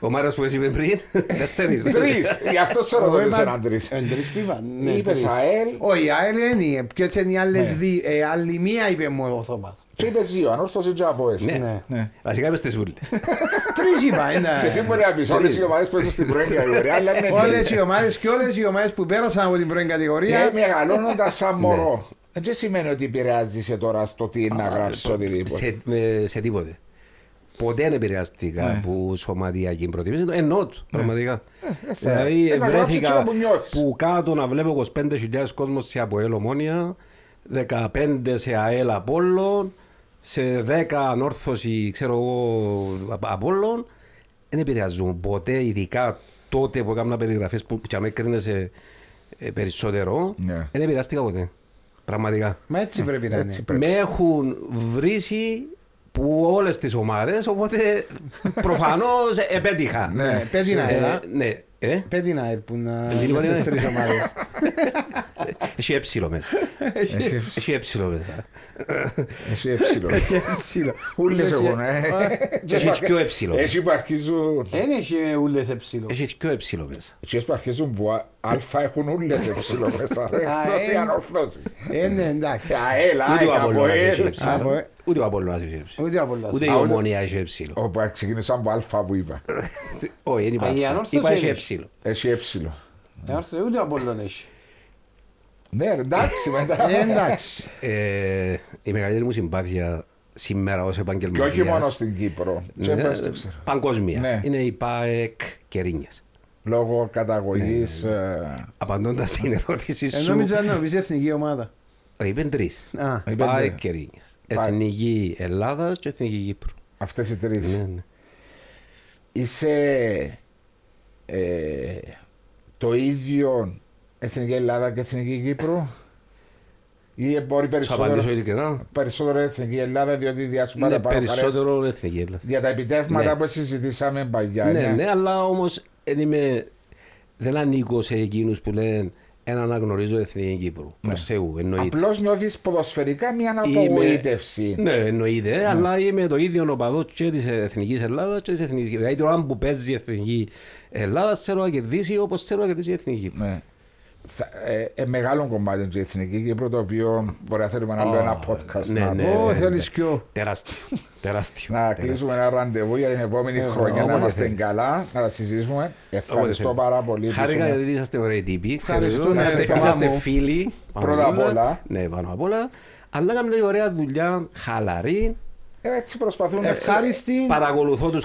Ο Μάρος που εσύ είπες πριν, τέσσερις. τρεις, γι' αυτό σε ρωτώ σε έναν τρεις. Εν τρεις πίβα. ναι, Είπες τρεις. ΑΕΛ, Όχι, η ΑΕΛ δεν είναι. Ποιες είναι οι άλλες Ναι. δύο. Ε, Άλλη μία είπε μου ο Θωμάς. Και είπες δύο, ανόρθωση και από ΑΕΛ. Ναι. Ναι. Ναι. Βασικά είπες τις ούλες. Τρεις είπα. ένα. Και εσύ μπορεί να πεις όλες οι ομάδες παίζουν στην πρώην κατηγορία, αλλά είναι Όλες τρεις. οι ομάδες και όλες οι ομάδες που πέρασαν από την πρώην Και κατηγορία μεγαλώνοντας σαν Ναι. μωρό. Δεν σημαίνει ότι επηρεάζει σε τώρα στο τι είναι να γράψεις οτιδήποτε. Σε- με- Σε τίποτε. Ποτέ δεν επηρεαστήκα Ναι. από σωματιακή προτίμηση. Εννοώ του, πραγματικά. θα- Δηλαδή ε, να γράψεις βρέθηκα εκείνο που νιώθεις. που κάτω να βλέπω 25.000 κόσμος σε ΑΠΟΕΛ Ομόνια, 15 σε ΑΕΛ Απόλλων, σε 10 ανόρθωση, ξέρω εγώ, Απ- Απόλλων. Δεν επηρεαζούν ποτέ, ειδικά τότε που έκανα περιγραφές που και με έκρινε περισσότερο. Ναι. Δεν επηρεαστήκα ποτέ. Πραγματικά. Μα έτσι πρέπει να είναι. Έτσι πρέπει. Με έχουν βρήσει που όλες τις ομάδες, οπότε προφανώς επέτυχα. Ναι. Πες να Ε, έλα. ναι. Ε, Πες την ΑΕΛ που να Δεν είπα, είναι ναι. στις τρεις ομάδες. έχει έψιλο μέσα. Έχει έψιλο μέσα. Εσύ έψιλο. Σύλλο. Ούλες έχουν, ε. Έχει πιο έψιλο Εσύ μέσα. που αρχίζουν... Δεν έχει ούλες εψίλο. Έχει πιο έψιλο μέσα. Εκείνες που αρχίζουν που α- αλφα έχουν ούλες έψιλο μέσα. ρε. Α, Εκτός η ε, ανόρθωση. Ε, ναι, εντάξει. ΑΕΛ, Ούτε ο ΑΕΚ, Απόλλωνας έχει ΑΠΟΕΛ. έψιλο. Από, ε, Ούτε ο Απόλλωνας έχει έψιλο. Ούτε από όλα. Ούτε η Α, ούτε- Ομόνια έχει έψιλο. Όπου ξεκίνησαν από αλφα που είπα. Όχι, δεν είπα. Α, η αυτό. ανόρθωση Είπα έχει έχει. Έψιλο. Έχει έψιλο. Ούτε από όλα έχει. Ναι, ρε, εντάξει μετά. Ε, Εντάξει. Ε, Η μεγαλύτερη μου συμπάθεια σήμερα ως Και επαγγελματίας όχι μόνο στην Κύπρο. Και Ναι, πες το ξέρω. Παγκόσμια. Ναι. Είναι η ΠΑΕΚ Κερίνιας. Λόγω καταγωγής... Ναι, ε, Απαντώντας στην ερώτηση Ε, σου, Νόμιζα να πεις εθνική ομάδα. ε, είπεν τρεις. Α, Είπεν ΠΑΕΚ τρεις. Κερίνιας. ΠΑΕΚ. Εθνική Ελλάδας και Εθνική Κύπρου. Αυτές οι τρεις. Ναι, ναι. Είσαι ε, το ίδιο Εθνική Ελλάδα και Εθνική Κύπρο ή μπορεί Θα απαντήσω περισσότερο, ειλικρινά. περισσότερο Εθνική Ελλάδα διότι διάσου Είναι παραπάνω χαρές περισσότερο Εθνική Ελλάδα. για τα επιτεύγματα Ναι. που συζητήσαμε παλιά. Ναι, ναι, αλλά όμως δεν είμαι... Δεν ανήκω σε εκείνους που λένε ένα αναγνωρίζω Εθνική Κύπρου. Προς Θεού, εννοείται. Απλώς νιώθεις ποδοσφαιρικά μια Είμαι- απογοήτευση. Ναι, εννοείται, αλλά είμαι το ίδιο οπαδός και της Εθνικής Ελλάδας και της Εθνικής Κύπρου. Δηλαδή τώρα που παίζει η Εθνική Ελλάδα, θέλω να κερδίσει όπως θέλω να κερδίσει η Εθνική Κύπρου. Ναι. Θα- ε, ε, μεγάλο κομμάτι είναι η Εθνική Κύπρο το οποίο μπορεί να θέλουμε να λέω ένα podcast ναι, να, ναι, το- Ω, ναι, θέλεις πιο. Τεράστιο. τεράστιο. να τεράστιο. κλείσουμε ένα ραντεβού για την επόμενη Ε, χρονιά να όποτε είμαστε θέλεις. καλά, να τα συζητήσουμε. Ευχαριστώ θέλεις. πάρα πολύ. που Χάρηκα ήσουν- γιατί είσαστε ωραίοι τύποι. Ευχαριστούμε, Ξέρετε, είσαστε- Θωμά Είσαστε μου. φίλοι. πάνω Πρώτα απ' όλα. Ναι, πάνω απ' όλα. Αλλά κάνετε ωραία δουλειά, χαλαρή. Ε, Έτσι προσπαθούν Ευχάριστη. Παρακολουθώ τους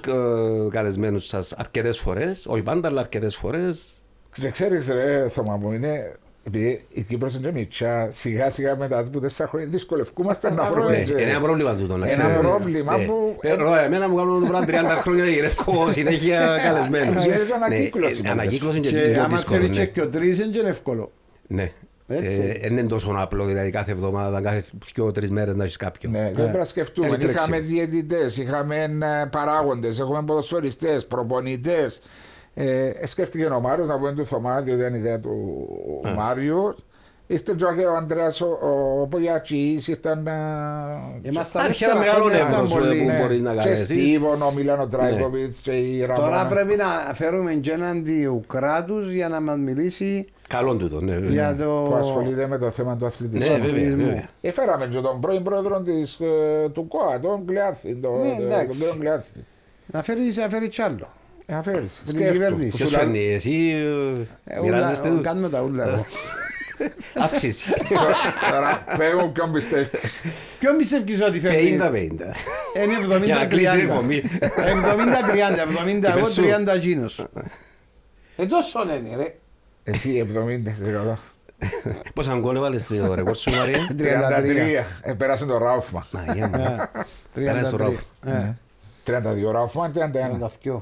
καλεσμένους σας αρκετές φορές. Όχι πάντα, αλλά αρκετές φορές. Και ξέρεις ρε Θωμά μου, είναι επειδή η Κύπρος είναι μητσά, σιγά σιγά μετά από τέσσερα χρόνια δυσκολευκούμαστε να βρούμε. Ναι, και- είναι ένα πρόβλημα τούτο. να Ένα ξέρετε. πρόβλημα Ναι. που- Ε, ρο, Εμένα μου κάνουν πράγμα 30 χρόνια να γυρεύω συνέχεια καλεσμένους. Γίνεται ανακύκλωση Ναι, πολλές Ανακύκλωση και Και λίγο άμα δύσκολο. θέλεις ναι. και ο τρεις είναι και εύκολο. Ναι. Έτσι. Ε, Δεν είναι τόσο απλό, δηλαδή κάθε εβδομάδα, κάθε δύο-τρει μέρες να έχεις κάποιον. Ναι, δεν πρέπει να σκεφτούμε. Είναι τρέξιμο. Είχαμε διαιτητές, είχαμε παράγοντες, έχουμε ποδοσφαιριστές, προπονητές. Ε, σκέφτηκε ο Μάριος να πούμε του Θωμά, διότι ήταν ιδέα του Α. Μάριου. Ήρθε και ο Αντρέα ο, ο Πογιατσής, ήρθαν. Ήμασταν Άρχισε ένα τέσσερα μεγάλο χρόνια, ήταν εύρος, πολύ. που Ναι. μπορείς να Και κάνεις. Στίβον, ο Μιλάνο Τράικοβιτ και η Ραμόνα. Τώρα πρέπει να φέρουμε και έναν του κράτους για να μας μιλήσει Καλό τούτο, ναι. βέβαια. για το. που ασχολείται με το θέμα του Ναι, αθλητισμού. βέβαια, αθλητισμού. βέβαια. Έφεραμε και τον πρώην πρόεδρο της, ε, του ΚΟΑ, τον Κλειάθη. Τον, Ναι, τον, εντάξει. τον Κλειάθη. Να φέρει, να φέρεις κι άλλο. Ε, αφαίρεσαι. Την Σκέφτου. κυβέρνηση. Που Ποιος σου λέει- φέρνει, εσύ Ε, ε, ούλα- μοιράζεστε τους; Κάνουμε τα ούλα. εγώ. Αύξηση. Τώρα, πες μου ποιον πιστεύεις. Ποιον πιστεύεις ότι φέρνει; 50-50. Είναι Για να κλείσει την 70-30. εκπομπή. 70-30. 70 εγώ, Είπες σου. 30 εκείνος. Ε, τόσο είναι ρε. Εσύ 70%. Πόσα γκολ έβαλες στο ρεκόρ σου, Μαρία. 33. Ε, πέρασε το Ράουφμα. Να, για Ε, μα. Πέρασε στο 33. Ράουφ. Ε, 32 Ράουφμα, 31. 32.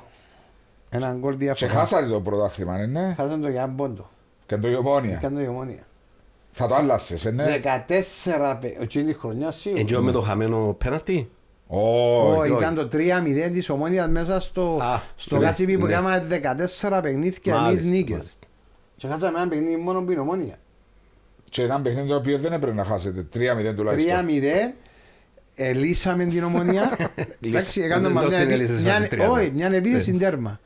Έναν γκολ Και διαφορά. χάσατε το πρωτάθλημα, ναι. Χάσαν το για έναν πόντο. Και το Ιωμόνια. Έκανε το η ομόνια. Θα το άλλασες, ε, ναι. 14 πε- εκείνη η χρονιάς σίγουρα. Εντζό με το χαμένο πέναρτι. Ω, Όχι. ήταν το 3-0 της ομόνιας μέσα στο, Α, στο ναι, κάτσιπι που ναι. κάναμε 14 παιχνίδια εμείς Μάλιστα, νίκες. Μάλιστα. Και χάσαμε ένα παιχνίδι μόνο που είναι ομόνια. Και ένα παιχνίδι το οποίο δεν έπρεπε να χάσετε. 3-0 τουλάχιστον. 3-0 ελύσαμε την ομόνια. Εντάξει, έκαναμε Δεν μια, δώσ' την επί- ελύσες μια- με τις 30. όχι, μια επίθεση τέρμα.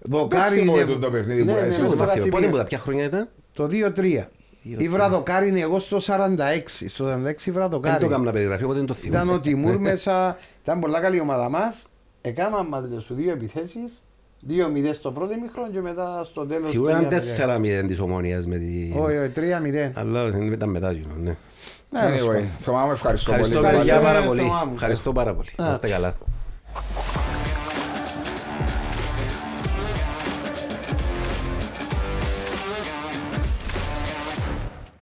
Δοκάρι θυμώ είναι- το το παιχνίδι που Ναι, ναι, έσαι. ναι, Πού στο τα Κάτσιπι. Πότε που τα ποια χρόνια ήταν. Το 2-3. Η Βραδοκάρη είναι εγώ στο 46. Στο 46 η Δεν το Βραδοκάρη. έκανα περιγραφή, οπότε δεν το θυμάμαι. Ήταν ο Τιμούρ μέσα. Ήταν πολλά καλή η ομάδα μας. Έκαναμε μας σου δύο επιθέσεις. 2-0 στο πρώτο ημίχρονο και μετά στο τέλος. Θυμούμαι έναν 4-0 της ομόνιας με τη... Όχι, όχι, 3-0. Αλλά δεν ήταν μετά, γίνω, ναι. Ναι, τέλος Anyway, πάντων. Θωμά μου ευχαριστώ Ευχαριστώ πολύ. παιδιά Ευχαριστώ, πάρα ε, πολύ. Θωμά μου. Ευχαριστώ πάρα πολύ. Να είστε καλά.